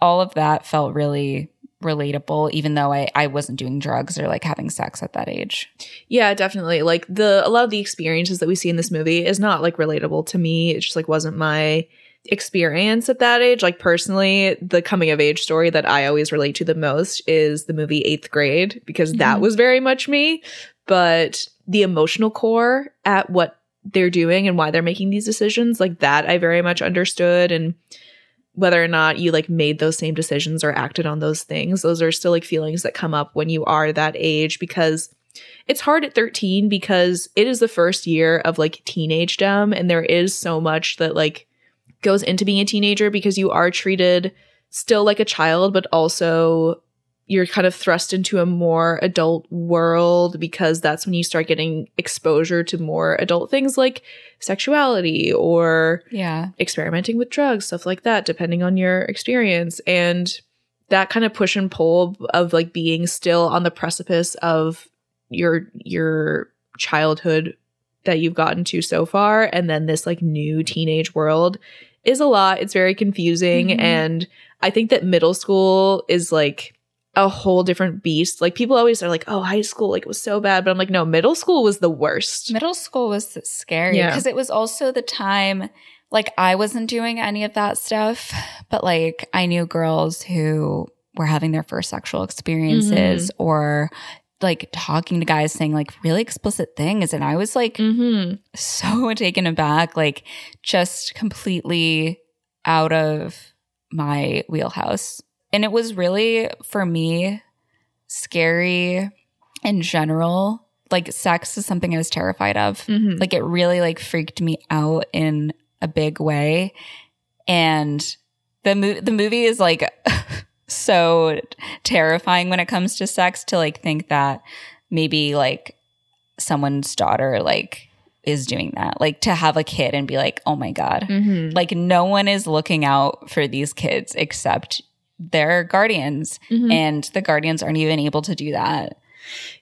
all of that felt really relatable, even though I, I wasn't doing drugs or like having sex at that age. Yeah, definitely. Like the a lot of the experiences that we see in this movie is not like relatable to me. It just like wasn't my experience at that age. Like personally, the coming of age story that I always relate to the most is the movie 8th grade because that Mhm. was very much me, but the emotional core at what they're doing and why they're making these decisions, like that I very much understood and whether or not you like made those same decisions or acted on those things, those are still like feelings that come up when you are that age because it's hard at 13 because it is the first year of like teenagedom and there is so much that like goes into being a teenager because you are treated still like a child but also you're kind of thrust into a more adult world because that's when you start getting exposure to more adult things like sexuality or Yeah. experimenting with drugs, stuff like that, depending on your experience. And that kind of push and pull of like being still on the precipice of your your childhood that you've gotten to so far and then this like new teenage world is a lot. It's very confusing Mhm. and I think that middle school is like a whole different beast. Like people always are like, "Oh, high school like it was so bad." But I'm like, "No, middle school was the worst." Middle school was scary Yeah. because it was also the time like I wasn't doing any of that stuff, but like I knew girls who were having their first sexual experiences or like talking to guys saying like really explicit things and I was like mm-hmm. so (laughs) taken aback, like just completely out of my wheelhouse. And it was really, for me, scary in general. Like sex is something I was terrified of. Mhm. Like it really like freaked me out in a big way. And the mo- the movie is like (laughs) so terrifying when it comes to sex to like think that maybe like someone's daughter like is doing that. Like to have a kid and be like, "Oh my god." Mhm. Like no one is looking out for these kids except their guardians Mhm. and the guardians aren't even able to do that.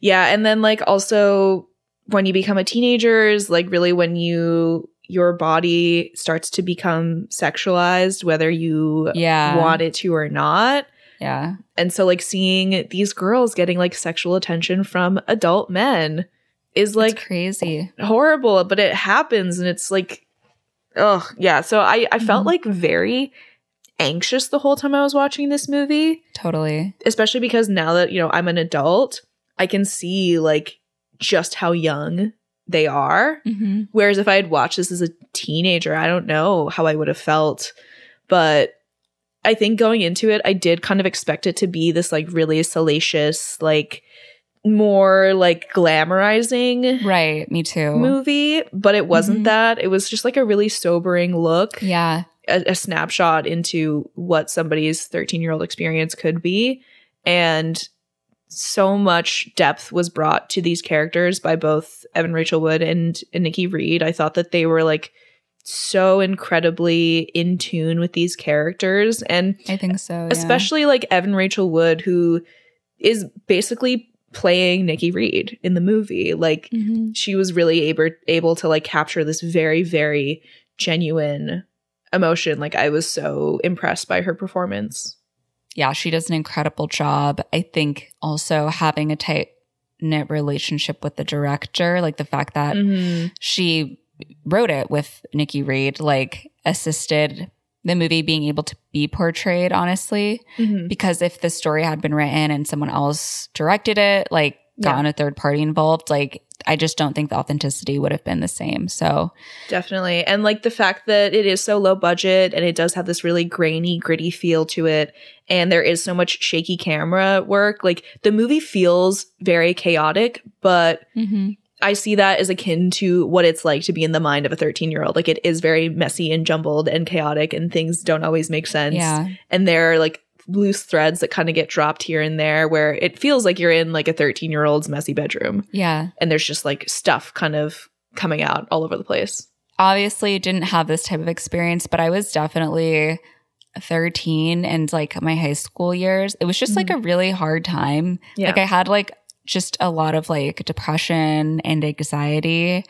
Yeah, and then like also when you become a teenager is like really when you your body starts to become sexualized whether you Yeah. want it to or not. Yeah. And so like seeing these girls getting like sexual attention from adult men is like it's crazy. horrible, but it happens and it's like oh, yeah. So I I felt Mhm. like very anxious the whole time I was watching this movie, Totally. especially because now that, you know, I'm an adult, I can see like just how young they are. hmm Whereas if I had watched this as a teenager, I don't know how I would have felt. But I think going into it, I did kind of expect it to be this like really salacious, like more like glamorizing Right. Me too. movie, but it wasn't Mhm. that. It was just like a really sobering look, Yeah. a, a snapshot into what somebody's 13 year old experience could be. And so much depth was brought to these characters by both Evan Rachel Wood and, and Nikki Reed. I thought that they were like so incredibly in tune with these characters. And I think so. yeah. especially like Evan Rachel Wood, who is basically playing Nikki Reed in the movie. Like Mhm. she was really able able to like capture this very very genuine emotion. Like I was so impressed by her performance. yeah, she does an incredible job. I think also having a tight knit relationship with the director, like the fact that Mhm. she wrote it with Nikki Reed, like assisted the movie being able to be portrayed honestly. Mhm. Because if the story had been written and someone else directed it, like Yeah. gotten a third party involved, like I just don't think the authenticity would have been the same. So Definitely. And like the fact that it is so low budget and it does have this really grainy, gritty feel to it. And there is so much shaky camera work. Like the movie feels very chaotic, but I see that as akin to what it's like to be in the mind of a 13 year old. Like it is very messy and jumbled and chaotic and things don't always make sense. yeah. And there are like loose threads that kind of get dropped here and there where it feels like you're in like a 13 year old's messy bedroom Yeah. and there's just like stuff kind of coming out all over the place. obviously didn't have this type of experience, but I was definitely 13 and like my high school years. It was just like mm-hmm. a really hard time. Yeah. Like I had like just a lot of like depression and anxiety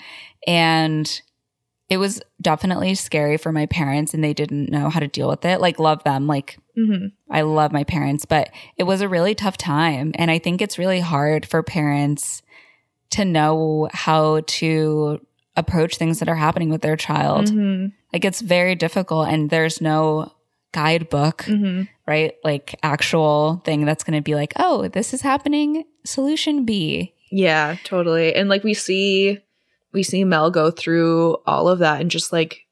and it was definitely scary for my parents and they didn't know how to deal with it. Like love them. Like hmm I love my parents, but it was a really tough time. And I think it's really hard for parents to know how to approach things that are happening with their child. hmm Like it's very difficult and there's no guidebook, hmm right? Like actual thing that's going to be like, "Oh, this is happening, solution B." Yeah, totally. And like we see we see Mel go through all of that and just like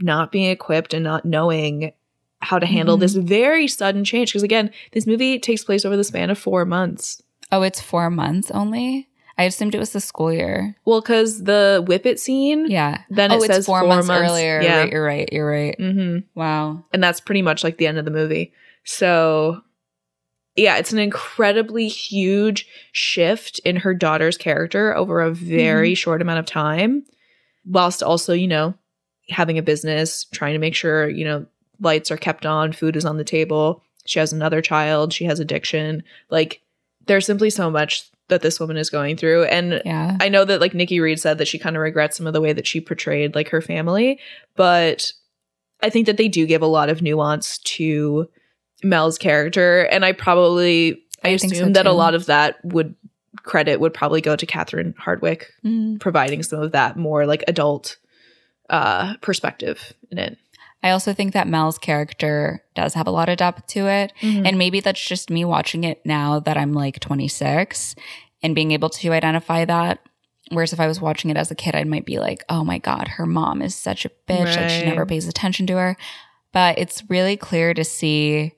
not being equipped and not knowing how to handle Mhm. this very sudden change because again, this movie takes place over the span of 4 months. Oh, it's 4 months only? I assumed it was the school year. Well, cuz the whippet scene, Yeah. then oh, it it's says 4, 4 months, months earlier. Yeah. Right, you're right. You're right. Mm-hmm. Wow. and that's pretty much like the end of the movie. So yeah, it's an incredibly huge shift in her daughter's character over a very mm-hmm. short amount of time, whilst also, you know, having a business, trying to make sure, you know, lights are kept on, food is on the table. She has another child, she has addiction. Like, there's simply so much that this woman is going through. And Yeah. I know that like Nikki Reed said that she kind of regrets some of the way that she portrayed like her family, but I think that they do give a lot of nuance to Mel's character, and I probably I, I assume so, that a lot of that would credit would probably go to Catherine Hardwicke Mm. providing some of that more like adult uh perspective in it. I also think that Mel's character does have a lot of depth to it. Mm-hmm. And maybe that's just me watching it now that I'm like 26 and being able to identify that. Whereas if I was watching it as a kid, I might be like, oh my God, her mom is such a bitch. Like she never pays attention to her. But it's really clear to see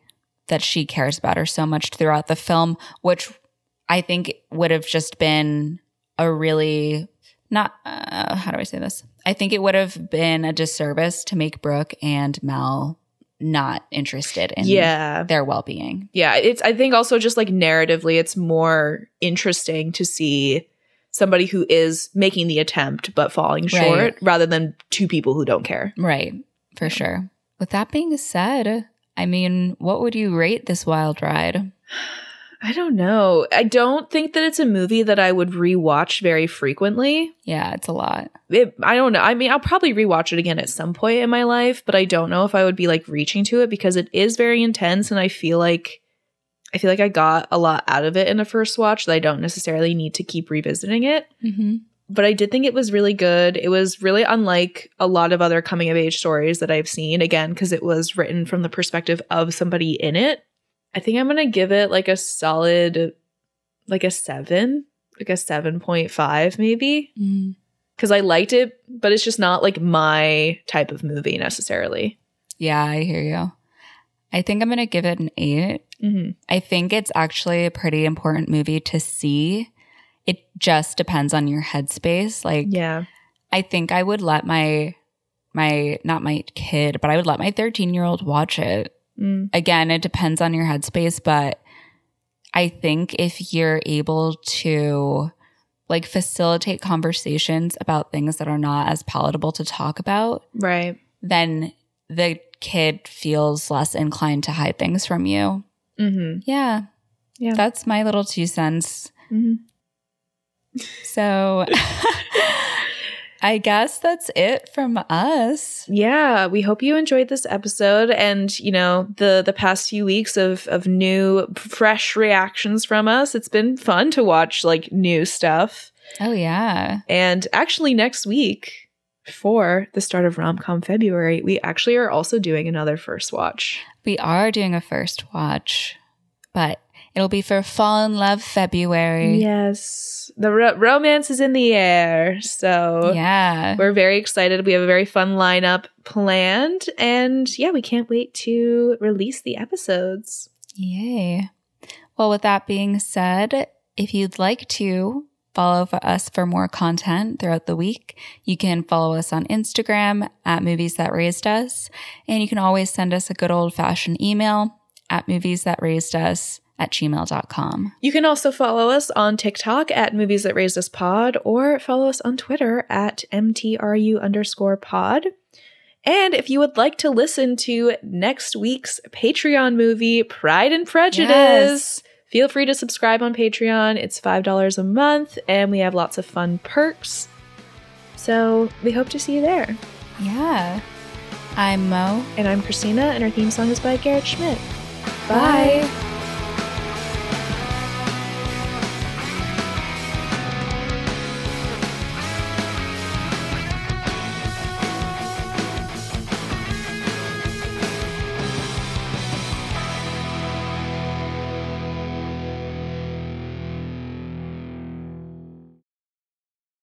that she cares about her so much throughout the film, which I think would have just been a really not, uh, how do I say this? I think it would have been a disservice to make Brooke and Mel not interested in yeah. their well being. yeah it's i think also just like narratively it's more interesting to see somebody who is making the attempt but falling Right. short rather than two people who don't care Right, for sure. With that being said, I mean, what would you rate this wild ride? (sighs) i don't know i don't think that it's a movie that i would rewatch very frequently Yeah, it's a lot. it, i don't know i mean i'll probably rewatch it again at some point in my life but i don't know if i would be like reaching to it because it is very intense and i feel like I feel like I got a lot out of it in a first watch that I don't necessarily need to keep revisiting it. Mm-hmm. But I did think it was really good. It was really unlike a lot of other coming of age stories that I've seen, again, because it was written from the perspective of somebody in it. I think I'm going to give it like a solid, like a seven, like a 7.5 maybe. Mm. Because I liked it, but it's just not like my type of movie necessarily. Yeah, I hear you. I think I'm going to give it an eight. Mm-hmm. I think it's actually a pretty important movie to see. It just depends on your headspace. Like, Yeah. I think I would let my, my, not my kid, but I would let my 13 year old watch it. Mm. Again, it depends on your headspace, but I think if you're able to like facilitate conversations about things that are not as palatable to talk about, Right. then the kid feels less inclined to hide things from you. Mm-hmm. Yeah. Yeah. That's my little two cents. Mm-hmm. So (laughs) I guess that's it from us. Yeah, we hope you enjoyed this episode and you know the the past few weeks of of new fresh reactions from us. It's been fun to watch like new stuff. Oh, yeah. And actually next week for the start of Romcom February, we actually are also doing another first watch. We are doing a first watch, but it'll be for Fall in Love February. Yes. The ro- romance is in the air. So Yeah. We're very excited. We have a very fun lineup planned. And yeah, we can't wait to release the episodes. Yay. Well, with that being said, if you'd like to follow for us for more content throughout the week, you can follow us on Instagram at Movies That Raised Us. And you can always send us a good old fashioned email at movies that raised us at gmail.com. You can also follow us on TikTok at Movies That Raised Us Pod or follow us on Twitter at MTRU underscore pod. And if you would like to listen to next week's Patreon movie, Pride and Prejudice, Yes. feel free to subscribe on Patreon. It's $5 a month, and we have lots of fun perks. So we hope to see you there. Yeah. I'm Mo. And I'm Christina, and our theme song is by Garrett Schmidt. Bye. Bye.